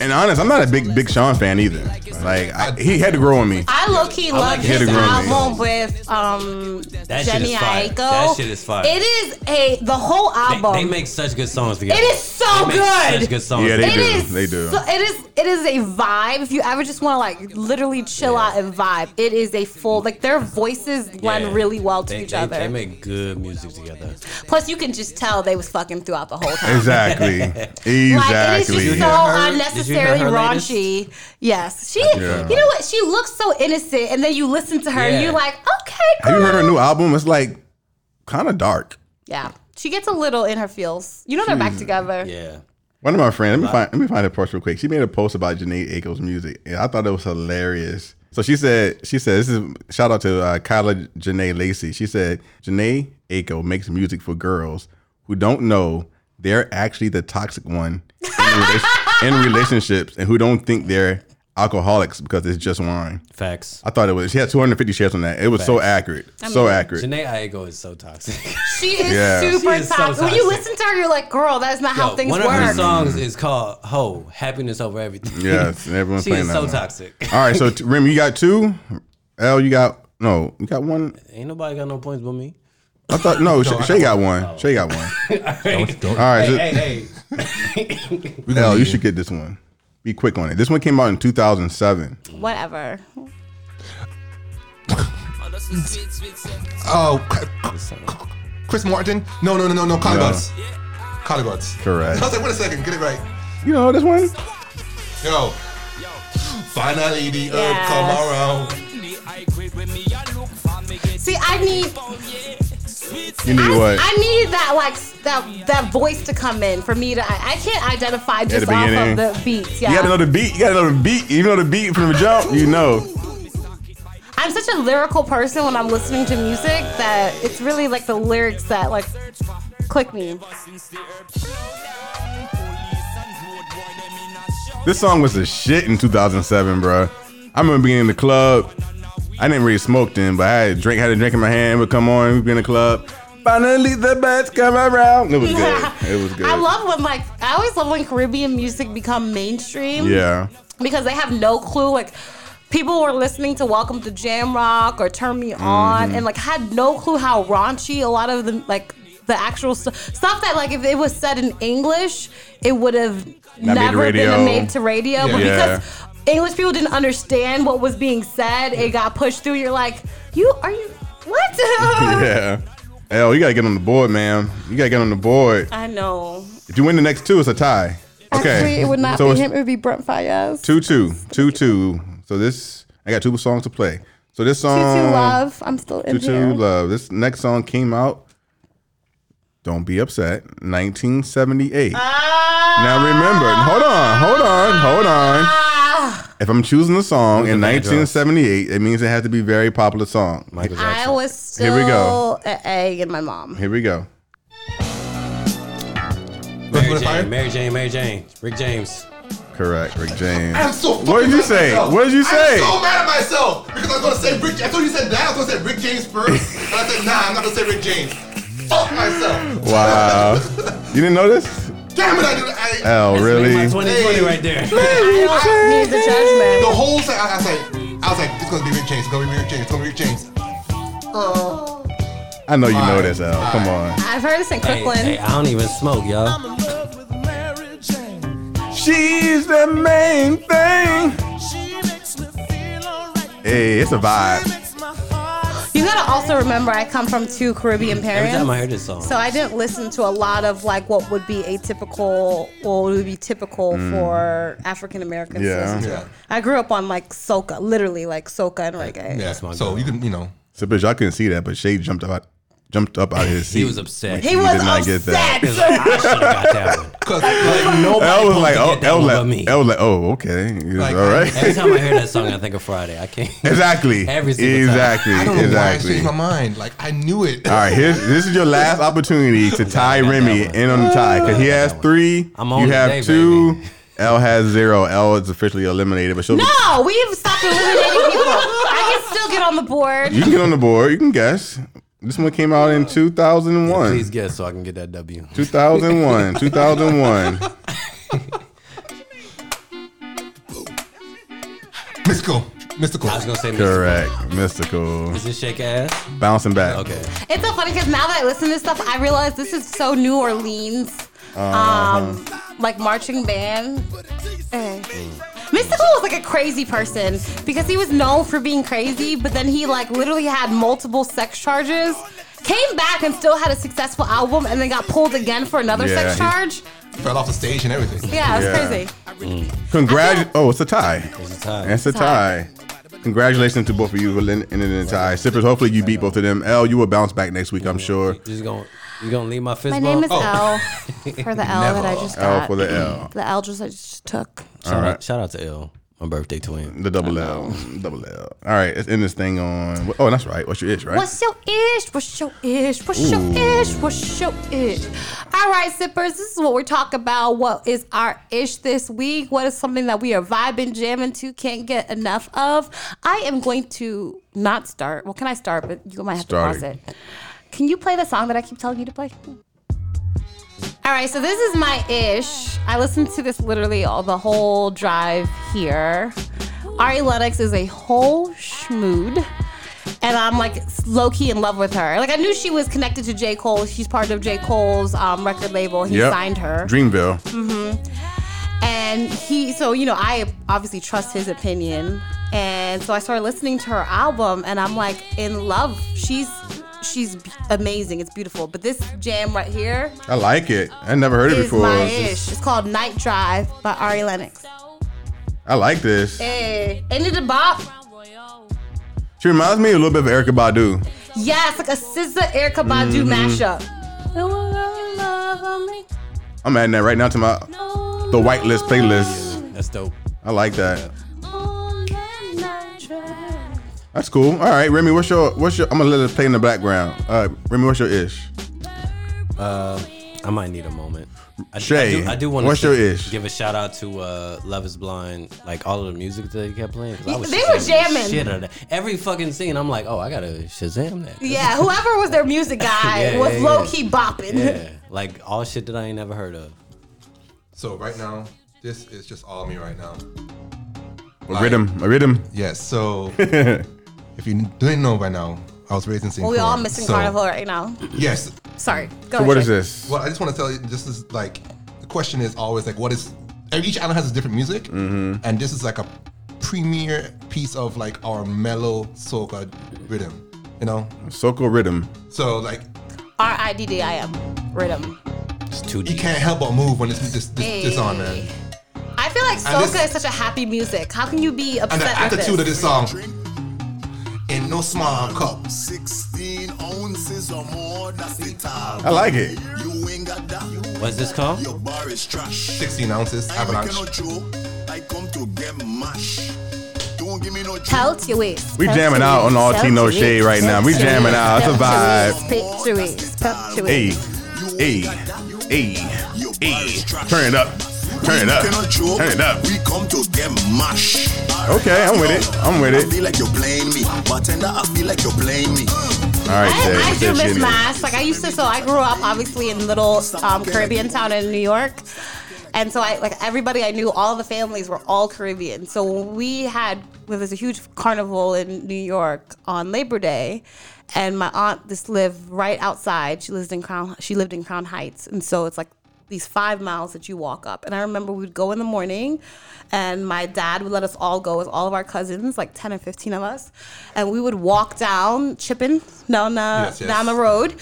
And honest, I'm not a big Big Sean fan either. Like I, he had to grow on me. I low key love like his Hit it, album with um That Jenny is. Aiko. That shit is fire. It is a the whole album. they make such good songs together. It is so They make good. Such good songs. Yeah, they It do. together. is They do. so- it is it is a vibe. If you ever just want to like literally chill out and vibe. It is a full like their voices blend Yeah. really well to They- each they- other. They make good music together. Plus, you can just tell they was fucking throughout the whole time. Exactly. Like it is exactly. just so her- did you hear unnecessarily her latest? raunchy. Yes, she. Yeah. You know what? She looks so innocent, and then you listen to her, and you're like, okay, Have you heard her new album? It's like kind of dark. Yeah, she gets a little in her feels. You know they're back together. Yeah. One of my friends, let me find let me find a post real quick. She made a post about Jhené Aiko's music, and I thought it was hilarious. So she said, she said, this is shout out to uh, Kyla Janae Lacey. She said, Jhené Aiko makes music for girls who don't know they're actually the toxic one in, rela- in relationships and who don't think they're alcoholics because it's just wine. Facts. I thought it was. She had 250 shares on that. It was so accurate, so accurate. Jhené Aiko is so toxic. She is Yeah. super She is so toxic. When you listen to her, you're like, girl, that's not how things one work. One of her songs is called "Ho," happiness over everything. Yes, and everyone's she playing is that so one. toxic. All right, so t- Rem, you got two. L, you got no. You got one. Ain't nobody got no points but me. I thought no. Shay, Shay got got one. Shay got one. Don't, don't, All right, so, Hey, hey, hey. L, you should get this one. Be quick on it. This one came out in 2007. Whatever. Oh, Chris Martin? No, no, no, no, no. Collie No. Buds. Collie Buddz. Correct. I was like, wait a second, get it right. You know this one? Yo. Finally, the herb Yes. come around. See, I need, You need I, what? I need that like that that voice to come in for me to. I, I can't identify just off of the beats. Yeah, You gotta know the beat. You gotta know the beat. You know the beat from the jump. You know. I'm such a lyrical person when I'm listening to music that it's really like the lyrics that like click me. This song was a shit in 2007, bro. I remember being in the club. I didn't really smoke then, but I had a drink, had a drink in my hand, would come on, we'd be in the club. Finally, the bets come around. It was good. It was good. I love when like I always love when Caribbean music become mainstream. Yeah. because they have no clue like people were listening to welcome to jam rock or turn me on Mm-hmm. and like had no clue how raunchy a lot of the like the actual stu- stuff that like if it was said in english it would have Not made to never been made to radio but Yeah. because english people didn't understand what was being said it got pushed through you're like you are you what Yeah. Hell, you gotta get on the board, man. You gotta get on the board. i know If you win the next two, it's a tie. Okay. actually it would not so be him it would be brent faiyaz Two two. Two two. So this I got two songs to play. So this song Tutu love i'm still in Tutu here Love. This next song came out. Don't be upset. 1978. Ah. Now remember, hold on, hold on, hold on. Ah. If I'm choosing a song in 1978, it means it has to be a very popular song. Michael I was still Here we go. an egg in my mom. Here we go. Mary Mary Jane, Mary Jane, Mary Jane, Rick James. Correct, Rick James. I'm so What did you mad at say? myself. What did you say? I'm so mad at myself because I was gonna say Rick. I thought you said that. I was gonna say Rick James first, and I said nah. I'm not gonna say Rick James. Fuck myself. Wow. you didn't know this? Damn it! I did. I, Oh, My really? 2020 Hey. right there. I don't need the judgment. the whole thing. I, I was like, I was like, it's gonna be Rick James. It's gonna be Rick James. It's gonna be Rick James. I know you know Alright, this, Al. Come on. I've heard this in Hey, Crooklyn. hey, I don't even smoke, y'all. She's the main thing. Hey, it's a vibe. You gotta also remember, I come from two Caribbean Every parents. time I hear this song. So I didn't listen to a lot of like what would be atypical or what would be typical for African Americans. to Mm. Yeah. listen to. Yeah. I grew up on like soca, literally like soca and reggae. Yeah. my So girl. you can, you know, So, bitch, I couldn't see that, but Shay jumped up, jumped up out of his seat. he was upset. He He was did not get that. upset. Like, I should have got that one. cause like, Nobody I was like, oh, get that was like, me. I was like, oh, okay, Like, all right. Every time I hear that song, I think of Friday. I can't. exactly, Every single time. exactly, I don't know why I exactly. changed my mind. Like I knew it. All right, here's this is your last opportunity to tie I got that Remy in on the tie because he has three. I'm on you have today, two. baby. L has zero. L is officially eliminated, but she'll. No, we've stopped eliminating people. I can still get on the board. You can get on the board. You can guess. This one came out in 2001. Please guess so I can get that W. 2001. 2001. Mystikal. Mystikal. I was gonna say Mystikal. Correct. Mystikal. Is this shake ass? Bouncing back. Okay. It's so funny because now that I listen to stuff, I realize this is so New Orleans, Uh-huh. um, like marching band. Mm. Mystikal was like a crazy person because he was known for being crazy, but then he like literally had multiple sex charges. Came back and still had a successful album, and then got pulled again for another Yeah, sex he- charge. Fell off the stage and everything. Yeah, it was Yeah. crazy. Mm. Congrats! Oh, it's a tie. It's a tie. It's a tie. Congratulations to both of you for ending in a tie. Sippers, hopefully you beat both of them. L, you will bounce back next week, I'm sure. You just gonna you gonna leave my fist My bump? name is Oh. L for the L that I just L got. for the L. The L just I just took. Shout, All right. out, shout out to L, my birthday twin. The double L. Double L. All right, let's end this thing on. Oh, that's right. What's your ish, right? What's your ish? What's your ish? What's your ish? What's your ish? All right, sippers, this is what we're talking about. What is our ish this week? What is something that we are vibing, jamming to, can't get enough of? I am going to not start. Well, can I start? But you might have Start to pause it. it. Can you play the song that I keep telling you to play? All right, so this is my ish. I listened to this literally all the whole drive here. Ari Lennox is a whole schmood. And I'm like low key in love with her. Like I knew she was connected to J. Cole. She's part of J. Cole's um, record label. He Yep. signed her. Dreamville. Mm-hmm. And he, so, you know, I obviously trust his opinion. And so I started listening to her album and I'm like in love. She's, she's b- amazing. It's beautiful. But this jam right here I like it. I never heard it is before. my ish. It's called Night Drive by Ari Lennox. I like this. Hey, ain't it a bop? She reminds me a little bit of Erykah Badu. Yes, like a SZA Erykah Badu Mm-hmm. mashup. I'm adding that right now to my the whitelist playlist. That's dope. I like that. That's cool. All right, Remy, what's your what's your? I'm gonna let it play in the background. Uh, Remy, what's your ish? Uh, I might need a moment. I, Shay, I do, I do want what's to your ish? give a shout out to uh, Love Is Blind, like all of the music that they kept playing. 'cause I was They were jamming. Shit out of that. Every fucking scene, I'm like, oh, I gotta Shazam that. Yeah, whoever was their music guy Yeah, was yeah, low yeah. key bopping. Yeah, like all shit that I ain't never heard of. So right now, this is just all me right now. A rhythm, a rhythm. Yes. So if you didn't know by now, I was raised in St. Well, we all missing So, Carnival right now. Yes. Sorry. Go So what is Shay. this? Well, I just want to tell you, this is like the question is always like, what is? Each island has a different music, Mm-hmm. and this is like a premier piece of like our mellow soca rhythm. You know, Soca rhythm. so like R I D D I M. Rhythm. It's too you deep. can't help but move when this this, this, this on, man. I feel like And soca is such a happy music. How can you be And the upset with attitude of this? this song. In no small cup. 16 ounces or more, that's the top. I like it. You ain't got that. What's this called? Your bar is trash. 16 ounces, I ain't making no avalanche. joke. I come to get mash. Don't give me no. Pelt your waist. We jamming out on waist, all Tea No Shade right now. We jamming out. It's a pelt your vibe. waist, Pelt your waist. Hey, hey, hey, hey. Turn it up. Turn it up. We cannot joke. Turn it up. We come to get mash. Okay, I'm with it. I'm with it. I it. feel like you're playing me. Bartender, I feel like you're playing me. All right, I, Shay. I Shay, do miss Shay. mash. Like I used to. So I grew up obviously in little um, Caribbean town in New York, and so I like everybody I knew. All the families were all Caribbean. So we had well, there's a huge carnival in New York on Labor Day, and my aunt just lived right outside. She lived in Crown. She lived in Crown Heights, and so it's like these five miles that you walk up. And I remember we would go in the morning, and my dad would let us all go with all of our cousins, like 10 or 15 of us. And we would walk down, chipping down the, Yes, yes. down the road.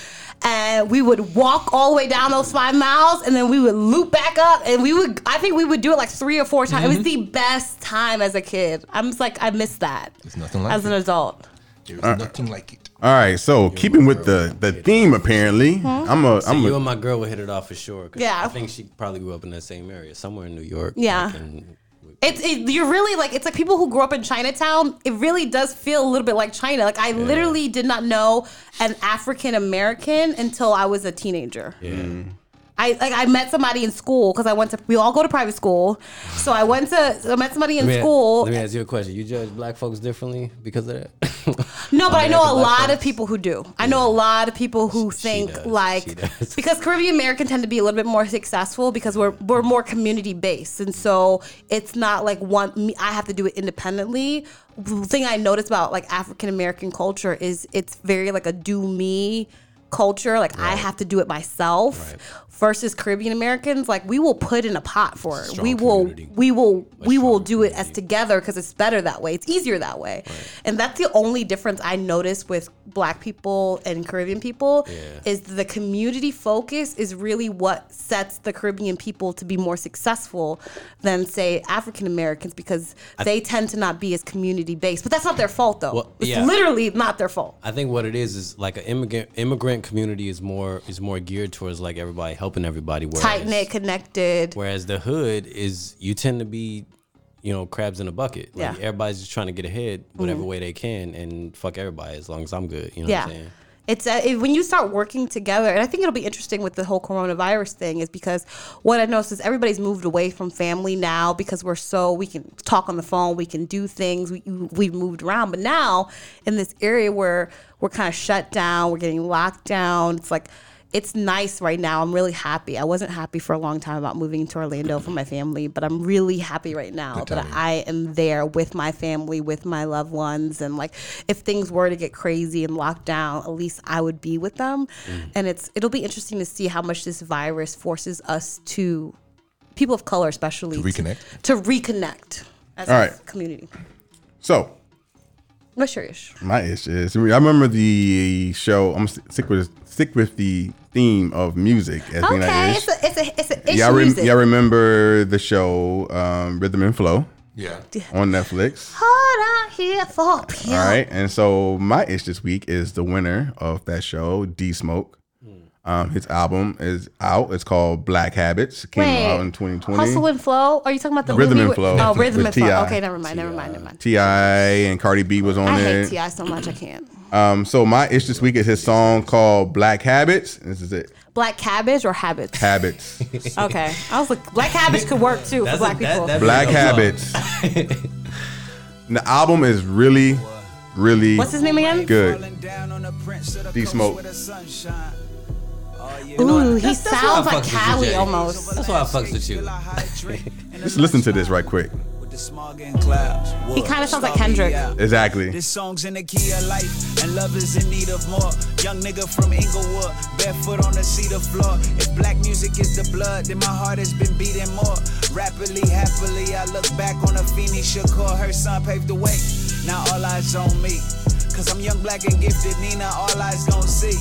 And we would walk all the way down those five miles, and then we would loop back up. And we would, I think we would do it like three or four times. It was mm-hmm. the best time as a kid. I'm just like, I miss that There's nothing like as an adult. There's nothing like it. All right, so keeping with the the theme, apparently, hmm? I'm a So I'm you a and my girl would hit it off for sure. 'cause Yeah. I think she probably grew up in that same area, somewhere in New York. Yeah. like in- It's it, you're really like it's like people who grew up in Chinatown. It really does feel a little bit like China. Like I literally did not know an African American until I was a teenager. yeah. Mm. I like I met somebody in school because I went to we all go to private school. So I went to I met somebody in Let me, school. let me ask you a question. You judge black folks differently because of that? No, but I know a lot of people who do. I know a lot of people who think does. Like because Caribbean American tend to be a little bit more successful because we're we're more community based, and so it's not like one. Me, I have to do it independently. The thing I noticed about like African American culture is it's very like a do me culture, like I have to do it myself. Versus Caribbean Americans, like we will put in a pot for it. Strong We will, community. we will, we will do it as together because it's better that way. It's easier that way, and that's the only difference I notice with Black people and Caribbean people is the community focus is really what sets the Caribbean people to be more successful than say African Americans because they tend to not be as community based. But that's not their fault though. Well, it's yeah. literally not their fault. I think what it is is like an immigrant immigrant community is more is more geared towards like everybody helping everybody. Whereas, Tight knit, connected. Whereas the hood is you tend to be, you know, crabs in a bucket. Like Yeah. Mm-hmm. everybody's just trying to get ahead whatever way they can and fuck everybody as long as I'm good. You know yeah. what I'm saying? It's uh, it, when you start working together, and I think it'll be interesting with the whole coronavirus thing, is because what I noticed is everybody's moved away from family now because we're so we can talk on the phone, we can do things, we we've moved around. But now in this area where we're kind of shut down, we're getting locked down. It's like it's nice right now. I'm really happy. I wasn't happy for a long time about moving to Orlando for my family, but I'm really happy right now that I am there with my family, with my loved ones, and like if things were to get crazy and locked down, at least I would be with them. Mm. And it's it'll be interesting to see how much this virus forces us to people of color, especially To reconnect? to, reconnect as All a right. community. So What's your issue? my issue is I remember the show. I'm stick with stick with the theme of music as Okay, an it's a it's a it's an issue. Y'all, rem- music. y'all remember the show um, Rhythm and Flow Yeah. on Netflix? Hard out here for people. All right, and so my ish this week is the winner of that show, D Smoke. Um, his album is out. It's called Black Habits. It came Wait, out in 2020. Hustle and Flow? Are you talking about the Rhythm movie and with- Flow Oh, Rhythm and Flow. Okay, never mind, never mind, never mind. T.I. and Cardi B was on I it. hate T.I. so much I can't. Um, so my ish this week is his song called Black Habits. This is it. Black cabbage or habits? Habits. okay, I was like, black cabbage could work too for black people. Black Habits. the album is really, really What's his name again? good. D Smoke. Ooh, he That's- that's I sounds like fucks you, Cali almost. That's why I fucks with you. Just listen to this right quick. He kind of sounds like Kendrick. Exactly. This song's in the key of life, and love is in need of more. Young nigga from Inglewood, barefoot on the cedar floor. If black music is the blood, then my heart has been beating more. Rapidly, happily, I look back on a Feeny Shakur. Her son paved the way. Now all eyes on me. Cause I'm young, black, and gifted. Nina, all eyes gon' see.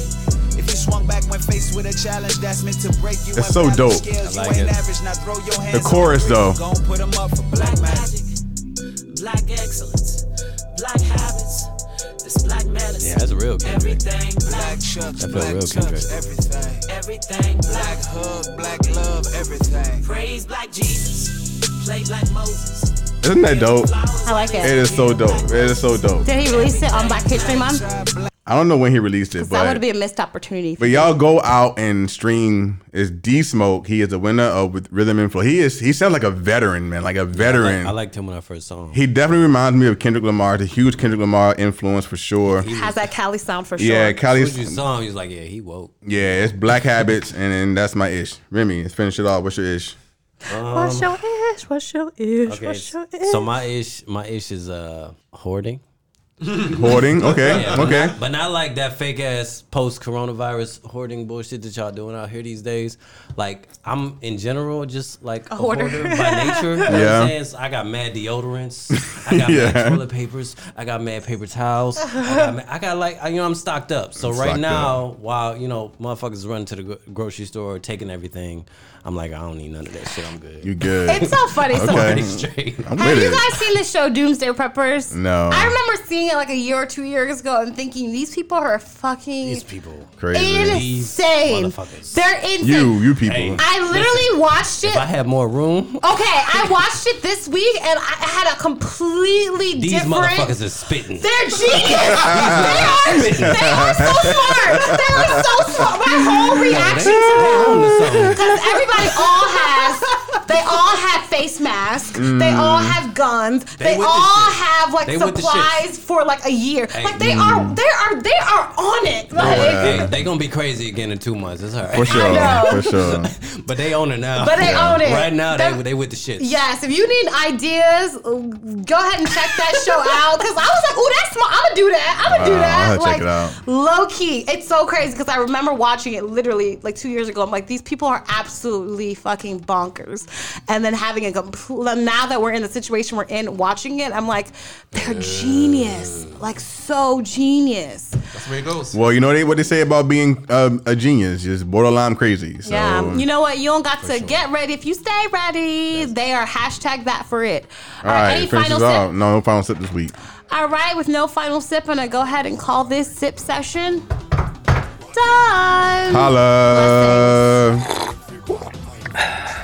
If you swung back when faced with a challenge that's meant to break you, That's so balance dope. Scales, I like it. average. Now throw your hands The chorus, though. ring. Gon' put 'em up for black magic. black excellence, black habits, this black medicine. Yeah, that's a real Kendrick. Everything black, Black chucks, That felt black real tucks, Kendrick. everything. everything black. Black hug, black love, everything. Praise black Jesus, play black Moses. Isn't that dope? I like It it. is so dope. It is so dope. Did he release it on Black History Month? I don't know when he released it, but That would be a missed opportunity. but y'all go out and stream. Is D Smoke? He is a winner of with Rhythm and Flow. He is. He sounds like a veteran, man. Like a veteran. like, I liked him when I first saw him. he definitely reminds me of Kendrick Lamar. The huge Kendrick Lamar influence for sure. Has that Cali sound for sure. Yeah, When you Cali's. saw him, he like, yeah, he woke. Yeah, it's Black Habits, and, and that's my ish. Remy, let's finish it off. What's your ish? What's your ish? What's your ish? Okay, What's your ish? so my ish, my ish is uh hoarding. Hoarding. Okay. Yeah, but okay. not- but not like that fake ass post coronavirus hoarding bullshit that y'all doing out here these days. Like I'm in general just like a, hoarder. hoarder. by nature. You know Yeah. I'm? So I got mad deodorants. I got Yeah. mad toilet papers. I got mad paper towels. I got, mad, I got like you know I'm stocked up. So right Stocked now, while you know motherfuckers running to the gro- grocery store taking everything, I'm like I don't need none of that shit. I'm good. You good? It's so funny. So Okay. Pretty straight. I'm Have with you it. guys seen the show Doomsday Preppers? No. I remember seeing it like a year or two years ago and thinking these people are fucking These people. Crazy. insane. motherfuckers. They're insane. You, you people. Hey. I literally watched it. If I had more room, Okay, I watched it this week and I had a completely different. these different. motherfuckers are spitting. They're genius. they are. They are so smart. They are so smart. My whole reaction to them on to something. because everybody all has. They all have face masks. Mm. They all have guns. They, They with the all have like They supplies for like a year. like they mm. are, they are, they are on it. Like, Hey, they gonna be crazy again in two months. It's all right. For sure. know. For sure. But they own it now. But they own it. Right now, they That- they with the shit. Yes, if you need ideas, go ahead and check that show out. Cause I was like, "Oh, that's smart. I'm gonna do that. I'm gonna do that." I'll like check it out. low key, it's so crazy because I remember watching it literally like two years ago. I'm like, these people are absolutely fucking bonkers. And then having a complete now that we're in the situation we're in, watching it, I'm like, they're genius, like so genius. That's the way it goes. Well, you know they, what they say about being um, a genius, just borderline crazy. So, Yeah, you know what? You don't got to get ready if you stay ready. They are hashtag that for it. all right, any finish final sip? No, no final sip this week. All right, with no final sip, I'm gonna go ahead and call this sip session done. Holla.